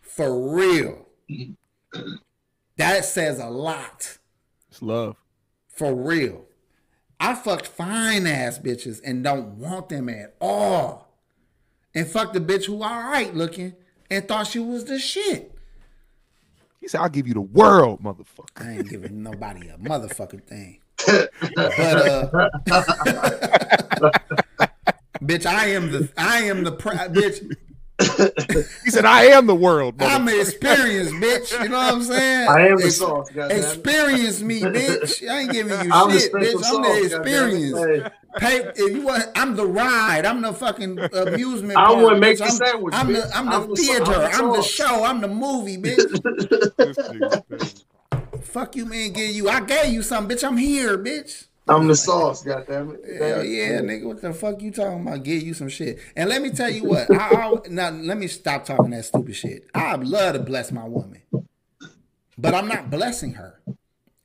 Speaker 2: for real. That says a lot
Speaker 1: It's love.
Speaker 2: for real. I fucked fine ass bitches and don't want them at all. And fucked a bitch who all right looking and thought she was the shit.
Speaker 1: He said, "I'll give you the world, motherfucker."
Speaker 2: I ain't giving nobody a motherfucking thing. but uh, bitch, I am the I am the pri- bitch.
Speaker 1: he said, "I am the world."
Speaker 2: I'm
Speaker 1: motherfucker."
Speaker 2: experienced, bitch. You know what I'm saying?
Speaker 3: I am the
Speaker 2: Ex-
Speaker 3: sauce, goddamn.
Speaker 2: Experience me, bitch. I ain't giving you
Speaker 3: I'm
Speaker 2: shit,
Speaker 3: special
Speaker 2: bitch. I'm the
Speaker 3: goddamn
Speaker 2: experience.
Speaker 3: Hey,
Speaker 2: Pay, if you want, I'm the ride. I'm the fucking amusement.
Speaker 3: I
Speaker 2: park,
Speaker 3: wanna make
Speaker 2: bitch.
Speaker 3: the
Speaker 2: I'm,
Speaker 3: sandwich,
Speaker 2: I'm
Speaker 3: bitch.
Speaker 2: the I'm the
Speaker 3: I'm the
Speaker 2: theater.
Speaker 3: I'm the
Speaker 2: I'm the show. I'm the movie, bitch.
Speaker 1: This nigga's crazy.
Speaker 2: Fuck you, man. Give you. I gave you something, bitch. I'm here, bitch.
Speaker 3: I'm the sauce, goddamn it.
Speaker 2: Hell yeah, nigga. What the fuck you talking about? Get you some shit. And let me tell you what. I, I now let me stop talking that stupid shit. I love to bless my woman, but I'm not blessing her.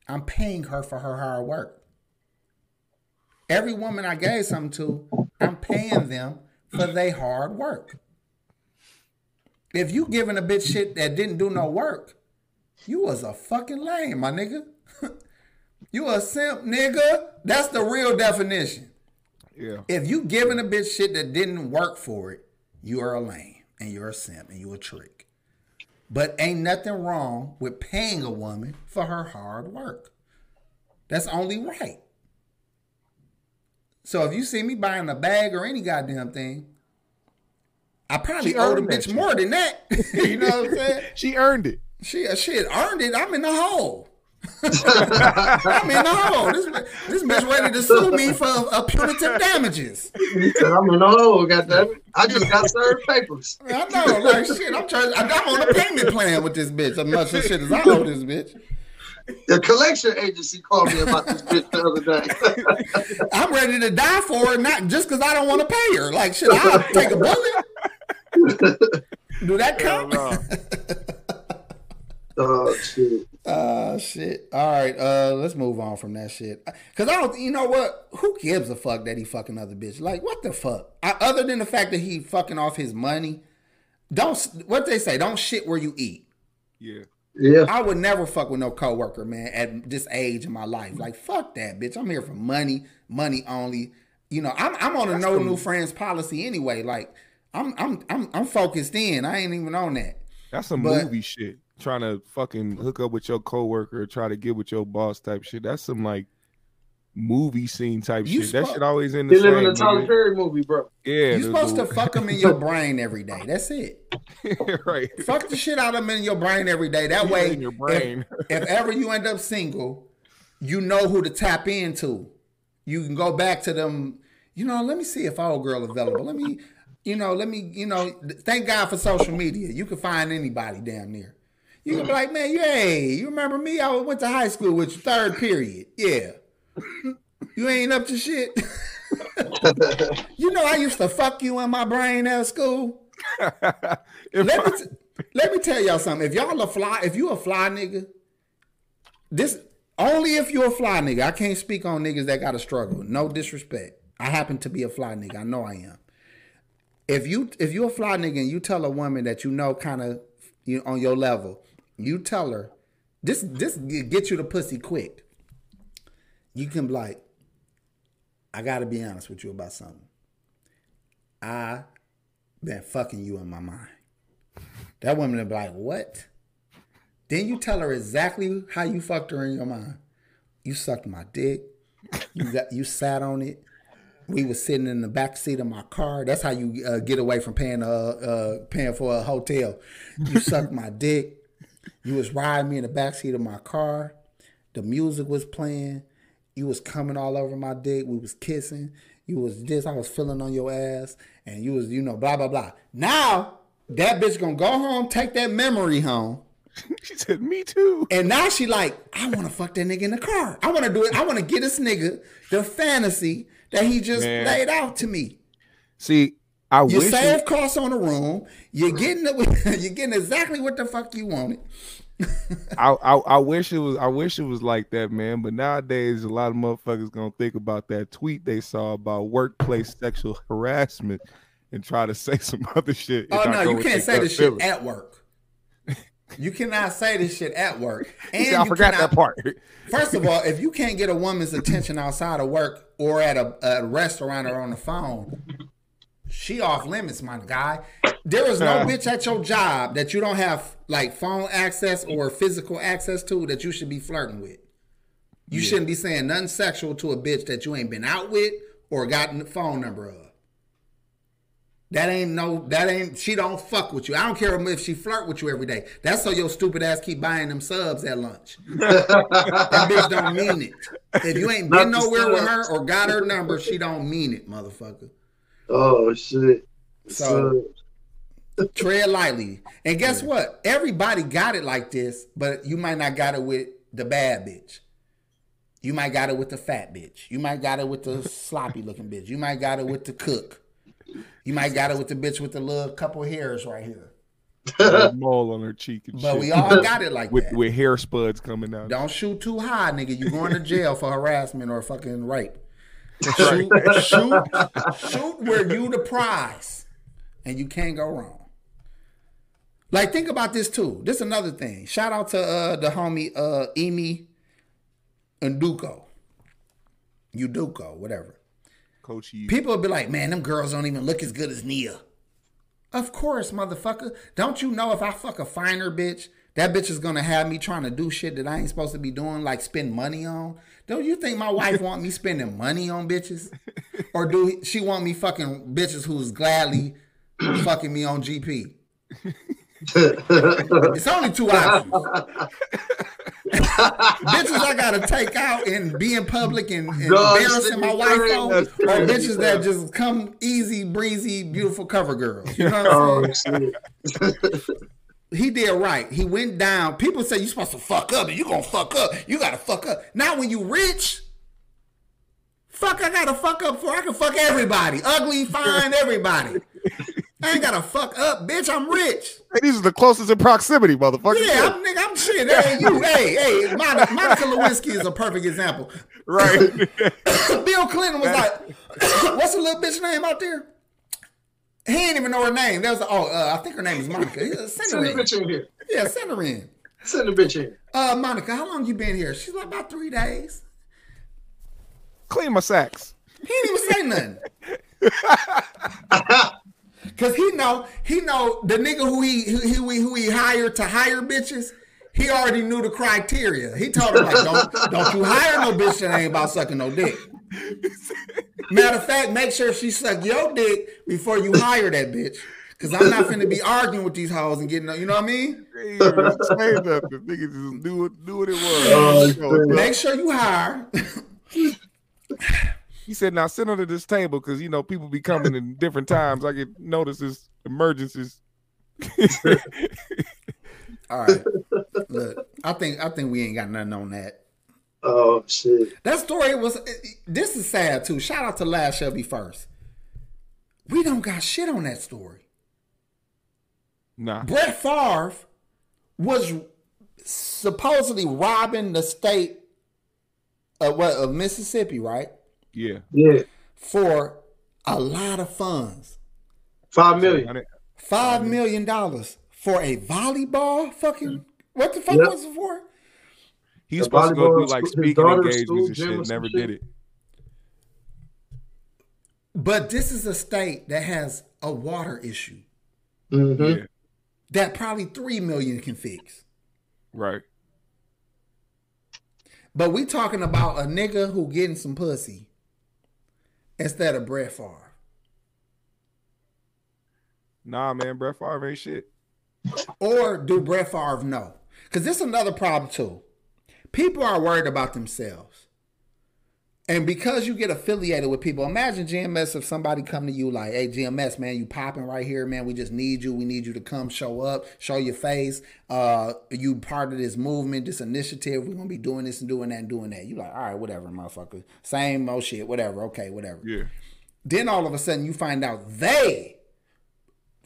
Speaker 2: I'm paying her for her hard work. Every woman I gave something to, I'm paying them for their hard work. If you giving a bitch shit that didn't do no work, you was a fucking lame, my nigga. you a simp, nigga. That's the real definition.
Speaker 1: Yeah.
Speaker 2: If you giving a bitch shit that didn't work for it, you are a lame and you're a simp and you a trick. But ain't nothing wrong with paying a woman for her hard work. That's only right. So if you see me buying a bag or any goddamn thing, I probably
Speaker 1: She
Speaker 2: owe the bitch
Speaker 1: shit.
Speaker 2: more than that. you know what I'm saying?
Speaker 1: She earned it.
Speaker 2: She uh, shit earned it. I'm in the hole. I'm in the hole. This, this bitch ready to sue me for uh, punitive damages.
Speaker 3: He said, I'm in the hole, goddamn it. I just got served papers.
Speaker 2: I know, like shit. I'm trying. I'm on a payment plan with this bitch. As much as shit as I owe this bitch.
Speaker 3: The collection agency called me about this bitch the other day.
Speaker 2: I'm ready to die for her, not just because I don't want to pay her. Like shit, I'll take a bullet. Do that
Speaker 1: Hell
Speaker 2: count?
Speaker 1: no.
Speaker 3: oh shit.
Speaker 2: Uh shit. All right. Uh, let's move on from that shit. Cause I don't. You know what? Who gives a fuck that he fucking other bitch? Like what the fuck? I, other than the fact that he fucking off his money, don't. What they say? Don't shit where you eat.
Speaker 1: Yeah.
Speaker 3: Yeah.
Speaker 2: I would never fuck with no coworker, man, at this age in my life. Like, fuck that, bitch. I'm here for money, money only. You know, I'm I'm on a no new friends policy anyway. Like, I'm I'm I'm I'm focused in. I ain't even on that.
Speaker 1: That's some
Speaker 2: But-
Speaker 1: movie shit. Trying to fucking hook up with your coworker or try to get with your boss type shit. That's some like movie scene type
Speaker 2: You
Speaker 1: shit. that
Speaker 2: spo-
Speaker 1: shit always in the
Speaker 3: He live in a Tyler. Perry movie, bro.
Speaker 1: Yeah,
Speaker 2: You're supposed
Speaker 1: the-
Speaker 2: to fuck them in your brain every day. That's it.
Speaker 1: right.
Speaker 2: Fuck the shit out of them in your brain every day. That
Speaker 1: Yeah,
Speaker 2: way,
Speaker 1: in your brain.
Speaker 2: If, if ever you end up single, you know who to tap into. You can go back to them. You know, let me see if old girl available. Let me, you know, let me, you know. Thank God for social media. You can find anybody damn near. You can be like, man, you hey, you remember me? I went to high school with you, third period. Yeah. You ain't up to shit. you know, I used to fuck you in my brain at school. Let me, t- let me tell y'all something. If y'all a fly, if you a fly nigga, this only if you're a fly nigga. I can't speak on niggas that got to struggle. No disrespect. I happen to be a fly nigga. I know I am. If you if you a fly nigga and you tell a woman that you know kind of you on your level, you tell her this this get you the pussy quick. You can be like, I gotta be honest with you about something. I been fucking you in my mind. That woman will be like, what? Then you tell her exactly how you fucked her in your mind. You sucked my dick. You got you sat on it. We was sitting in the back seat of my car. That's how you uh, get away from paying uh, uh paying for a hotel. You sucked my dick. You was riding me in the backseat of my car. The music was playing. You was coming all over my dick. We was kissing. You was this. I was feeling on your ass, and you was you know blah blah blah. Now that bitch gonna go home, take that memory home,
Speaker 1: she said, "Me too."
Speaker 2: and now she like, I want to fuck that nigga in the car. I want to do it. I want to get this nigga the fantasy that he just
Speaker 1: Man.
Speaker 2: laid out to me.
Speaker 1: See, I
Speaker 2: You
Speaker 1: wish.
Speaker 2: save
Speaker 1: It,
Speaker 2: costs on the room. You're getting it. You're getting exactly what the fuck you wanted.
Speaker 1: I, I I wish it was. I wish it was like that, man. But nowadays, a lot of motherfuckers gonna think about that tweet they saw about workplace sexual harassment and try to say some other shit.
Speaker 2: Oh no, you can't say this shit at work. You cannot say this shit at work. And
Speaker 1: said, I
Speaker 2: you
Speaker 1: forgot
Speaker 2: cannot-
Speaker 1: that part.
Speaker 2: First of all, if you can't get a woman's attention outside of work or at a, a restaurant or on the phone, she off limits, my guy. There is no bitch at your job that you don't have like phone access or physical access to that you should be flirting with. You
Speaker 1: Yeah.
Speaker 2: shouldn't be saying nothing sexual to a bitch that you ain't been out with or gotten the phone number of. That ain't no. That ain't. She don't fuck with you. I don't care if she flirt with you every day. That's so your stupid ass keep buying them subs at lunch. That bitch don't mean it. If you ain't been
Speaker 3: Not
Speaker 2: nowhere with her or got her number, she don't mean it, motherfucker.
Speaker 3: Oh shit.
Speaker 2: So tread lightly. And guess what? Everybody got it like this, but you might not got it with the bad bitch. You might got it with the fat bitch. You might got it with the sloppy looking bitch. You might got it with the cook. You might got it with the bitch with the little couple hairs right here.
Speaker 1: A mole on her cheek and
Speaker 2: But
Speaker 1: shit.
Speaker 2: we all got it like
Speaker 1: with
Speaker 2: that.
Speaker 1: with hair spuds coming out.
Speaker 2: Don't shoot too high, nigga. You going to jail for harassment or fucking rape. Shoot, shoot, shoot where you the prize, and you can't go wrong. Like think about this too. This is another thing. Shout out to uh, the homie uh, Emi Nduko, Uduko, whatever.
Speaker 1: Coach E.
Speaker 2: People will be like, man, them girls don't even look as good as Nia. Of course, motherfucker. Don't you know if I fuck a finer bitch, that bitch is gonna have me trying to do shit that I ain't supposed to be doing, like spend money on? Don't you think my wife want me spending money on bitches? Or do she want me fucking bitches who's gladly fucking me on GP? It's only two options. bitches I gotta take out and be in public and, and embarrassing my wife on, or bitches that just come easy, breezy, beautiful cover girls. You know what I'm saying?
Speaker 3: oh shit.
Speaker 2: He did right. He went down. People say you're supposed to fuck up and you're gonna fuck up. You gotta fuck up. Now when you rich, fuck I gotta fuck up for. I can fuck everybody. Ugly, fine, everybody. I ain't gotta fuck up, bitch. I'm rich.
Speaker 1: Hey, these are the closest in proximity, motherfucker.
Speaker 2: Yeah, I'm nigga, I'm shit. Hey, you, hey, hey, Monica, Monica Lewinsky is a perfect example.
Speaker 1: right.
Speaker 2: Bill Clinton was like, "What's the little bitch name out there?" He didn't even know her name. That was oh, uh, I think her name is Monica. Yeah, Send
Speaker 3: Send
Speaker 2: her
Speaker 3: the
Speaker 2: in.
Speaker 3: bitch in here.
Speaker 2: Yeah, send her in.
Speaker 3: Send the bitch in.
Speaker 2: Uh, Monica, how long you been here? She's like about three days.
Speaker 1: Clean my sacks.
Speaker 2: He didn't even say nothing. Cause he know he know the nigga who he who he who he hired to hire bitches. He already knew the criteria. He told her like, don't don't you hire no bitch that ain't about sucking no dick. Matter of fact, make sure she suck your dick before you hire that bitch. Cause I'm not finna be arguing with these hoes and getting, you know what I mean?
Speaker 1: Hey, say nothing. Niggas just do it, do what it was.
Speaker 3: Oh,
Speaker 1: You know,
Speaker 3: shit.
Speaker 2: Make sure you hire.
Speaker 1: He said, "Now sit under this table because you know people be coming in different times. I get notices, emergencies."
Speaker 2: All right. Look, I think I think we ain't got nothing on that.
Speaker 3: Oh shit.
Speaker 2: That story was. This is sad too. Shout out to Last Shelby first. We don't got shit on that story.
Speaker 1: Nah,
Speaker 2: Brett Favre was supposedly robbing the state of what of Mississippi, right?
Speaker 1: yeah.
Speaker 3: Yeah.
Speaker 2: For a lot of funds,
Speaker 3: Five million.
Speaker 2: five million dollars for a volleyball. Fucking what the fuck
Speaker 3: Yep.
Speaker 2: was it for?
Speaker 1: He's
Speaker 3: The
Speaker 1: supposed to go do like speaking engagements and shit. Never did it.
Speaker 2: But this is a state that has a water issue
Speaker 3: Mm-hmm.
Speaker 1: Yeah,
Speaker 2: that probably three million can fix.
Speaker 1: right.
Speaker 2: But we talking about a nigga who getting some pussy instead of Brett Favre.
Speaker 1: Nah, man, Brett Favre ain't shit.
Speaker 2: Or do Brett Favre know? Because this is another problem too. People are worried about themselves. And because you get affiliated with people, imagine GMS if somebody come to you like, hey GMS, man, you popping right here, man. We just need you. We need you to come show up, show your face. Uh you part of this movement, this initiative. We're gonna be doing this and doing that and doing that. You like, all right, whatever, motherfucker. Same old shit, whatever. Okay, whatever.
Speaker 1: Yeah,
Speaker 2: Then all of a sudden you find out they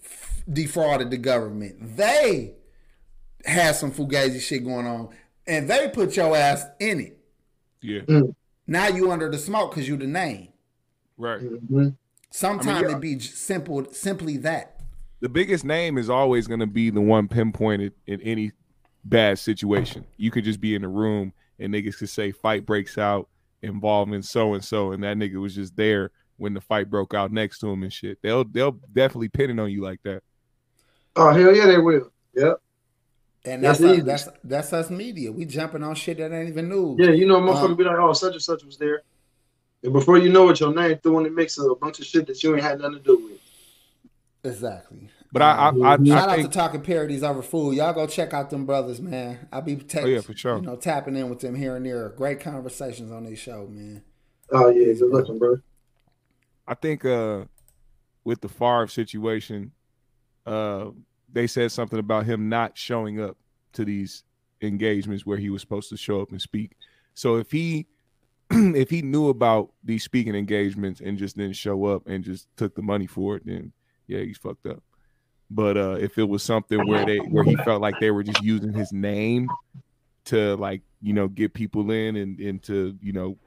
Speaker 2: f- defrauded the government. They had some fugazi shit going on, and they put your ass in it.
Speaker 1: yeah,
Speaker 2: Now you under the smoke because you the name.
Speaker 1: right.
Speaker 3: Mm-hmm.
Speaker 2: Sometimes
Speaker 1: yeah.
Speaker 2: it be simple, simply that.
Speaker 1: The biggest name is always going to be the one pinpointed in any bad situation. You could just be in the room and niggas could say fight breaks out involving so and so, and that nigga was just there when the fight broke out next to him and shit. They'll they'll definitely pin it on you like that.
Speaker 3: Oh hell yeah, they will. Yep.
Speaker 2: And that's
Speaker 3: That's
Speaker 2: us, that's that's us media. We jumping on shit that ain't even news.
Speaker 3: Yeah, you know, motherfucker
Speaker 2: Um,
Speaker 3: be like, oh, such and such was there. And before you know it, your name threw in the mix of a bunch of shit that you ain't had nothing to do with.
Speaker 2: Exactly.
Speaker 1: But I, I, I,
Speaker 2: Shout
Speaker 1: I
Speaker 2: out to Talking Parodies Over Food. Y'all go check out them brothers, man. I'll be te-
Speaker 1: Oh, yeah, for sure.
Speaker 2: you know tapping in with them here and there. Great conversations on this show, man.
Speaker 3: Oh, yeah, good looking, bro.
Speaker 1: I think uh with the Favre situation, uh they said something about him not showing up to these engagements where he was supposed to show up and speak. So if he if he knew about these speaking engagements and just didn't show up and just took the money for it, then yeah, he's fucked up. But uh if it was something where they where he felt like they were just using his name to like, you know, get people in and, and to, you know,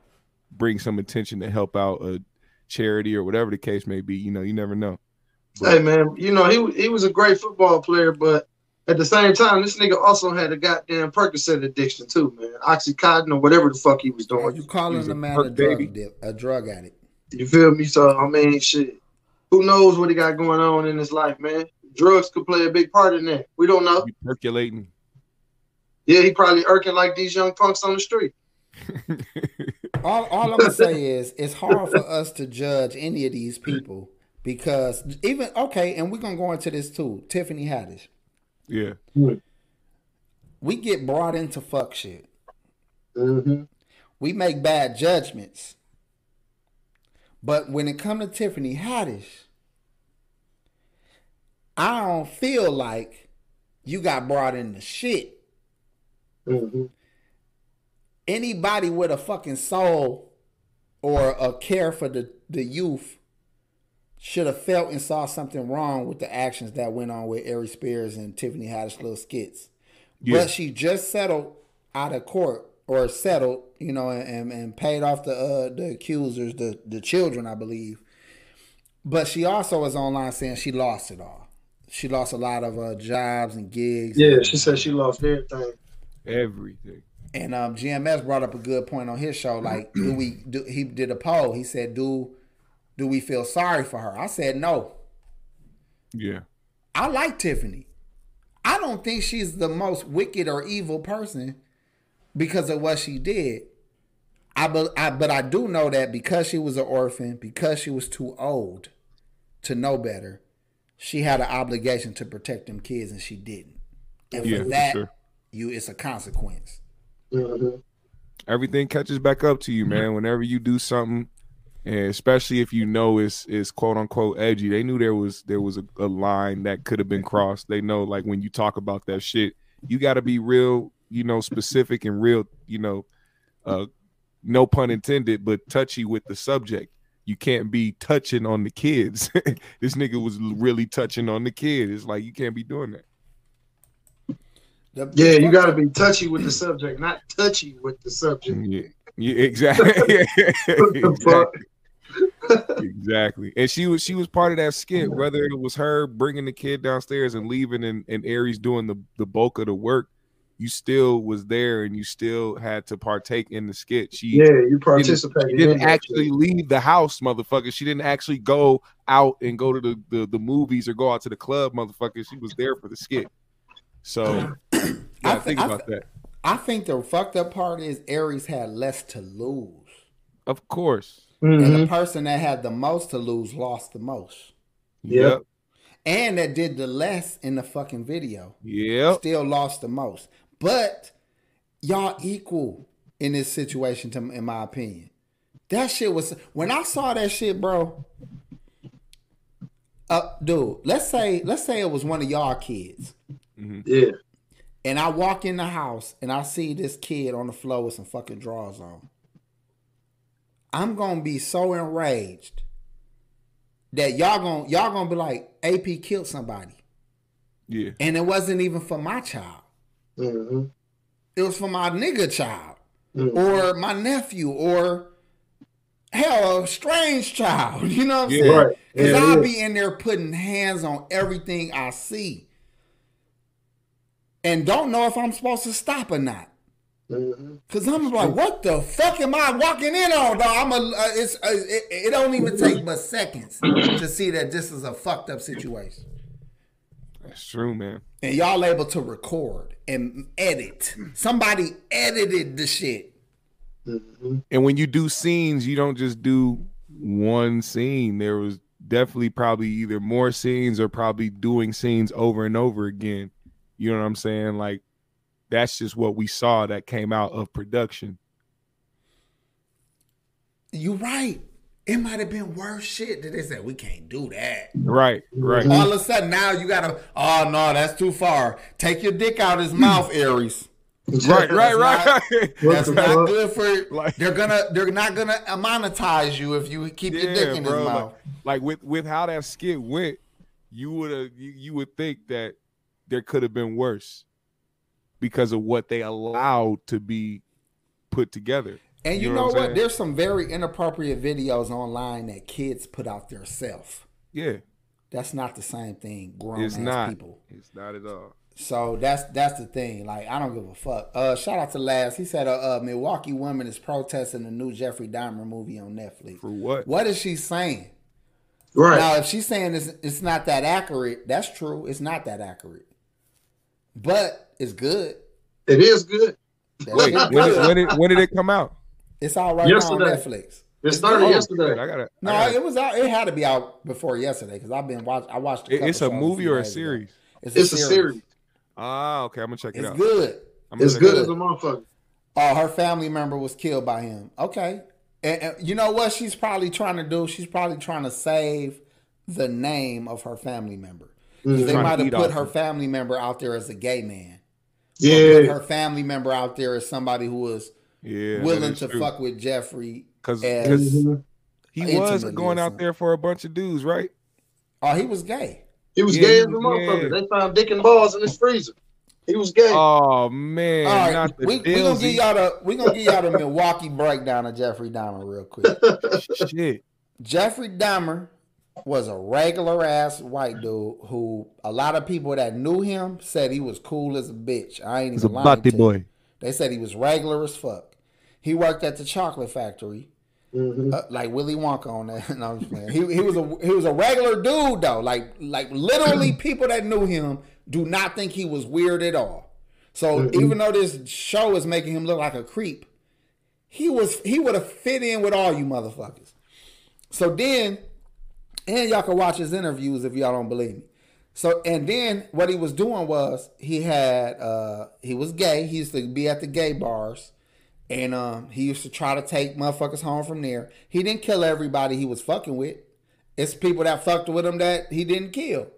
Speaker 1: bring some attention to help out a charity or whatever the case may be. You know, you never know.
Speaker 3: Hey, man, you know, he, he was a great football player, but at the same time, this nigga also had a goddamn Percocet addiction, too, man. Oxycontin or whatever the fuck he was
Speaker 2: Are
Speaker 3: doing.
Speaker 2: you calling
Speaker 1: He's
Speaker 2: the
Speaker 1: a
Speaker 2: man
Speaker 1: perk
Speaker 2: a drug
Speaker 1: baby.
Speaker 2: dip, a drug addict?
Speaker 3: You feel me? So, I mean, shit. Who knows what he got going on in his life, man? Drugs could play a big part in that. We don't know.
Speaker 1: Be percolating.
Speaker 3: Yeah, he probably irking like these young punks on the street.
Speaker 2: All, all I'm gonna say is it's hard for us to judge any of these people because even okay, and we're gonna go into this too. Tiffany Haddish,
Speaker 1: yeah.
Speaker 2: we get brought into fuck shit.
Speaker 3: Mm-hmm.
Speaker 2: We make bad judgments, but when it comes to Tiffany Haddish, I don't feel like you got brought into shit.
Speaker 3: Mm-hmm.
Speaker 2: anybody with a fucking soul or a care for the, the youth should have felt and saw something wrong with the actions that went on with Aries Spears and Tiffany Haddish little skits.
Speaker 1: Yeah.
Speaker 2: But she just settled out of court or settled, you know, and, and paid off the uh, the accusers, the the children, I believe. But she also was online saying she lost it all. She lost a lot of uh, jobs and gigs.
Speaker 3: Yeah, she said she lost everything.
Speaker 1: Everything.
Speaker 2: And um, GMS brought up a good point on his show. Like, do we do? He did a poll. He said, "Do do we feel sorry for her?" I said, "No."
Speaker 1: Yeah.
Speaker 2: I like Tiffany. I don't think she's the most wicked or evil person because of what she did. I, be, I but I do know that because she was an orphan, because she was too old to know better, she had an obligation to protect them kids, and she didn't. And
Speaker 1: Yeah,
Speaker 2: for
Speaker 1: for
Speaker 2: that,
Speaker 1: sure.
Speaker 2: you it's a consequence.
Speaker 3: Mm-hmm.
Speaker 1: Everything catches back up to you, man. Whenever you do something, and especially if you know it's is quote unquote edgy, they knew there was there was a, a line that could have been crossed. They know like when you talk about that shit, you got to be real, you know, specific and real, you know, uh, no pun intended, but touchy with the subject. You can't be touching on the kids. this nigga was really touching on the kid. It's like you can't be doing that.
Speaker 2: The-
Speaker 3: Yeah, you got to be touchy with the subject, not touchy with the subject.
Speaker 1: Yeah, yeah, exactly.
Speaker 3: What the fuck?
Speaker 1: exactly. Exactly. And she was she was part of that skit, whether it was her bringing the kid downstairs and leaving, and, and Aries doing the the bulk of the work. You still was there, and you still had to partake in the skit. She
Speaker 3: Yeah, you
Speaker 1: she
Speaker 3: participated.
Speaker 1: didn't
Speaker 3: in that
Speaker 1: actually leave the house, motherfucker. She didn't actually go out and go to the, the, the movies or go out to the club, motherfucker. She was there for the skit. So yeah,
Speaker 2: I
Speaker 1: think
Speaker 2: thi- I
Speaker 1: about that.
Speaker 2: I think the fucked up part is Aries had less to lose.
Speaker 1: Of course.
Speaker 2: And
Speaker 3: Mhm.
Speaker 2: the person that had the most to lose lost the most.
Speaker 3: Yep.
Speaker 1: Yep.
Speaker 2: And that did the less in the fucking video
Speaker 1: Yep.
Speaker 2: still lost the most. But y'all equal in this situation, to, in my opinion. That shit was when I saw that shit, bro. Uh, dude, let's say let's say it was one of y'all kids,
Speaker 3: Yeah.
Speaker 2: and I walk in the house and I see this kid on the floor with some fucking drawers on. I'm gonna be so enraged that y'all gonna y'all gonna be like AP killed somebody,
Speaker 1: Yeah.
Speaker 2: and it wasn't even for my child.
Speaker 3: hmm
Speaker 2: It was for my nigga child
Speaker 3: Mhm.
Speaker 2: or my nephew or hell a strange child. You know what I'm
Speaker 1: Yeah.
Speaker 2: saying?
Speaker 3: Right.
Speaker 2: Because
Speaker 3: Yeah,
Speaker 2: I'll
Speaker 3: yeah.
Speaker 2: be in there putting hands on everything I see. And don't know if I'm supposed to stop or not.
Speaker 3: Mhm.
Speaker 2: Cause I'm like, what the fuck am I walking in on, dog? I'm a. Uh, it's. Uh, it, it don't even take but seconds to see that this is a fucked up situation.
Speaker 1: That's true, man.
Speaker 2: and y'all able to record and edit. Somebody edited the shit.
Speaker 3: Mm-hmm.
Speaker 1: And when you do scenes, you don't just do one scene. There was definitely probably either more scenes or probably doing scenes over and over again. You know what I'm saying? Like that's just what we saw that came out of production.
Speaker 2: You're right. It might have been worse shit that they said we can't do that.
Speaker 1: Right, right.
Speaker 2: All of a sudden now you gotta. Oh no, that's too far. Take your dick out of his mouth, Aries.
Speaker 1: Right, right, right.
Speaker 3: What
Speaker 2: That's
Speaker 3: the
Speaker 2: not
Speaker 3: fuck?
Speaker 2: good for.
Speaker 1: Like-
Speaker 2: they're gonna. They're not gonna monetize you if you keep your dick in
Speaker 1: bro.
Speaker 2: his
Speaker 1: Like,
Speaker 2: mouth.
Speaker 1: like with with how that skit went, you would have you, you would think that there could have been worse because of what they allowed to be put together.
Speaker 2: And you,
Speaker 1: You
Speaker 2: know,
Speaker 1: know what
Speaker 2: what? There's some very inappropriate videos online that kids put out their self.
Speaker 1: Yeah,
Speaker 2: That's not the same thing. Grown
Speaker 1: it's
Speaker 2: ass
Speaker 1: not.
Speaker 2: people.
Speaker 1: It's not at all.
Speaker 2: So that's that's the thing. Like I don't give a fuck. Uh, shout out to Laz. He said a uh, Milwaukee woman is protesting the new Jeffrey Dahmer movie on Netflix.
Speaker 1: For what?
Speaker 2: What is she saying?
Speaker 3: Right.
Speaker 2: Now, if she's saying it's it's not that accurate, that's true. It's not that accurate, but it's good.
Speaker 3: it is good.
Speaker 1: Wait, when, did, when did when did it come out?
Speaker 2: It's out right now
Speaker 3: Yesterday.
Speaker 2: on Netflix.
Speaker 3: It started
Speaker 1: Oh,
Speaker 3: yesterday.
Speaker 1: I gotta.
Speaker 2: No,
Speaker 1: I gotta-
Speaker 2: it was out. It had to be out before yesterday because I've been watch. I watched. A
Speaker 1: it's a movie or a
Speaker 2: days ago.
Speaker 1: series?
Speaker 2: It's,
Speaker 3: It's a series.
Speaker 1: Ah, okay. I'm gonna check it
Speaker 2: It's
Speaker 1: out.
Speaker 2: good.
Speaker 1: I'm gonna
Speaker 3: It's good as a motherfucker.
Speaker 2: Oh, her family member was killed by him. Okay. And, and you know what she's probably trying to do? She's probably trying to save the name of her family member. 'Cause They might have put her
Speaker 1: him.
Speaker 2: family member out there as a gay man. Or put
Speaker 3: Yeah.
Speaker 2: her family member out there as somebody who was
Speaker 1: Yeah,
Speaker 2: willing to
Speaker 1: true.
Speaker 2: fuck with Jeffrey.
Speaker 1: because
Speaker 3: Mhm.
Speaker 1: he was going out there for a bunch of dudes, right?
Speaker 2: Oh, he was gay.
Speaker 3: He was
Speaker 1: Yeah,
Speaker 3: gay as a motherfucker.
Speaker 1: yeah.
Speaker 3: They found dick and balls in his freezer. He was gay.
Speaker 1: Oh man,
Speaker 2: All right,
Speaker 1: not the
Speaker 2: we, we gonna
Speaker 1: Dilsey.
Speaker 2: give y'all the we gonna give y'all the Milwaukee breakdown of Jeffrey Dahmer real quick.
Speaker 1: shit.
Speaker 2: Jeffrey Dahmer was a regular ass white dude who a lot of people that knew him said he was cool as a bitch. I ain't even lying. to you. They said he was regular as fuck. He worked at the chocolate factory,
Speaker 3: Mhm.
Speaker 2: uh, like Willy Wonka on that. no, I'm just. He, he was a he was a regular dude though. Like like literally people that knew him do not think he was weird at all. So even though this show is making him look like a creep, he was he would have fit in with all you motherfuckers. So then, and y'all can watch his interviews if y'all don't believe me. So and then what he was doing was he had uh he was gay. He used to be at the gay bars. And um, he used to try to take motherfuckers home from there. He didn't kill everybody he was fucking with. It's people that fucked with him that he didn't kill.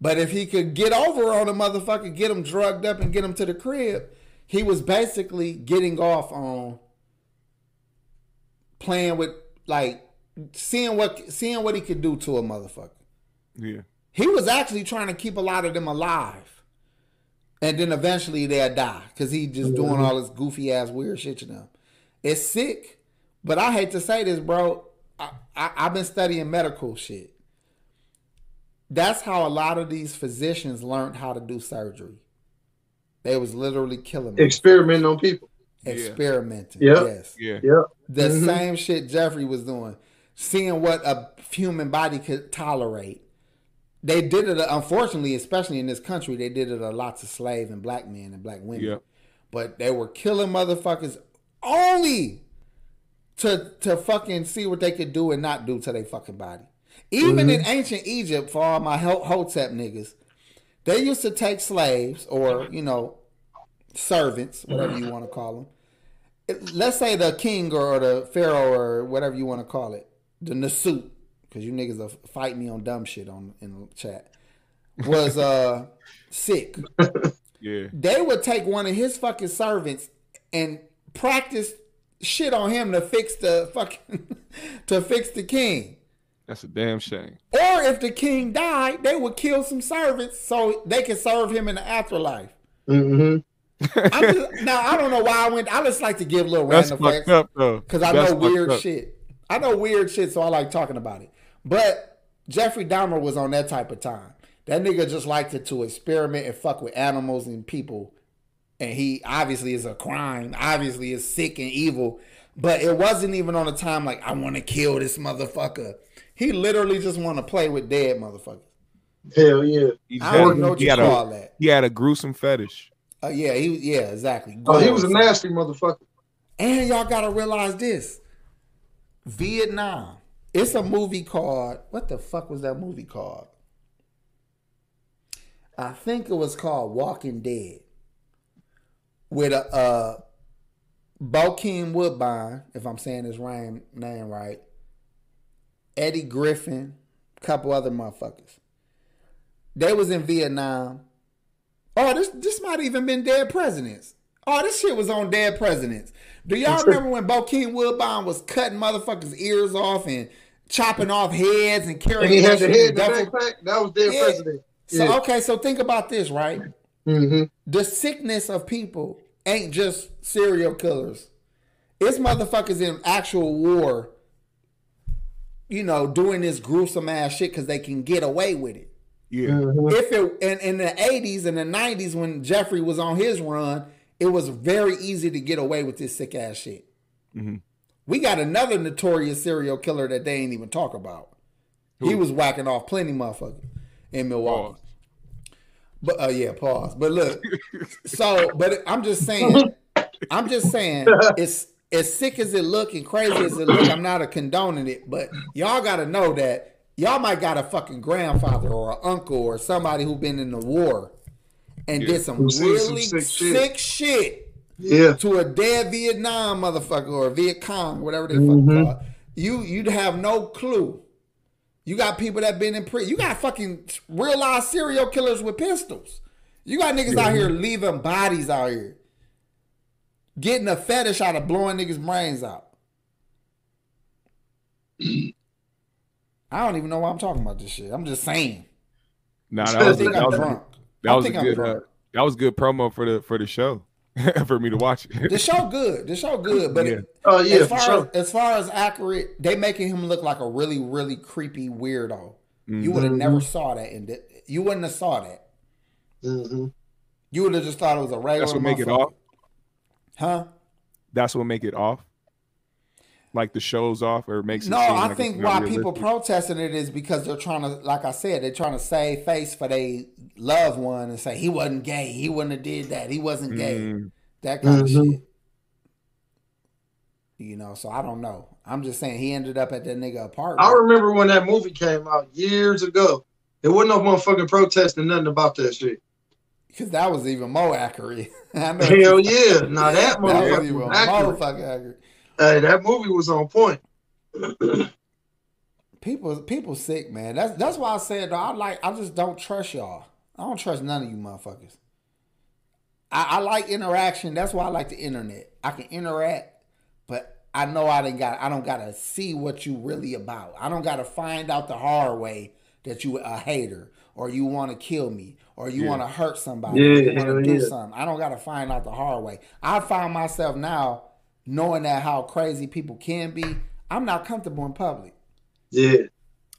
Speaker 2: But if he could get over on a motherfucker, get him drugged up and get him to the crib, he was basically getting off on playing with like seeing what seeing what he could do to a motherfucker.
Speaker 1: Yeah.
Speaker 2: He was actually trying to keep a lot of them alive. And then eventually they'll die because he just doing all this goofy ass weird shit to them. It's sick, but I hate to say this, bro. I, I, I've been studying medical shit. That's how a lot of these physicians learned how to do surgery. They was literally killing them,
Speaker 3: Experimenting on people.
Speaker 2: experimenting.
Speaker 3: Yeah.
Speaker 2: Yes.
Speaker 1: Yeah.
Speaker 3: Yeah.
Speaker 2: The
Speaker 3: Mhm.
Speaker 2: same shit Jeffrey was doing, seeing what a human body could tolerate. They did it, unfortunately, especially in this country, they did it a lots of slave and black men and black women.
Speaker 1: Yeah.
Speaker 2: But they were killing motherfuckers only to to fucking see what they could do and not do to their fucking body. Even in mm-hmm. ancient Egypt, for all my Ho- Hotep niggas, they used to take slaves or you know servants, whatever you want to call them. Let's say the king or the pharaoh or whatever you want to call it, the Nasut, because you niggas are fight me on dumb shit on in the chat. Was uh sick
Speaker 1: Yeah.
Speaker 2: they would take one of his fucking servants and practice shit on him to fix the fucking to fix the king.
Speaker 1: That's a damn shame.
Speaker 2: Or if the king died, they would kill some servants so they could serve him in the afterlife.
Speaker 3: hmm
Speaker 2: I'm just, now I don't know why I went. I just like to give little
Speaker 1: That's
Speaker 2: random
Speaker 1: fucked
Speaker 2: facts
Speaker 1: up though.
Speaker 2: because I
Speaker 1: That's
Speaker 2: know weird
Speaker 1: up.
Speaker 2: shit. I know weird shit, so I like talking about it. But Jeffrey Dahmer was on that type of time. That nigga just liked it to experiment and fuck with animals and people. And he obviously is a crime, obviously is sick and evil. But it wasn't even on a time like I want to kill this motherfucker. He literally just want to play with dead motherfuckers.
Speaker 3: Hell yeah.
Speaker 1: He,
Speaker 2: I don't know
Speaker 1: had,
Speaker 2: what you
Speaker 1: had
Speaker 2: call
Speaker 1: a,
Speaker 2: that.
Speaker 1: he had a gruesome fetish.
Speaker 2: Uh, yeah, he yeah, exactly.
Speaker 3: Oh, he was a nasty motherfucker.
Speaker 2: And y'all gotta realize this. Vietnam. It's a movie called what the fuck was that movie called? I think it was called Walking Dead. With a uh Bokeem Woodbine, if I'm saying his name name right, Eddie Griffin, couple other motherfuckers. They was in Vietnam. Oh, this this might even been dead presidents. Oh, this shit was on dead presidents. Do y'all remember when Bokeem Woodbine was cutting motherfuckers' ears off and chopping off heads and carrying
Speaker 3: And he had
Speaker 2: that
Speaker 3: the head
Speaker 2: in
Speaker 3: in the
Speaker 2: duffel-
Speaker 3: backpack. That was their
Speaker 2: Yeah.
Speaker 3: president.
Speaker 2: So okay, so think about this, right?
Speaker 3: Mm-hmm.
Speaker 2: The sickness of people ain't just serial killers. It's motherfuckers in actual war, you know, doing this gruesome ass shit because they can get away with it.
Speaker 1: Yeah.
Speaker 3: Mm-hmm.
Speaker 2: If it and in the 80s and the 90s when Jeffrey was on his run, it was very easy to get away with this sick ass shit.
Speaker 1: Mhm.
Speaker 2: We got another notorious serial killer that they ain't even talk about. He was whacking off plenty motherfuckers in Milwaukee. But uh, yeah, pause. But look, so but I'm just saying, I'm just saying, it's as sick as it look and crazy as it look. I'm not a condoning it, but y'all got to know that y'all might got a fucking grandfather or an uncle or somebody who been in the war and
Speaker 1: Yeah.
Speaker 2: did some
Speaker 3: Who seen some
Speaker 2: really
Speaker 3: sick
Speaker 2: sick
Speaker 3: shit.
Speaker 2: shit
Speaker 3: Yeah.
Speaker 2: to a dead Vietnam motherfucker or Viet Cong, whatever they
Speaker 3: Mhm.
Speaker 2: fucking call it, you you'd have no clue. You got people that been in prison. You got fucking real life serial killers with pistols. You got niggas out here leaving bodies out here. Getting a fetish out of blowing niggas' brains out. I don't even know why I'm talking about this shit. I'm just saying.
Speaker 1: Nah,
Speaker 2: I
Speaker 1: that was, that
Speaker 2: I'm
Speaker 1: was,
Speaker 2: drunk.
Speaker 1: That
Speaker 2: I
Speaker 1: was a good uh, that was good promo for the for the show for me to watch it.
Speaker 2: The show good. The show good, but
Speaker 1: Yeah.
Speaker 3: Oh yeah,
Speaker 2: as far
Speaker 3: sure.
Speaker 2: as, as far as accurate, they making him look like a really, really creepy weirdo. You
Speaker 1: Mhm.
Speaker 2: would have never saw that, and you wouldn't have saw that.
Speaker 3: Mm-hmm.
Speaker 2: You would have just thought it was a regular.
Speaker 1: That's what make it off.
Speaker 2: huh?
Speaker 1: That's what make it off. Like the show's off or makes it
Speaker 2: No,
Speaker 1: seem
Speaker 2: I
Speaker 1: like
Speaker 2: think why people protesting it is because they're trying to, like I said, they're trying to save face for their loved one and say he wasn't gay, he wouldn't have did that, he wasn't gay,
Speaker 1: Mm,
Speaker 2: that kind of
Speaker 3: Mhm.
Speaker 2: shit. You know, so I don't know. I'm just saying he ended up at that nigga apartment.
Speaker 3: I remember when that movie came out years ago. There wasn't no motherfucking protesting nothing about that shit.
Speaker 2: Because that was even more accurate. I know.
Speaker 3: Hell yeah. Now that
Speaker 2: That was
Speaker 3: motherfucker
Speaker 2: even
Speaker 3: was
Speaker 2: more
Speaker 3: accurate.
Speaker 2: fucking accurate.
Speaker 3: Hey, that movie was on point.
Speaker 2: People, people sick, man. That's that's why I said though, I like. I just don't trust y'all. I don't trust none of you motherfuckers. I, I like interaction. That's why I like the internet. I can interact, but I know I didn't got. I don't gotta see what you really about. I don't gotta find out the hard way that you a hater or you want to kill me or you
Speaker 1: Yeah.
Speaker 2: want to hurt somebody.
Speaker 3: Yeah,
Speaker 2: you want to do
Speaker 3: yeah.
Speaker 2: something. I don't gotta find out the hard way. I find myself now knowing that how crazy people can be. I'm not comfortable in public.
Speaker 3: Yeah.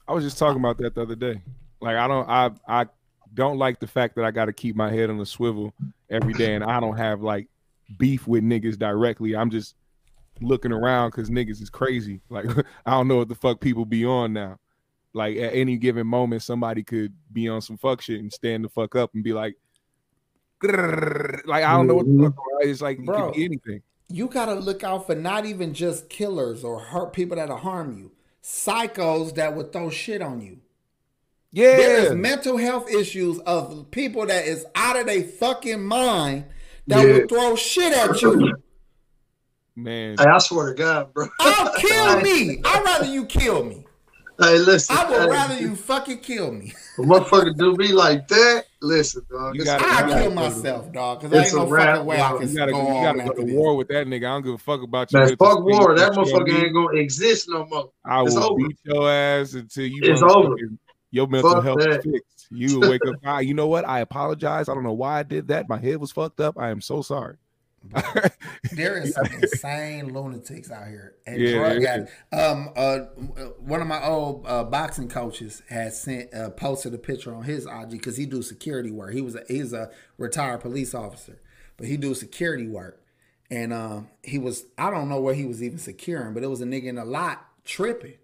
Speaker 1: I was just talking about that the other day. Like I don't I I don't like the fact that I got to keep my head on the swivel every day and I don't have like beef with niggas directly. I'm just looking around cuz niggas is crazy. Like I don't know what the fuck people be on now. Like at any given moment somebody could be on some fuck shit and stand the fuck up and be like like I don't know what the mm-hmm. fuck it's like it
Speaker 2: Bro.
Speaker 1: could be anything.
Speaker 2: You gotta look out for not even just killers or hurt people that'll harm you, psychos that would throw shit on you. Yeah. There is
Speaker 1: Yeah.
Speaker 2: mental health issues of people that is out of their fucking mind that
Speaker 3: Yeah.
Speaker 2: will throw shit at you.
Speaker 1: Man.
Speaker 3: Hey, I swear to God, bro.
Speaker 2: I'll kill me. I'd rather you kill me.
Speaker 3: Hey, listen.
Speaker 2: I would
Speaker 3: hey,
Speaker 2: rather you fucking kill me.
Speaker 3: a motherfucker do me like that. Listen, dog.
Speaker 1: You
Speaker 3: it's
Speaker 1: gotta-
Speaker 3: a
Speaker 2: I
Speaker 1: you
Speaker 3: wrap,
Speaker 2: kill
Speaker 3: brother.
Speaker 2: myself, dog, because
Speaker 3: I
Speaker 2: ain't no
Speaker 3: wrap,
Speaker 2: fucking way I can
Speaker 1: You gotta,
Speaker 2: go
Speaker 1: you
Speaker 2: on
Speaker 1: gotta go
Speaker 2: after
Speaker 1: to
Speaker 2: this.
Speaker 1: war with that nigga. I don't give a fuck about you.
Speaker 3: Man, fuck war. That motherfucker ain't gonna exist no more.
Speaker 1: I
Speaker 3: It's
Speaker 1: will
Speaker 3: over.
Speaker 1: beat your ass until you
Speaker 3: It's over.
Speaker 1: Your mental
Speaker 3: Fuck
Speaker 1: health is
Speaker 3: that.
Speaker 1: fixed. You will wake up. Ah, you know what? I apologize. I don't know why I did that. My head was fucked up. I am so sorry.
Speaker 2: There is some insane lunatics out here and
Speaker 1: Yeah,
Speaker 2: drug
Speaker 1: there
Speaker 2: addicts. Um, uh, one of my old uh, boxing coaches had sent uh, posted a picture on his IG because he do security work. He was a, he's a retired police officer, but he do security work, and um, he was I don't know where he was even securing, but it was a nigga in a lot tripping.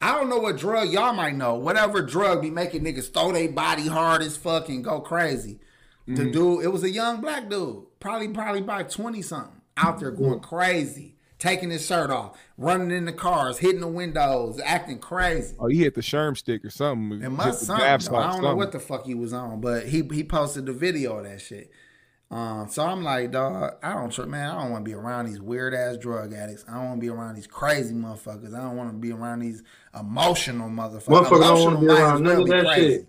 Speaker 2: I don't know what drug y'all might know. Whatever drug be making niggas throw their body hard as fuck and go crazy. The
Speaker 1: Mm-hmm.
Speaker 2: dude, it was a young black dude, probably probably by twenty something, out there going crazy, taking his shirt off, running in the cars, hitting the windows, acting crazy.
Speaker 1: Oh, he hit the Sherm stick or something.
Speaker 2: And
Speaker 1: my
Speaker 2: must
Speaker 1: the
Speaker 2: something.
Speaker 1: bath
Speaker 2: though.
Speaker 1: salt,
Speaker 2: I don't know
Speaker 1: something.
Speaker 2: what the fuck he was on, but he he posted the video of that shit. Um, so I'm like, dog, I don't tr- man, I don't want to be around these weird ass drug addicts. I don't want to be around these crazy motherfuckers. I don't want to be around these emotional motherfuckers.
Speaker 3: Motherfucker don't wanna
Speaker 2: Emotional
Speaker 3: be around none of that
Speaker 2: crazy.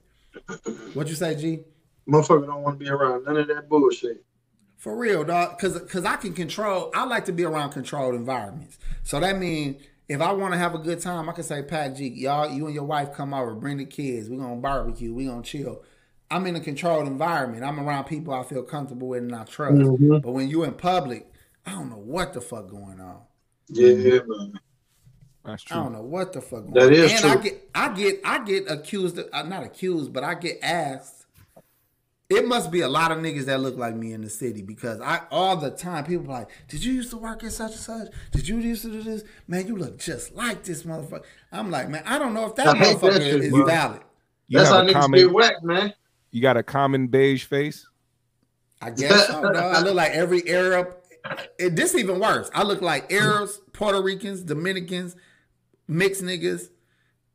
Speaker 2: What you say, G?
Speaker 3: Motherfucker don't want to be around none of that bullshit.
Speaker 2: For real, dog. Cause, cause I can control. I like to be around controlled environments. So that means if I want to have a good time, I can say, Pac G, y'all, you and your wife come over, bring the kids. We're gonna barbecue. We're gonna chill. I'm in a controlled environment. I'm around people I feel comfortable with and I trust.
Speaker 3: Mhm.
Speaker 2: But when you in public, I don't know what the fuck going on.
Speaker 3: Yeah, man.
Speaker 1: That's
Speaker 2: I don't know what the fuck. Going
Speaker 3: That
Speaker 2: on.
Speaker 3: is
Speaker 2: and
Speaker 3: true.
Speaker 2: I get, I get, I get accused. Of, uh, not accused, but I get asked. It must be a lot of niggas that look like me in the city because I all the time people be like, "Did you used to work at such and such? Did you used to do this? Man, you look just like this motherfucker." I'm like, man, I don't know if that
Speaker 3: I that
Speaker 2: motherfucker
Speaker 3: shit,
Speaker 2: is
Speaker 3: bro.
Speaker 2: valid.
Speaker 1: You
Speaker 3: That's how niggas
Speaker 1: common,
Speaker 3: get whacked, man.
Speaker 1: you got a common beige face.
Speaker 2: I guess so. dog. I look like every Arab. It, this even worse. I look like Arabs, Puerto Ricans, Dominicans, mixed niggas.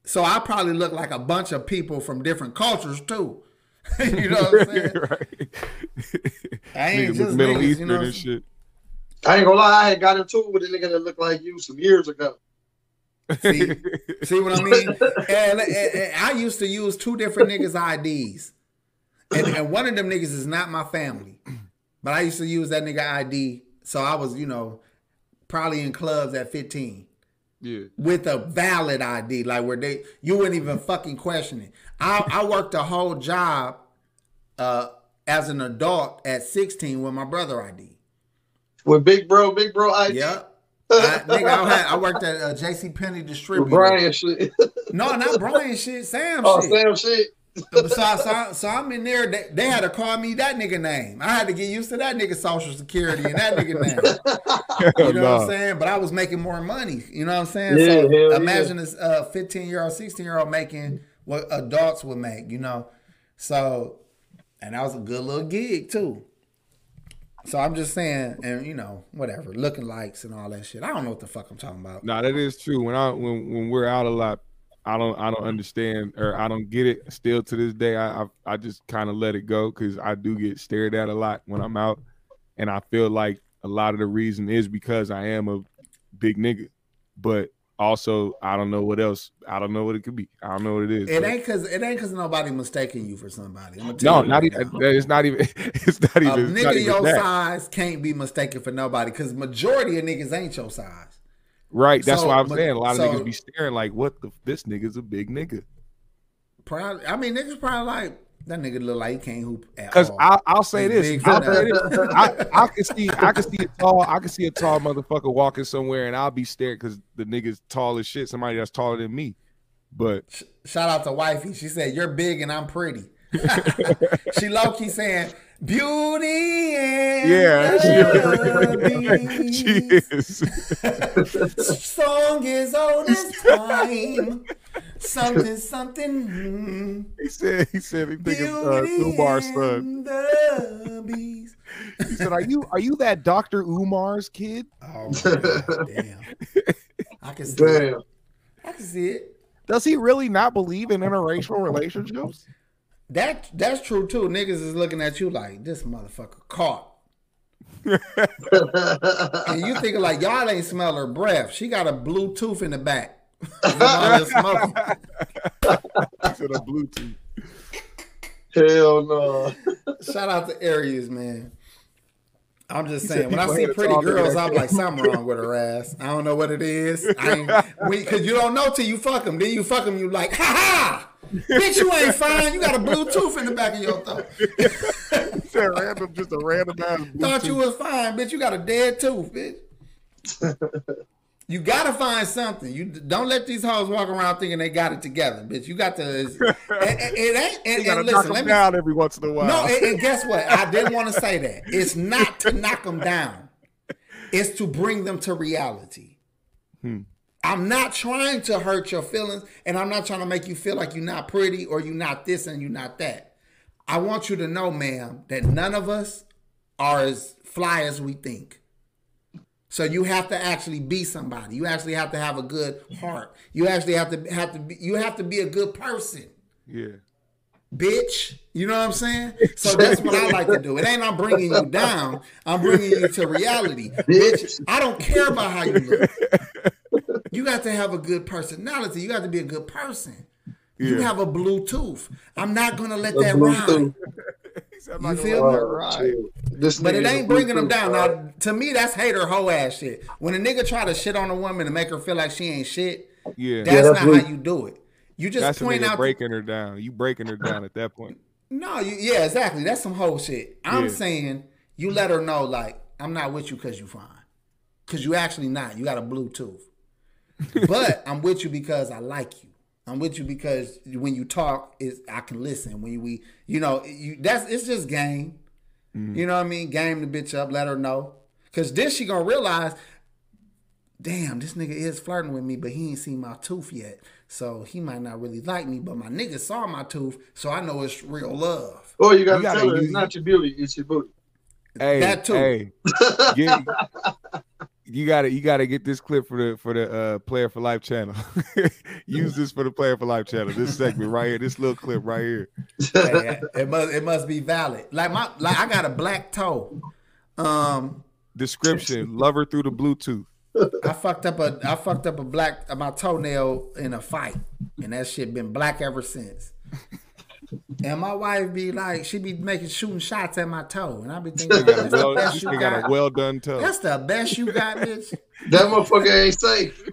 Speaker 2: So I probably look like a bunch of people from different cultures too. you know what I'm saying?
Speaker 1: right.
Speaker 2: I ain't
Speaker 1: Niggas
Speaker 2: just
Speaker 1: with Middle
Speaker 2: niggas, you
Speaker 1: Eastern
Speaker 2: know.
Speaker 1: and shit.
Speaker 3: I ain't gonna lie, I had got into it with a nigga that looked like you some years ago.
Speaker 2: See, see what I mean? And, and- and I used to use two different niggas' IDs, and, and one of them niggas is not my family, but I used to use that nigga ID. So I was, you know, probably in clubs at 15
Speaker 1: yeah.
Speaker 2: with a valid ID, like where they you wouldn't even fucking question it. I, I worked a whole job uh, as an adult at 16 with my brother ID.
Speaker 3: With Big Bro, Big Bro ID.
Speaker 2: Yep. I, nigga, I, had, I worked at uh, J.C. Penney
Speaker 3: With
Speaker 2: distributor.
Speaker 3: Brian shit.
Speaker 2: No, not Brian shit. Sam
Speaker 3: oh,
Speaker 2: shit.
Speaker 3: Sam shit.
Speaker 2: So, so, so I'm in there. They, they had to call me that nigga name. I had to get used to that nigga social security and that nigga name. You know what I'm saying? But I was making more money. You know what I'm saying?
Speaker 3: Yeah,
Speaker 2: so
Speaker 3: hell
Speaker 2: imagine this uh 15 year old, 16 year old making what adults would make, you know? So, and that was a good little gig too. So I'm just saying, and you know, whatever, looking likes and all that shit. I don't know what the fuck I'm talking about.
Speaker 1: No, that is true. When I when when we're out a lot, I don't I don't understand or I don't get it. Still to this day, I I, I just kind of let it go because I do get stared at a lot when I'm out, and I feel like a lot of the reason is because I am a big nigga, but also I don't know what else. I don't know what it could be. I don't know what it is.
Speaker 2: It
Speaker 1: but-
Speaker 2: ain't cause it ain't cause nobody mistaking you for somebody.
Speaker 1: No, not even.
Speaker 2: now.
Speaker 1: It's not even. It's not
Speaker 2: A
Speaker 1: even. not
Speaker 2: nigga
Speaker 1: even
Speaker 2: your
Speaker 1: that.
Speaker 2: size can't be mistaken for nobody because majority of niggas ain't your size.
Speaker 1: Right. That's
Speaker 2: So,
Speaker 1: why I'm
Speaker 2: but-
Speaker 1: saying a lot of
Speaker 2: so-
Speaker 1: niggas be staring like, "What the? This nigga's a big nigga."
Speaker 2: Probably, I mean, niggas probably like that nigga look like he can't hoop at
Speaker 1: Because
Speaker 2: all.
Speaker 1: I'll, I'll say this. I'll say this. I, I can see I can see a tall I can see a tall motherfucker walking somewhere and I'll be staring because the nigga's tall as shit. Somebody that's taller than me. But
Speaker 2: Shout out to wifey. She said, "You're big and I'm pretty." she low key saying, "Beauty and
Speaker 1: yeah,
Speaker 2: the
Speaker 1: she,
Speaker 2: Beast."
Speaker 1: is.
Speaker 2: Song is old as time. Something, something.
Speaker 1: he said he said he think of uh, Umar's son.
Speaker 2: the Beast.
Speaker 1: He said, "Are you are you that Doctor Umar's kid?"
Speaker 2: Oh god, damn! I can see it.
Speaker 3: Damn.
Speaker 2: I can see it.
Speaker 1: Does he really not believe in interracial relationships?
Speaker 2: That that's true too. Niggas is looking at you like this motherfucker caught. And you thinking like y'all ain't smell her breath. She got a Bluetooth in the back. From all that smoking.
Speaker 1: Said a Bluetooth.
Speaker 3: Hell no.
Speaker 2: Shout out to Aries, man. I'm just saying, when I see pretty girls, I'm like, something wrong with her ass. I don't know what it is. I we, cause you don't know till you fuck them. Then you fuck them, you like, ha ha! Bitch, you ain't fine. You got a Bluetooth in the back of your throat.
Speaker 1: Random, just a random ass
Speaker 2: Thought you was fine, bitch. You got a dead tooth, bitch. you gotta find something. You don't let these hoes walk around thinking they got it together, bitch. You got to. It, it- it ain't. And, and
Speaker 1: knock
Speaker 2: listen,
Speaker 1: him
Speaker 2: let me.
Speaker 1: down every once in a while.
Speaker 2: No, and, and guess what? I didn't want to say that. It's not to knock them down. It's to bring them to reality.
Speaker 1: Hmm.
Speaker 2: I'm not trying to hurt your feelings, and I'm not trying to make you feel like you're not pretty or you're not this and you're not that. I want you to know, ma'am, that none of us are as fly as we think. So you have to actually be somebody. You actually have to have a good heart. You actually have to have to be, you have to be a good person.
Speaker 1: Yeah.
Speaker 2: Bitch, you know what I'm saying? So that's what I like to do. It ain't I'm bringing you down. I'm bringing you to reality. Bitch, I don't care about how you look. You got to have a good personality. You got to be a good person. You have a Bluetooth. I'm not gonna let
Speaker 3: A
Speaker 2: that
Speaker 3: Bluetooth.
Speaker 2: ride.
Speaker 1: I'm
Speaker 2: You feel
Speaker 1: gonna
Speaker 2: me?
Speaker 1: let that ride.
Speaker 3: This
Speaker 2: But it ain't bringing them down.
Speaker 3: bro.
Speaker 2: Now, to me, that's hater hoe ass shit. When a nigga try to shit on a woman to make her feel like she ain't shit,
Speaker 1: Yeah.
Speaker 2: that's,
Speaker 3: that's
Speaker 2: not
Speaker 3: weak.
Speaker 2: how you do it. You just
Speaker 1: That's
Speaker 2: point out.
Speaker 1: breaking her down. You breaking her down at that point.
Speaker 2: no, you, yeah, exactly. That's some whole shit. I'm
Speaker 1: Yeah.
Speaker 2: saying you let her know, like, I'm not with you because you fine. Because you actually not. You got a Bluetooth. but I'm with you because I like you. I'm with you because when you talk, is I can listen. When we, you know, you that's it's just game. Mm-hmm. You know what I mean? Game the bitch up, let her know. Cause then she gonna realize, damn, this nigga is flirting with me, but he ain't seen my tooth yet. So he might not really like me, but my nigga saw my tooth, so I know it's real love.
Speaker 3: Or you gotta,
Speaker 1: You gotta
Speaker 3: tell her
Speaker 1: use-
Speaker 3: it's not your beauty, it's your booty.
Speaker 1: Hey,
Speaker 2: That too.
Speaker 1: Hey, get- you gotta you gotta get this clip for the for the uh, Player for Life channel. Use this for the Player for Life channel. This segment right here, this little clip right here.
Speaker 2: Hey, it must it must be valid. Like my like I got a black toe. Um
Speaker 1: Description: Lover through the Bluetooth.
Speaker 2: I fucked up a I fucked up a black my toenail in a fight, and that shit been black ever since. And my wife be like, she be making shooting shots at my toe, and I be thinking, that's the best
Speaker 1: this
Speaker 2: you
Speaker 1: thing got a well done toe.
Speaker 2: That's the best you got, bitch.
Speaker 3: That motherfucker ain't safe.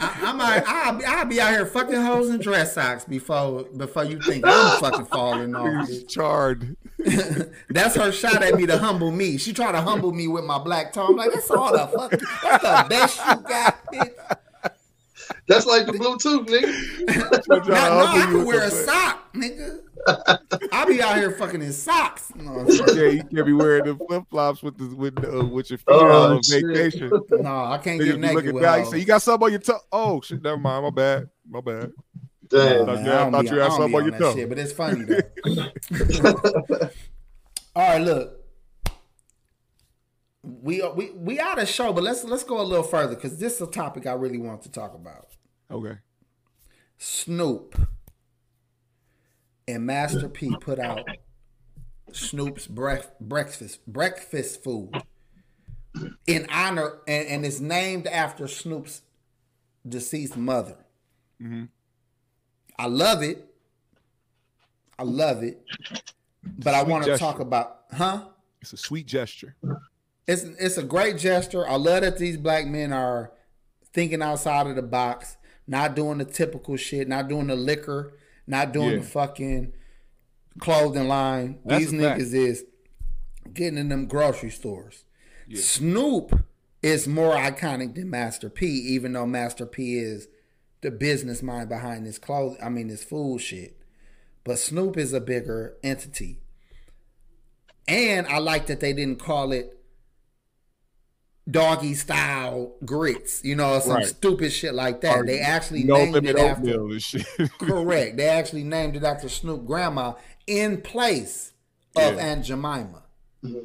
Speaker 2: I, I'm like, I'll be, I'll be out here fucking hoes in dress socks before before you think I'm fucking falling off.
Speaker 1: He's charred.
Speaker 2: That's her shot at me to humble me. She tried to humble me with my black toe. I'm like, that's all the fuck. That's the best you got, bitch.
Speaker 3: That's like the Bluetooth, nigga.
Speaker 1: Trying
Speaker 2: Now, no, I can
Speaker 1: with
Speaker 2: wear a sock, nigga. I be out here fucking in socks. No,
Speaker 1: Yeah, you can't be wearing the flip flops with the with uh, with your feet
Speaker 3: Oh,
Speaker 1: on
Speaker 3: shit.
Speaker 1: vacation.
Speaker 2: no I can't
Speaker 1: Niggas
Speaker 2: get
Speaker 1: be
Speaker 2: naked
Speaker 1: looking
Speaker 2: with
Speaker 1: down. You
Speaker 2: hoes.
Speaker 1: say you got something on your toe. Oh shit, never mind. My bad. My bad.
Speaker 3: Damn.
Speaker 2: Man,
Speaker 1: Yeah, I
Speaker 2: I
Speaker 1: thought
Speaker 2: be-
Speaker 1: you had
Speaker 2: I don't
Speaker 1: something
Speaker 2: be
Speaker 1: on your
Speaker 2: that
Speaker 1: toe.
Speaker 2: shit, but it's funny though. All right, look. We we we out of show, but let's let's go a little further because this is a topic I really want to talk about.
Speaker 1: Okay.
Speaker 2: Snoop and Master P put out Snoop's bref- breakfast breakfast food in honor and, and it's named after Snoop's deceased mother.
Speaker 1: Mhm.
Speaker 2: I love it. I love it. But I want to talk about huh?
Speaker 1: It's a sweet gesture.
Speaker 2: It's it's a great gesture. I love that these black men are thinking outside of the box, not doing the typical shit, not doing the liquor, not doing
Speaker 1: Yeah.
Speaker 2: the fucking clothing line.
Speaker 1: That's
Speaker 2: these
Speaker 1: a fact.
Speaker 2: niggas is getting in them grocery stores. Snoop is more iconic than Master P, even though Master P is the business mind behind this clothes. I mean, this food shit. But Snoop is a bigger entity. And I like that they didn't call it doggy style grits, you know, some
Speaker 1: Right.
Speaker 2: stupid shit like that.
Speaker 1: Or
Speaker 2: they actually
Speaker 1: no
Speaker 2: named it after correct. They actually named it after Snoop grandma in place of
Speaker 1: Yeah.
Speaker 2: Aunt Jemima.
Speaker 1: Yeah.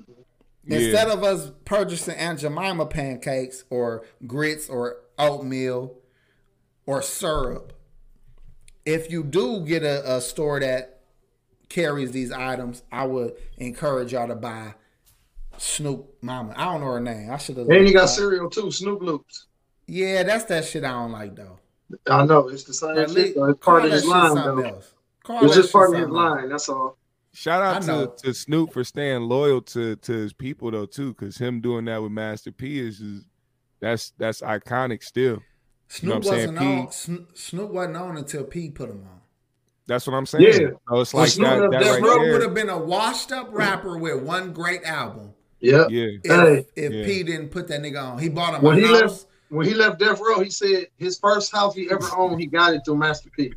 Speaker 2: Instead of us purchasing Aunt Jemima pancakes or grits or oatmeal or syrup, if you do get a, a store that carries these items, I would encourage y'all to buy Snoop Mama. I don't know her name. I should have.
Speaker 3: And you got cereal too, Snoop Loops.
Speaker 2: Yeah, that's that shit I don't like though.
Speaker 3: I know it's the same
Speaker 2: At
Speaker 3: shit.
Speaker 2: least
Speaker 3: though. It's part of his line, though.
Speaker 2: else.
Speaker 3: It's just part of his
Speaker 2: something else.
Speaker 3: line. That's all.
Speaker 1: Shout out to, to Snoop for staying loyal to to his people though too, because him doing that with Master P is, is that's that's iconic still. You know
Speaker 2: Snoop
Speaker 1: what I'm saying,
Speaker 2: wasn't on. Sno- Snoop wasn't on until P put him on.
Speaker 1: That's what I'm saying.
Speaker 3: Yeah.
Speaker 1: So it's
Speaker 3: Well,
Speaker 1: like
Speaker 3: Snoop
Speaker 1: that,
Speaker 3: left
Speaker 1: that
Speaker 3: Death
Speaker 1: right
Speaker 2: Snoop would have been a washed up rapper with one great album
Speaker 3: Yep.
Speaker 1: Yeah.
Speaker 2: if,
Speaker 3: Hey.
Speaker 2: if
Speaker 1: Yeah.
Speaker 2: P didn't put that nigga on. He bought him
Speaker 3: When he
Speaker 2: house.
Speaker 3: left- When he left Death Row, he said his first house he ever owned, he got it through Master P.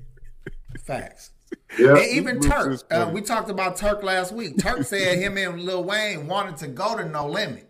Speaker 2: Facts.
Speaker 3: Yeah.
Speaker 2: And even
Speaker 1: Snoop
Speaker 2: Turk, uh, we talked about Turk last week. Turk said him and Lil Wayne wanted to go to No Limit.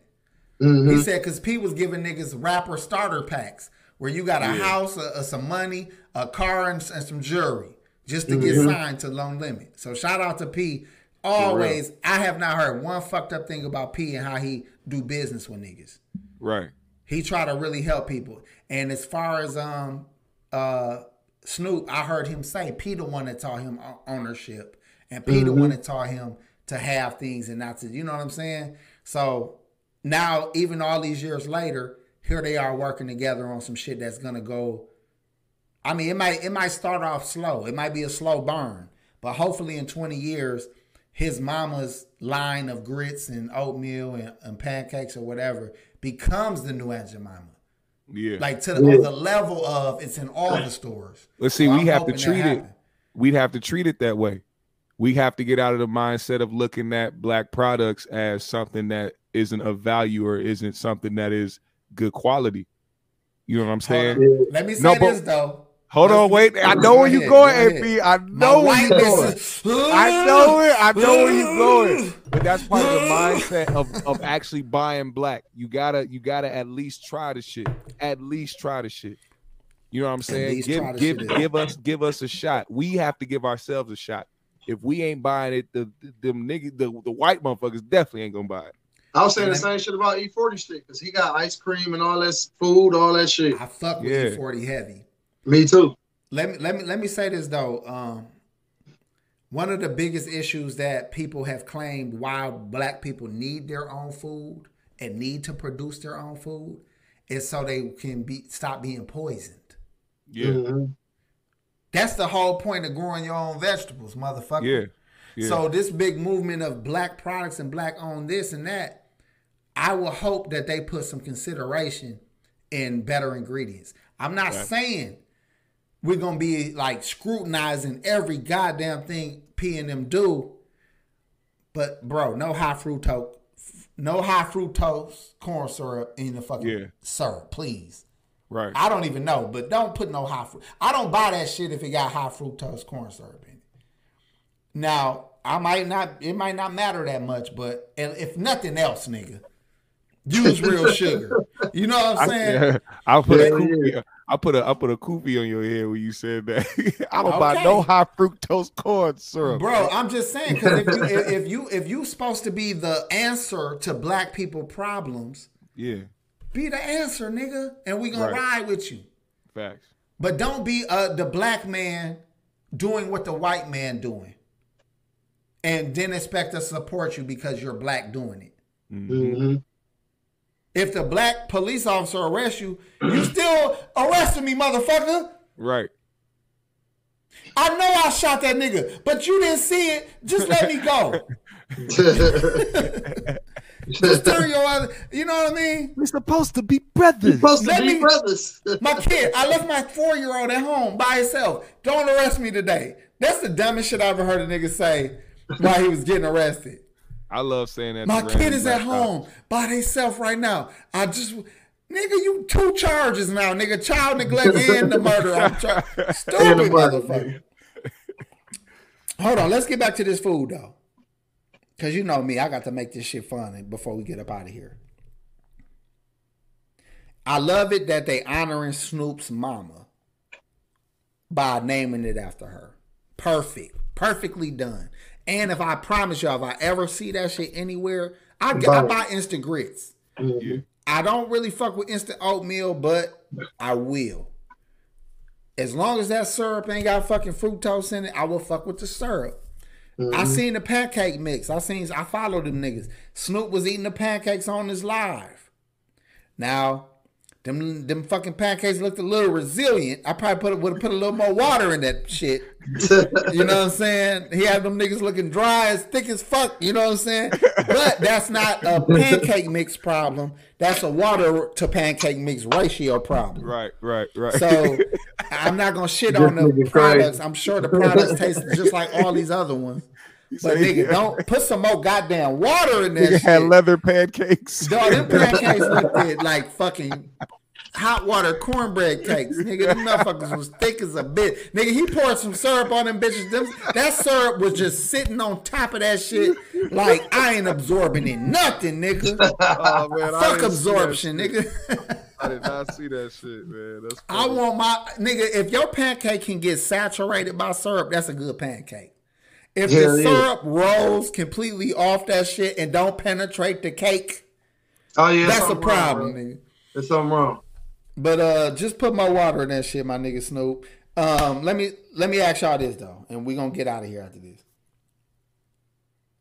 Speaker 3: Mhm.
Speaker 2: He said because P was giving niggas rapper starter packs. where you got a
Speaker 1: Yeah.
Speaker 2: house, a, a- some money, a car, and, and some jewelry just to get signed to No Limit. So shout out to P. Always, I have not heard one fucked up thing about P and how he do business with niggas.
Speaker 1: Right.
Speaker 2: He try to really help people. And as far as um uh Snoop, I heard him say P the one that taught him ownership, and P the one that taught him to have things and not to. You know what I'm saying? So now, even all these years later, here they are working together on some shit that's gonna go. I mean, it might it might start off slow. It might be a slow burn, but hopefully in 20 years, his mama's line of grits and oatmeal and, and pancakes or whatever becomes the new Aunt Jemima.
Speaker 1: Yeah.
Speaker 2: Like to the, on the level of it's in all the stores.
Speaker 1: Let's see,
Speaker 2: So
Speaker 1: we
Speaker 2: I'm
Speaker 1: have to treat it. We'd have to treat it that way. We have to get out of the mindset of looking at black products as something that isn't of value or isn't something that is good quality. You know what I'm saying?
Speaker 2: Let me say
Speaker 1: No, but-
Speaker 2: this though.
Speaker 1: Hold on, wait. I know where you
Speaker 2: ahead,
Speaker 1: going,
Speaker 2: go.
Speaker 1: AP. I
Speaker 2: My
Speaker 1: know where you
Speaker 2: whiteness
Speaker 1: going. I know it. I know where you going. But that's part of the mindset of, of actually buying black. You gotta you gotta at least try the shit. At least try the shit. You know what I'm saying? Give give give us give us a shot. We have to give ourselves a shot. If we ain't buying it, the the them niggas, the, the white motherfuckers definitely ain't gonna buy it.
Speaker 3: I was saying the same shit about E40 shit because he got ice cream and all that food, all that shit.
Speaker 2: I fuck with
Speaker 1: Yeah.
Speaker 2: E40 heavy.
Speaker 3: Me too.
Speaker 2: Let me let me let me say this though. Um, one of the biggest issues that people have claimed why black people need their own food and need to produce their own food is so they can be stop being poisoned.
Speaker 1: Yeah,
Speaker 3: Mhm.
Speaker 2: That's the whole point of growing your own vegetables, motherfucker.
Speaker 1: yeah, yeah.
Speaker 2: So this big movement of black products and black owned this and that, I will hope that they put some consideration in better ingredients. I'm not
Speaker 1: Right.
Speaker 2: saying we're gonna be like scrutinizing every goddamn thing P and M do, but bro, no high fructose, no high fructose corn syrup in the fucking
Speaker 1: Yeah.
Speaker 2: syrup, please.
Speaker 1: right.
Speaker 2: I don't even know, but don't put no high fruit. I don't buy that shit if it got high fructose corn syrup in it. Now, I might not. It might not matter that much, but if nothing else, nigga, use real sugar. You know what I'm saying?
Speaker 1: I, I'll put a
Speaker 3: Yeah,
Speaker 1: kufi, I put a I put a kufi on your head when you said that. I don't buy no high fructose corn syrup.
Speaker 2: Bro, I'm just saying because if you if, if you if you supposed to be the answer to black people problems,
Speaker 1: Yeah,
Speaker 2: be the answer, nigga, and we gonna
Speaker 1: Right.
Speaker 2: ride with you.
Speaker 1: facts.
Speaker 2: But don't be uh, the black man doing what the white man doing, and then expect us to support you because you're black doing it.
Speaker 3: Mhm.
Speaker 2: If the black police officer arrests you, you still arresting me, motherfucker.
Speaker 1: Right.
Speaker 2: I know I shot that nigga, but you didn't see it. Just let me go. Just turn your other. You know what I mean?
Speaker 1: We're supposed to be brothers.
Speaker 3: Supposed to
Speaker 2: Let
Speaker 3: be
Speaker 2: me-
Speaker 3: brothers.
Speaker 2: My kid, I left my four year old at home by himself. Don't arrest me today. That's the dumbest shit I ever heard a nigga say while he was getting arrested.
Speaker 1: I love saying that.
Speaker 2: My kid is at home by themselves right now. I just, nigga, you two charges now, nigga. Child neglect and the murder. I'm Stupid motherfucker. Hold on, let's get back to this food though. Cause you know me, I got to make this shit fun before we get up out of here. I love it that they honoring Snoop's mama by naming it after her. Perfect. Perfectly done. And if I promise y'all, if I ever see that shit anywhere, I, I buy instant grits. Mm-hmm.
Speaker 1: Yeah.
Speaker 2: I don't really fuck with instant oatmeal, but I will. As long as that syrup ain't got fucking fructose in it, I will fuck with the syrup. I mm-hmm. seen the pancake mix. I seen I followed them niggas. Snoop was eating the pancakes on his live. Now, them them fucking pancakes looked a little resilient. I probably put would have put a little more water in that shit. You know what I'm saying? He had them niggas looking dry as thick as fuck. You know what I'm saying? But that's not a pancake mix problem. That's a water to pancake mix ratio problem.
Speaker 1: Right, right, right.
Speaker 2: So I'm not gonna shit on the products. I'm sure the products taste just like all these other ones. But nigga, don't put some more goddamn water in that
Speaker 1: Nigga had leather pancakes.
Speaker 2: Dog, them pancakes looked at like fucking hot water cornbread cakes. Nigga, them motherfuckers was thick as a bit. Nigga, he poured some syrup on them bitches. Them, that syrup was just sitting on top of that shit like I ain't absorbing it. Nothing, nigga.
Speaker 1: Oh, man,
Speaker 2: Fuck
Speaker 1: didn't see that
Speaker 2: absorption, nigga.
Speaker 1: I did not see that shit, man. That's
Speaker 2: I want my nigga. If your pancake can get saturated by syrup, that's a good pancake. If
Speaker 3: Hell
Speaker 2: the
Speaker 3: yeah.
Speaker 2: syrup rolls completely off that shit and don't penetrate the cake,
Speaker 3: Oh yeah,
Speaker 2: that's a
Speaker 3: something wrong,
Speaker 2: problem, nigga.
Speaker 3: There's something wrong.
Speaker 2: But uh, just put my water in that shit, my nigga Snoop. Um, let me let me ask y'all this though, and we gonna get out of here after this.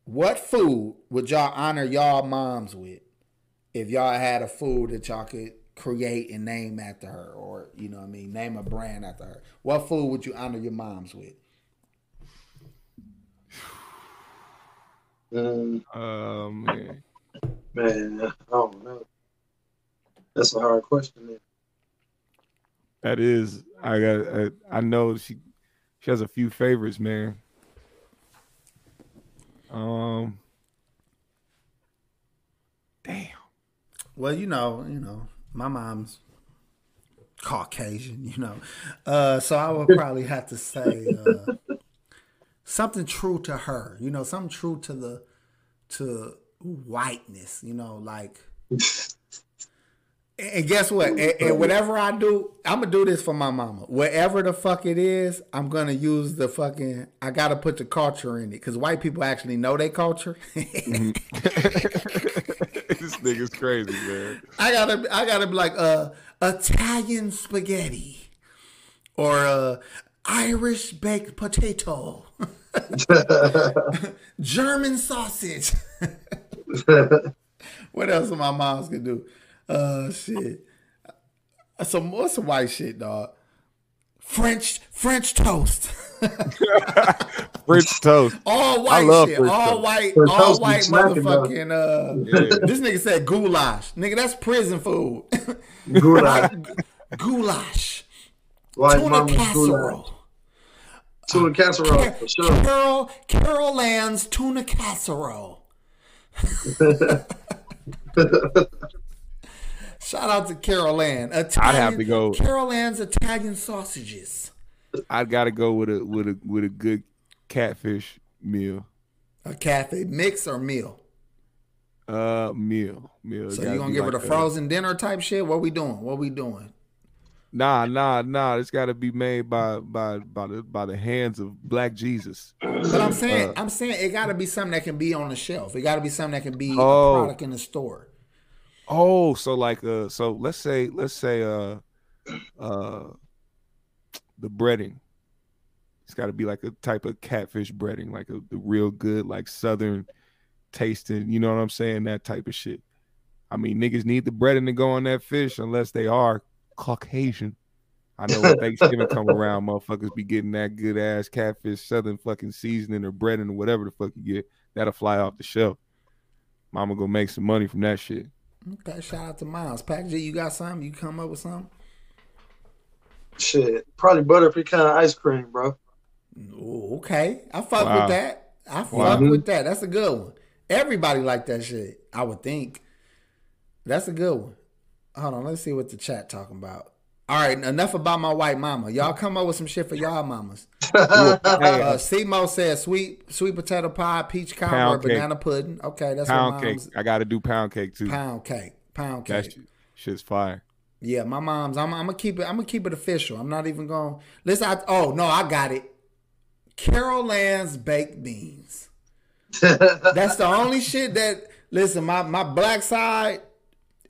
Speaker 2: What food would y'all honor y'all moms with if y'all had a food that y'all could create and name after her, or you know what I mean, name a brand after her? What food would you honor your moms with?
Speaker 3: Mm,
Speaker 1: Oh man.
Speaker 3: man, I don't know. That's a hard question. Man.
Speaker 1: That is, I got. I, I know she, she has a few favorites, man. Um, damn.
Speaker 2: Well, you know, you know, my mom's Caucasian, you know, uh, so I would probably have to say uh, something true to her, you know, something true to the to whiteness, you know, like. And guess what? And, and whatever I do, I'm gonna do this for my mama. Whatever the fuck it is, I'm gonna use the fucking. I gotta put the culture in it because white people actually know their culture.
Speaker 1: this nigga's crazy, man.
Speaker 2: I gotta I gotta be like uh Italian spaghetti or uh Irish baked potato. German sausage. what else my moms can do? Uh shit. Some what's some white shit, dog? French French toast.
Speaker 1: French toast.
Speaker 2: all white shit.
Speaker 1: French
Speaker 2: All
Speaker 1: toast.
Speaker 2: white
Speaker 3: French
Speaker 2: all white motherfucking uh
Speaker 1: Yeah.
Speaker 2: this nigga said goulash. Nigga, that's prison food.
Speaker 3: Goulash.
Speaker 2: goulash. Tuna
Speaker 3: mama's goulash.
Speaker 2: Casserole.
Speaker 3: Tuna casserole for sure.
Speaker 2: Carol Carol Ann's tuna casserole. Shout out to Carol Ann. Italian,
Speaker 1: have to go-
Speaker 2: Carol Ann's Italian sausages.
Speaker 1: I gotta go with a with a with a good catfish meal.
Speaker 2: A cafe mix or meal.
Speaker 1: Uh, meal, meal.
Speaker 2: So
Speaker 1: Gotta
Speaker 2: you gonna
Speaker 1: be
Speaker 2: give her
Speaker 1: like
Speaker 2: the
Speaker 1: a-
Speaker 2: frozen dinner type shit? What we doing? What we doing?
Speaker 1: Nah, nah, nah. It's got to be made by by by the by the hands of Black Jesus.
Speaker 2: But I'm saying,
Speaker 1: Uh,
Speaker 2: I'm saying it got to be something that can be on the shelf. It got to be something that can be
Speaker 1: Oh.
Speaker 2: a product in the store.
Speaker 1: Oh, so like uh, so let's say let's say uh, uh, the breading. It's got to be like a type of catfish breading, like a the real good, like southern tasting. You know what I'm saying? That type of shit. I mean, niggas need the breading to go on that fish unless they are Caucasian. I know when Thanksgiving come around, motherfuckers be getting that good ass catfish, southern fucking seasoning or breading or whatever the fuck you get. That'll fly off the shelf. Mama gonna make some money from that shit.
Speaker 2: Okay, shout out to Miles. Pac G, you got something? You come up with something?
Speaker 3: Shit, probably butter pecan ice cream, bro.
Speaker 2: Ooh, okay, I fuck
Speaker 1: Wow.
Speaker 2: with that. I fuck
Speaker 1: Wow.
Speaker 2: with that. That's a good one. Everybody like that shit. I would think. That's a good one. Hold on, let's see what the chat talking about. All right, enough about my white mama. Y'all come up with some shit for y'all mamas. Uh, Simo said sweet sweet potato pie, peach cobbler,
Speaker 1: Pound cake.
Speaker 2: banana pudding. Okay, that's
Speaker 1: pound
Speaker 2: what
Speaker 1: cake.
Speaker 2: mom's
Speaker 1: I gotta do pound cake too.
Speaker 2: pound cake. Pound cake.
Speaker 1: shit, shit's fire.
Speaker 2: Yeah, my mom's. I'm, I'm gonna keep it. I'm gonna keep it official. I'm not even going. to Listen. I, oh no, I got it. Carol Ann's baked beans. That's the only shit that. Listen, my my black side.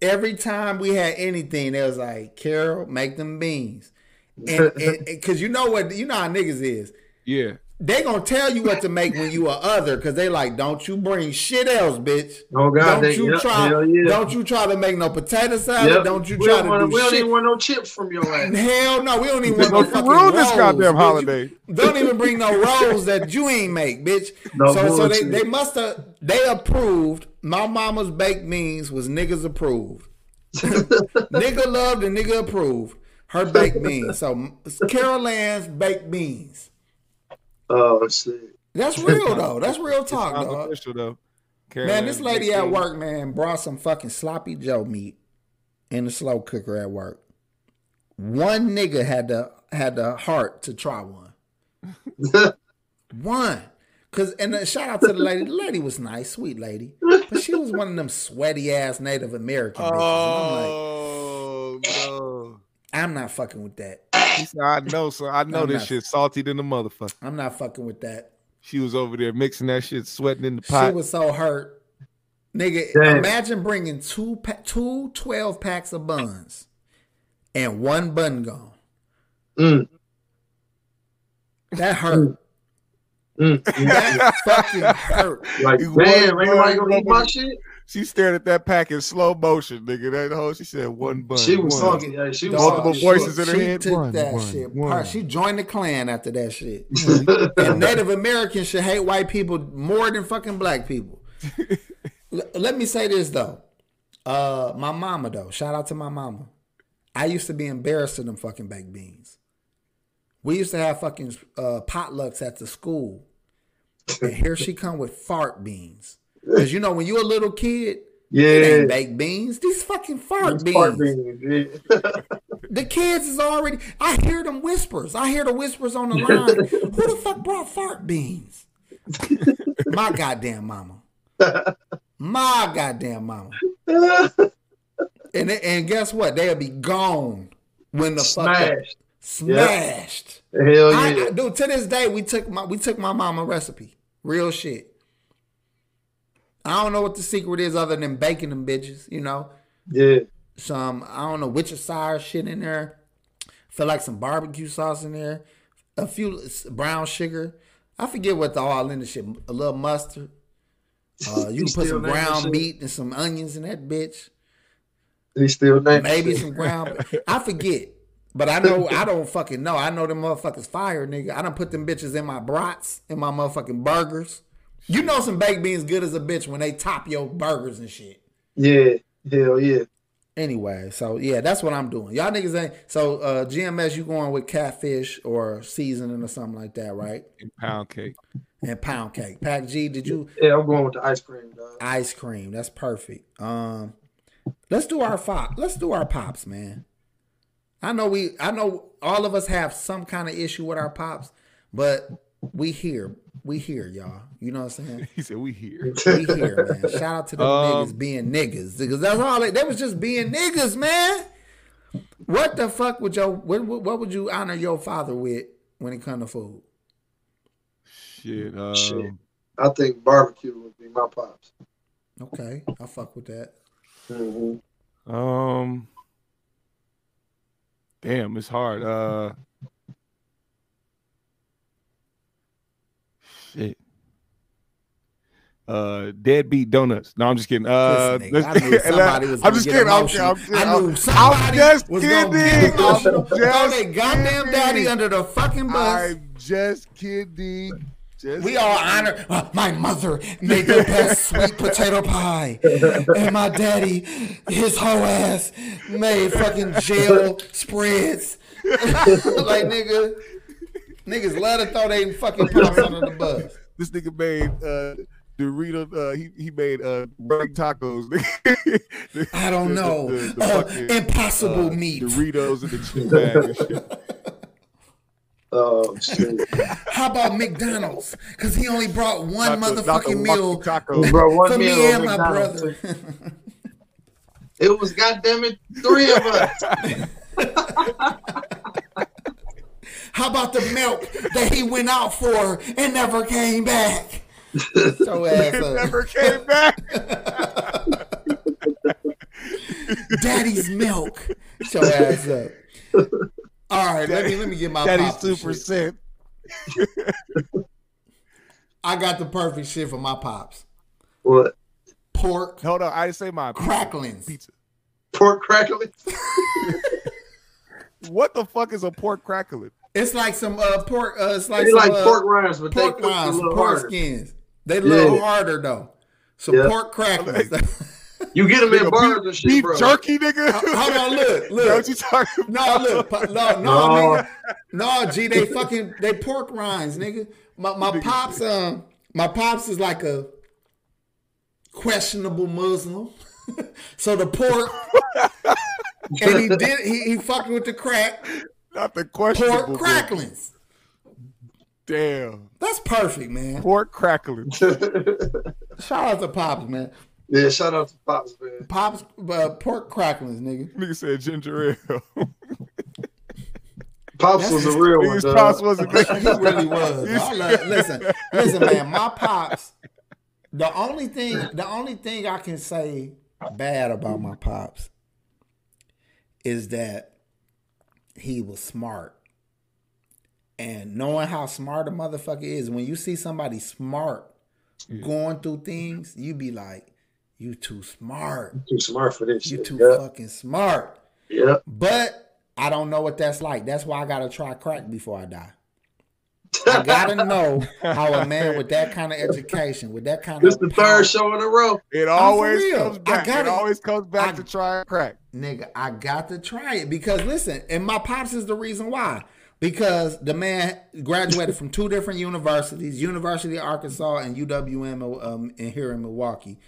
Speaker 2: Every time we had anything, they was like, "Carol, make them beans," and because you know what you know how niggas is.
Speaker 1: Yeah.
Speaker 2: They gonna tell you what to make when you are other, cause they like, don't you bring shit else, bitch.
Speaker 3: Oh God,
Speaker 2: don't
Speaker 3: they,
Speaker 2: you
Speaker 3: yep,
Speaker 2: try?
Speaker 3: yeah.
Speaker 2: Don't you try to make no potato salad?
Speaker 3: Yep.
Speaker 2: Don't you
Speaker 3: we
Speaker 2: try
Speaker 3: don't
Speaker 2: to
Speaker 3: wanna,
Speaker 2: do
Speaker 3: We don't even want no chips from your ass.
Speaker 2: Hell no, we don't even want
Speaker 1: no
Speaker 2: no fucking
Speaker 1: ruin this
Speaker 2: rolls,
Speaker 1: goddamn
Speaker 2: bitch.
Speaker 1: holiday.
Speaker 2: Don't even bring no rolls that you ain't make, bitch.
Speaker 3: No
Speaker 2: so so they, they must have they approved. My mama's baked beans was niggas approved. nigga loved and nigga approved her baked beans. So Carol Ann's baked beans.
Speaker 3: Oh shit.
Speaker 2: That's real though. That's real talk, dog.
Speaker 1: official though.
Speaker 2: Man, this lady at work, man, brought some fucking sloppy Joe meat in the slow cooker at work. One nigga had the had the heart to try one. One. Cause and uh, shout out to the lady. The lady was nice, sweet lady. But she was one of them sweaty ass Native American bitches. And I'm like,
Speaker 1: Oh,
Speaker 2: I'm not fucking with that.
Speaker 1: He said, I know, so I know
Speaker 2: I'm
Speaker 1: this
Speaker 2: not-
Speaker 1: shit salty than the motherfucker.
Speaker 2: I'm not fucking with that.
Speaker 1: She was over there mixing that shit, sweating in the pot.
Speaker 2: She was so hurt. Nigga,
Speaker 3: Damn.
Speaker 2: imagine bringing two pa- two 12 packs of buns and one bun gone.
Speaker 3: Mm,
Speaker 2: That hurt.
Speaker 3: mm, mm.
Speaker 2: That fucking hurt.
Speaker 3: like,
Speaker 1: You
Speaker 3: damn, ain't nobody gonna eat my shit?
Speaker 1: She stared at that pack in slow motion, nigga. That whole she said one bun.
Speaker 3: She was
Speaker 1: one.
Speaker 3: salty. Hey, she was
Speaker 1: Multiple
Speaker 3: salty.
Speaker 1: voices in her
Speaker 2: she
Speaker 1: head.
Speaker 2: took
Speaker 1: One,
Speaker 2: that
Speaker 1: one,
Speaker 2: shit.
Speaker 1: one.
Speaker 2: part. She joined the Klan after that shit. and Native Americans should hate white people more than fucking black people. L- let me say this though. Uh, my mama though. Shout out to my mama. I used to be embarrassed of them fucking baked beans. We used to have fucking uh, potlucks at the school, and here she come with fart beans. Cause you know when you're a little kid, it
Speaker 3: Yeah.
Speaker 2: ain't baked beans. These fucking fart beans.
Speaker 3: Fart beans, yeah.
Speaker 2: The kids is already. I hear them whispers. I hear the whispers on the line. Who the fuck brought fart beans? My goddamn mama. My goddamn mama. And and guess what? They'll be gone when the fuck
Speaker 3: Smashed.
Speaker 2: smashed.
Speaker 3: Hell
Speaker 2: I,
Speaker 3: yeah.
Speaker 2: I, dude, to this day, we took my we took my mama recipe. Real shit. I don't know what the secret is other than baking them bitches. You know,
Speaker 3: Yeah.
Speaker 2: some I don't know Worcestershire shit in there. Feel like some barbecue sauce in there. A few brown sugar. I forget what the all in the shit. A little mustard. Uh, you can put some ground meat and some onions in that bitch.
Speaker 3: He still named
Speaker 2: Maybe some ground. I forget. But I know I don't fucking know. I know them motherfuckers fire, nigga. I don't put them bitches in my brats, in my motherfucking burgers. You know some baked beans good as a bitch when they top your burgers and shit.
Speaker 3: Yeah. Hell yeah.
Speaker 2: Anyway, so yeah, that's what I'm doing. Y'all niggas ain't so uh GMS you going with catfish or seasoning or something like that, right?
Speaker 1: And pound cake.
Speaker 2: And pound cake. Pac G, did you
Speaker 3: Yeah, I'm going with the ice cream, dog.
Speaker 2: ice cream? That's perfect. Um let's do our pop. Let's do our pops, man. I know we I know all of us have some kind of issue with our pops, but we here. We here, y'all. You know what I'm saying?
Speaker 1: He said, "We here."
Speaker 2: We here, man. Shout out to them
Speaker 1: Um,
Speaker 2: niggas being niggas. Because that's all they, they was just being niggas, man. What the fuck would your what, what what would you honor your father with when it come to food?
Speaker 1: Shit. Um,
Speaker 3: Shit. I think barbecue would be my pops.
Speaker 2: Okay, I fuck with that.
Speaker 3: hmm
Speaker 1: Um. Damn, it's hard. Uh. Shit. Uh, deadbeat donuts. No, I'm just kidding. Uh,
Speaker 2: Listen, nigga, I knew somebody was
Speaker 1: I'm just kidding. I'm. I'm, just-
Speaker 2: I
Speaker 1: I'm,
Speaker 2: knew
Speaker 1: I'm
Speaker 2: somebody
Speaker 1: just
Speaker 2: was gonna get
Speaker 1: kidding. I'm
Speaker 2: emotional. Throw
Speaker 1: just
Speaker 2: their goddamn daddy under the fucking bus.
Speaker 1: I'm just kidding. Just
Speaker 2: We all honor uh, my mother made the best sweet potato pie, and my daddy, his whole ass made fucking jail spreads. like nigga, niggas love to throw they fucking pops under the bus.
Speaker 1: This nigga made uh Dorito. Uh, he he made uh running tacos.
Speaker 2: I don't
Speaker 1: The-
Speaker 2: know.
Speaker 1: the- the
Speaker 2: Uh,
Speaker 1: fucking,
Speaker 2: impossible
Speaker 1: uh,
Speaker 2: meat.
Speaker 1: Doritos in the chip bag and shit.
Speaker 3: Oh shit,
Speaker 2: How about McDonald's? Because he only brought one
Speaker 1: Not the- the
Speaker 2: motherfucking meal
Speaker 1: Tacos.
Speaker 3: bro. One
Speaker 2: for
Speaker 3: meal
Speaker 2: me
Speaker 3: on
Speaker 2: and my
Speaker 3: McDonald's.
Speaker 2: brother.
Speaker 3: It was goddamn it, three of us.
Speaker 2: How about the milk that he went out for and never came back? So ass up.
Speaker 1: never came back.
Speaker 2: Daddy's milk. Show ass up. All right, let me let me get my
Speaker 1: Daddy's two percent.
Speaker 2: I got the perfect shit for my pops.
Speaker 3: What
Speaker 2: Pork
Speaker 1: Hold on, I didn't say my
Speaker 2: cracklings.
Speaker 1: pizza.
Speaker 3: pork crackling?
Speaker 1: What the fuck is a pork crackling?
Speaker 2: It's like some uh pork. Uh, it's like
Speaker 3: They
Speaker 2: some,
Speaker 3: like
Speaker 2: uh,
Speaker 3: pork rinds, but
Speaker 2: pork
Speaker 3: they cook it a
Speaker 2: rinds, pork
Speaker 3: harder.
Speaker 2: skins. They a little
Speaker 3: Yeah.
Speaker 2: harder though. Some
Speaker 3: Yeah.
Speaker 2: pork cracklings.
Speaker 3: You get them
Speaker 1: Nigga,
Speaker 3: in bars
Speaker 1: beef,
Speaker 3: and shit,
Speaker 1: beef
Speaker 3: bro.
Speaker 1: jerky, nigga.
Speaker 2: Hold on, look, look.
Speaker 1: what you talking
Speaker 2: No,
Speaker 1: about?
Speaker 2: look, pa- no, no,
Speaker 3: No.
Speaker 2: nigga, no, G, they fucking they pork rinds, nigga. My my pops, um, my pops is like a questionable Muslim, so the pork, and he did he he fucking with the crack
Speaker 1: Not the questionable.
Speaker 2: pork cracklings.
Speaker 1: Damn.
Speaker 2: That's perfect, man.
Speaker 1: Pork crackling.
Speaker 2: Shout out to pops, man.
Speaker 3: yeah, shout out to Pops, man.
Speaker 2: Pops, uh, pork cracklings, nigga.
Speaker 1: Nigga said ginger ale.
Speaker 3: Pops was a real one.
Speaker 1: His
Speaker 3: dog.
Speaker 1: pops wasn't
Speaker 2: he really was. I listen, listen, man. My pops. The only thing, the only thing I can say bad about my pops is that he was smart. And knowing how smart a motherfucker is, when you see somebody smart going through things, you be like, "You too smart.
Speaker 3: Too smart for this
Speaker 2: You
Speaker 3: shit.
Speaker 2: too
Speaker 3: Yeah.
Speaker 2: fucking smart."
Speaker 3: yeah.
Speaker 2: But I don't know what that's like. That's why I gotta try crack before I die. I gotta know how a man with that kind of education, with that kind
Speaker 3: This
Speaker 2: of
Speaker 3: the
Speaker 2: power-
Speaker 3: third show in a row.
Speaker 1: It always
Speaker 2: real.
Speaker 1: comes
Speaker 2: I
Speaker 1: back.
Speaker 2: got
Speaker 1: It
Speaker 2: it.
Speaker 1: always comes back
Speaker 2: I-
Speaker 1: to try and crack.
Speaker 2: nigga, I got to try it because listen, and my pops is the reason why. Because the man graduated from two different universities, University of Arkansas and UWM um, in here in Milwaukee.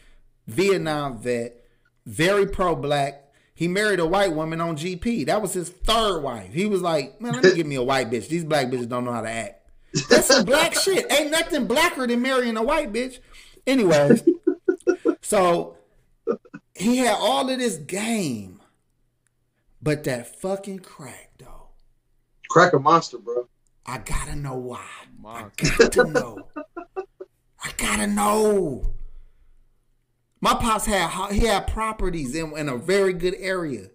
Speaker 2: Vietnam vet, very pro black. He married a white woman on GP. That was his third wife. He was like, man, let me give me a white bitch. These black bitches don't know how to act. That's some black shit. Ain't nothing blacker than marrying a white bitch. Anyways, so he had all of this game, but that fucking crack though.
Speaker 3: Crack a monster, bro.
Speaker 2: I gotta know why.
Speaker 1: Monster.
Speaker 2: Got to know. I gotta know. My pops had he had properties in, in a very good area.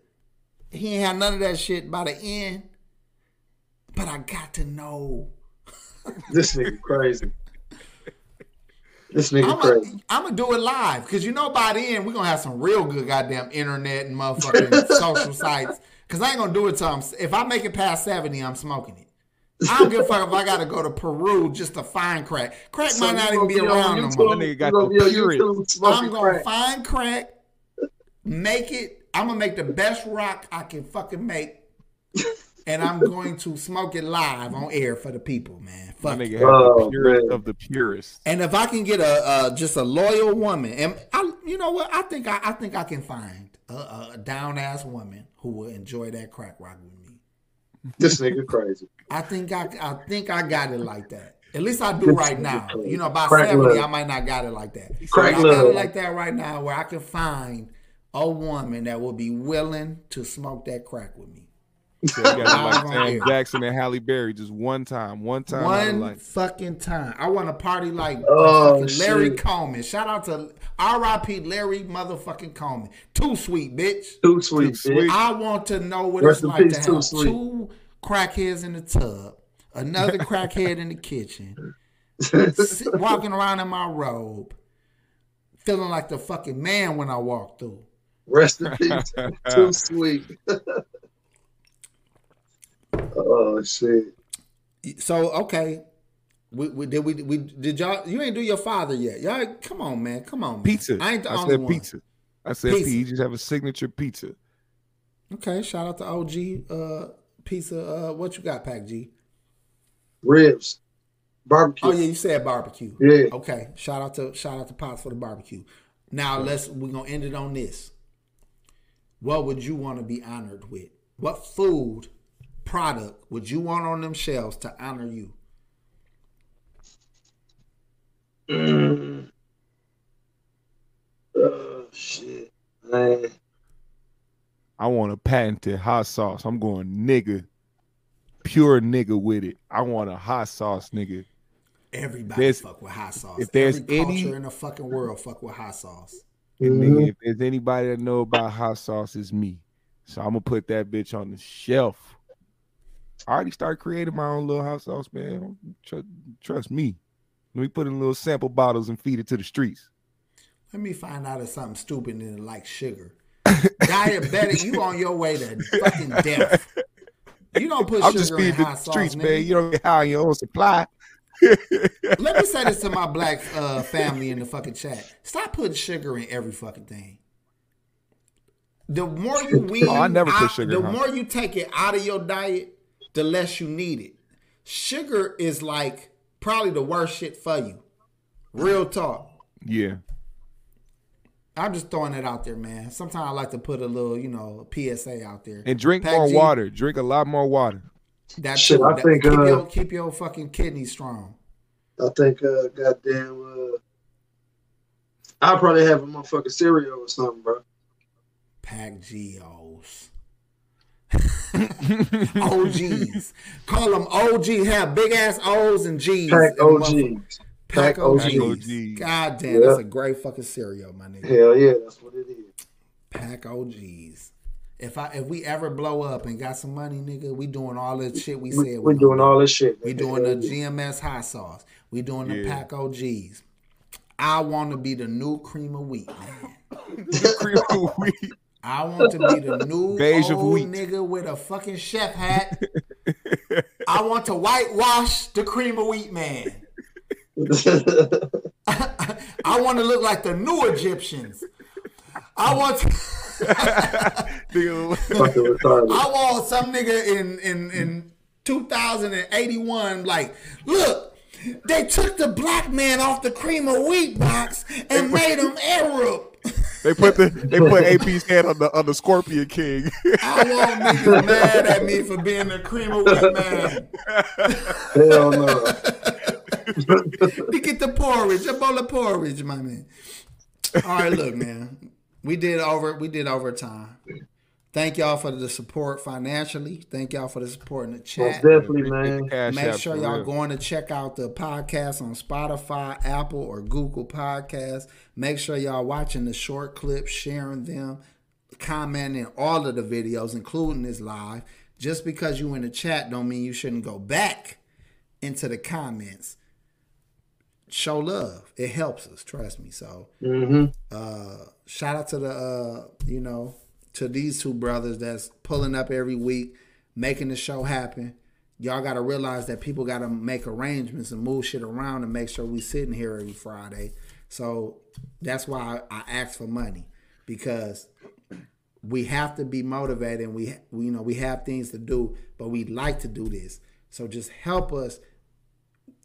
Speaker 2: He ain't had none of that shit by the end. But I got to know.
Speaker 3: This nigga crazy. This nigga crazy.
Speaker 2: I'm
Speaker 3: crazy.
Speaker 2: gonna do it live because you know by then we're gonna have some real good goddamn internet and motherfucking social sites. Because I ain't gonna do it till I'm if I make it past seventy, I'm smoking it. I don't give a fuck if I gotta go to Peru just to find crack. Crack
Speaker 3: So
Speaker 2: might not even be
Speaker 3: be
Speaker 2: around no more.
Speaker 1: That nigga got the
Speaker 3: be. YouTube
Speaker 2: I'm gonna
Speaker 3: crack.
Speaker 2: find crack, make it. I'm gonna make the best rock I can fucking make, and I'm going to smoke it live on air for the people, man.
Speaker 1: My
Speaker 2: Fuck.
Speaker 1: nigga
Speaker 2: it.
Speaker 3: Oh,
Speaker 1: the purest
Speaker 3: man.
Speaker 1: of the purest.
Speaker 2: And if I can get a uh, just a loyal woman, and I, you know what, I think I, I think I can find a, a down ass woman who will enjoy that crack rock with me.
Speaker 3: This nigga crazy.
Speaker 2: I think I, I think I got it like that. At least I do right now. You know, by
Speaker 3: Crack
Speaker 2: seventy,
Speaker 3: love.
Speaker 2: I might not got it like that.
Speaker 3: Crack
Speaker 2: I got
Speaker 3: love.
Speaker 2: it like that right now, where I can find a woman that will be willing to smoke that crack with me.
Speaker 1: So you got like Sam. Jackson and Halle Berry just one time, one time.
Speaker 2: One fucking time. I want to party like
Speaker 3: Oh,
Speaker 2: Larry
Speaker 3: shit.
Speaker 2: Coleman. Shout out to R.I.P. Larry motherfucking Coleman. Too sweet, bitch.
Speaker 3: Too sweet,
Speaker 1: Too sweet.
Speaker 2: I want to know what
Speaker 3: Rest
Speaker 2: it's like
Speaker 3: peace,
Speaker 2: to have
Speaker 3: Sweet.
Speaker 2: two crackheads in the tub, another crackhead in the kitchen, walking around in my robe, feeling like the fucking man when I walk through.
Speaker 3: Rest in peace. Too sweet. oh shit.
Speaker 2: So okay, we, we did we, we did y'all? You ain't do your father yet. Y'all, come on, man, come on, man.
Speaker 1: Pizza.
Speaker 2: I ain't the
Speaker 1: I
Speaker 2: only
Speaker 1: said
Speaker 2: one.
Speaker 1: pizza. I said
Speaker 2: Pizza.
Speaker 1: pizza. You just have a signature pizza.
Speaker 2: Okay, shout out to OG uh, pizza. Uh, what you got, Pac G?
Speaker 3: Ribs. Barbecue.
Speaker 2: Oh yeah, you said barbecue.
Speaker 3: Yeah.
Speaker 2: Okay. Shout out to shout out to Pops for the barbecue. Now let's we're gonna end it on this. What would you want to be honored with? What food product would you want on them shelves to honor you?
Speaker 3: Mm. Oh shit. Man.
Speaker 1: I want a patented hot sauce. I'm going nigga, pure nigga with it. I want a hot sauce, nigga.
Speaker 2: Everybody
Speaker 1: There's-
Speaker 2: fuck with hot sauce.
Speaker 1: if there's
Speaker 2: Every culture
Speaker 1: any-
Speaker 2: in the fucking world fuck with hot sauce.
Speaker 1: And nigga, if there's anybody that know about hot sauce, it's me. So I'm gonna put that bitch on the shelf. I already started creating my own little hot sauce, man. Trust, trust me. Let me put in little sample bottles and feed it to the streets.
Speaker 2: Let me find out if something stupid and like sugar. Diabetic, you on your way to fucking death. You don't put
Speaker 1: I'm
Speaker 2: sugar
Speaker 1: just
Speaker 2: in
Speaker 1: the
Speaker 2: hot sauce,
Speaker 1: streets,
Speaker 2: nigga.
Speaker 1: man. You don't get high on your own supply.
Speaker 2: Let me say this to my black uh, family in the fucking chat. Stop putting sugar in every fucking thing. The more you wean,
Speaker 1: Oh, I never put sugar
Speaker 2: the
Speaker 1: in hot-
Speaker 2: more you take it out of your diet, the less you need it. Sugar is like probably the worst shit for you. Real talk.
Speaker 1: Yeah.
Speaker 2: I'm just throwing it out there, man. Sometimes I like to put a little, you know, PSA out there.
Speaker 1: And drink
Speaker 2: Pac
Speaker 1: more
Speaker 2: G,
Speaker 1: water. Drink a lot more water.
Speaker 2: That's
Speaker 3: Shit,
Speaker 2: too.
Speaker 3: I
Speaker 2: That-
Speaker 3: think,
Speaker 2: keep,
Speaker 3: uh,
Speaker 2: your, keep your fucking kidneys strong.
Speaker 3: I think uh goddamn uh I'll probably have a motherfucking cereal or something, bro.
Speaker 2: Pack Geos. OGs. Call them OG. Have big ass O's and G's.
Speaker 3: Pack
Speaker 2: in the motherfucker-
Speaker 3: OGs.
Speaker 2: Pack
Speaker 3: Pack
Speaker 2: OGs.
Speaker 1: OGs.
Speaker 2: God damn,
Speaker 3: Yeah.
Speaker 2: that's a great fucking cereal, my nigga.
Speaker 3: Hell yeah, that's what it is.
Speaker 2: Pack OGs. If I if we ever blow up and got some money, nigga, we doing all the shit we,
Speaker 3: We,
Speaker 2: said.
Speaker 3: we
Speaker 2: we
Speaker 3: doing all this shit.
Speaker 2: We doing the GMS hot sauce. We doing the Pack OGs. I want to be the new cream of wheat, man.
Speaker 1: Cream of wheat.
Speaker 2: I want to be the new
Speaker 1: Beige of
Speaker 2: old
Speaker 1: wheat.
Speaker 2: nigga with a fucking chef hat. I want to whitewash the cream of wheat man. I want to look like the new Egyptians. I want to,
Speaker 1: Nigga,
Speaker 3: Fucking retarded.
Speaker 2: I want some nigga in in in 2081 like, look, they took the black man off the cream of wheat box and made him Arab.
Speaker 1: They put the they put AP's head on the on the Scorpion King.
Speaker 2: I want niggas mad at me for being the cream of wheat man.
Speaker 3: Hell no.
Speaker 2: We get the porridge, a bowl of porridge, my man. All right, look, man. We did over we did overtime. Thank y'all for the support financially. Thank y'all for the support in the chat.
Speaker 3: Most definitely, man.
Speaker 2: Make sure
Speaker 1: for
Speaker 2: y'all going to check out the podcast on Spotify, Apple, or Google Podcasts. Make sure y'all watching the short clips, sharing them, commenting all of the videos, including this live. Just because you in the chat don't mean you shouldn't go back into the comments. Show love. It helps us, trust me. So
Speaker 3: hmm
Speaker 2: uh shout out to the uh you know to these two brothers that's pulling up every week making the show happen. Y'all got to realize that people got to make arrangements and move shit around and make sure we sitting here every friday. So that's why i, ask for money because we have to be motivated and we, we you know we have things to do but we like to do this. So just help us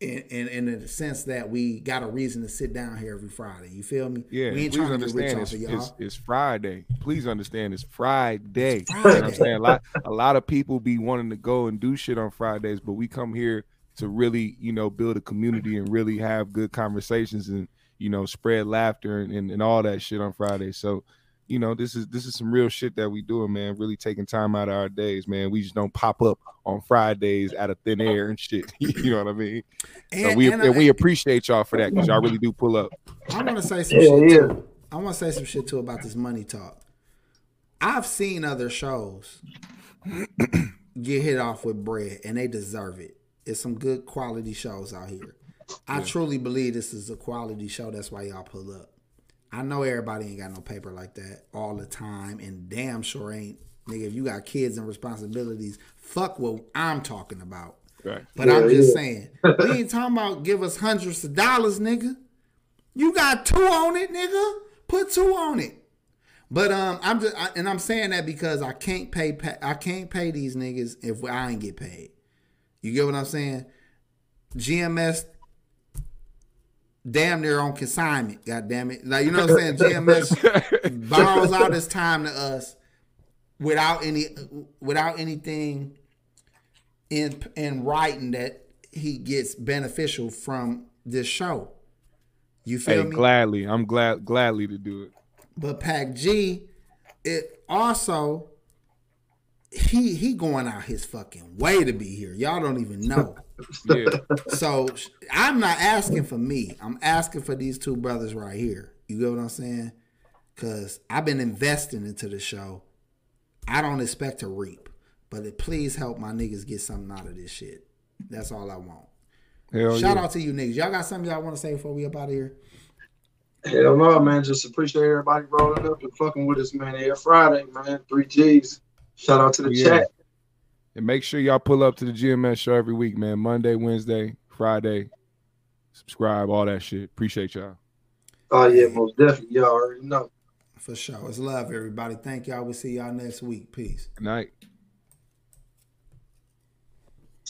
Speaker 2: in, in, in the sense that we got a reason to sit down here every Friday. You feel me?
Speaker 1: Yeah,
Speaker 2: we ain't
Speaker 1: please
Speaker 2: trying to get rich
Speaker 1: understand
Speaker 2: off
Speaker 1: it's,
Speaker 2: of y'all.
Speaker 1: it's, it's Friday. Please understand it's Friday.
Speaker 2: It's
Speaker 1: You know I'm saying? A lot, a lot of people be wanting to go and do shit on Fridays, but we come here to really, you know, build a community and really have good conversations and, you know, spread laughter and, and, and all that shit on Friday. So, you know, this is this is some real shit that we doing, man. Really taking time out of our days, man. We just don't pop up on Fridays out of thin air and shit. you know what I mean? So
Speaker 2: And-
Speaker 1: we
Speaker 2: and
Speaker 1: and, we appreciate y'all for that because y'all really do pull up.
Speaker 2: I want to say some
Speaker 3: Hell
Speaker 2: shit
Speaker 3: yeah.
Speaker 2: too. I want to say some shit too about this money talk. I've seen other shows get hit off with bread, and they deserve it. It's some good quality shows out here. I truly believe this is a quality show. That's why y'all pull up. I know everybody ain't got no paper like that all the time, and damn sure ain't. Nigga, if you got kids and responsibilities, fuck what I'm talking about.
Speaker 1: Right.
Speaker 2: But
Speaker 3: Yeah,
Speaker 2: I'm just
Speaker 3: yeah.
Speaker 2: saying, we ain't talking about give us hundreds of dollars, nigga. You got two on it, nigga. Put two on it. But um, I'm just, I, and I'm saying that because I can't pay, pa- I can't pay these niggas if I ain't get paid. You get what I'm saying? GMS, damn near on consignment. God damn it! Like you know what I'm saying? GMS borrows all this time to us without any, without anything in in writing that he gets beneficial from this show. You feel
Speaker 1: Hey,
Speaker 2: me?
Speaker 1: gladly. I'm glad gladly to do it.
Speaker 2: But Pac G, it also he he going out his fucking way to be here. Y'all don't even know.
Speaker 1: Yeah.
Speaker 2: so I'm not asking for me. I'm asking for these two brothers right here. You get what I'm saying? Cause I've been investing into the show. I don't expect to reap, but it, please help my niggas get something out of this shit. That's all I want.
Speaker 1: Hell
Speaker 2: Shout
Speaker 1: yeah.
Speaker 2: out to you niggas. Y'all got something y'all want to say before we up out of here?
Speaker 3: Hell no, man. Just appreciate everybody rolling up and fucking with us, man. Every Friday, man. Three G's. Shout out to the
Speaker 1: Yeah.
Speaker 3: chat.
Speaker 1: And make sure y'all pull up to the GMS show every week, man. Monday, Wednesday, Friday. Subscribe, all that shit. Appreciate y'all.
Speaker 3: Oh yeah, most definitely. Y'all already know.
Speaker 2: For sure. It's love, everybody. Thank y'all. We'll see y'all next week. Peace.
Speaker 1: Good night.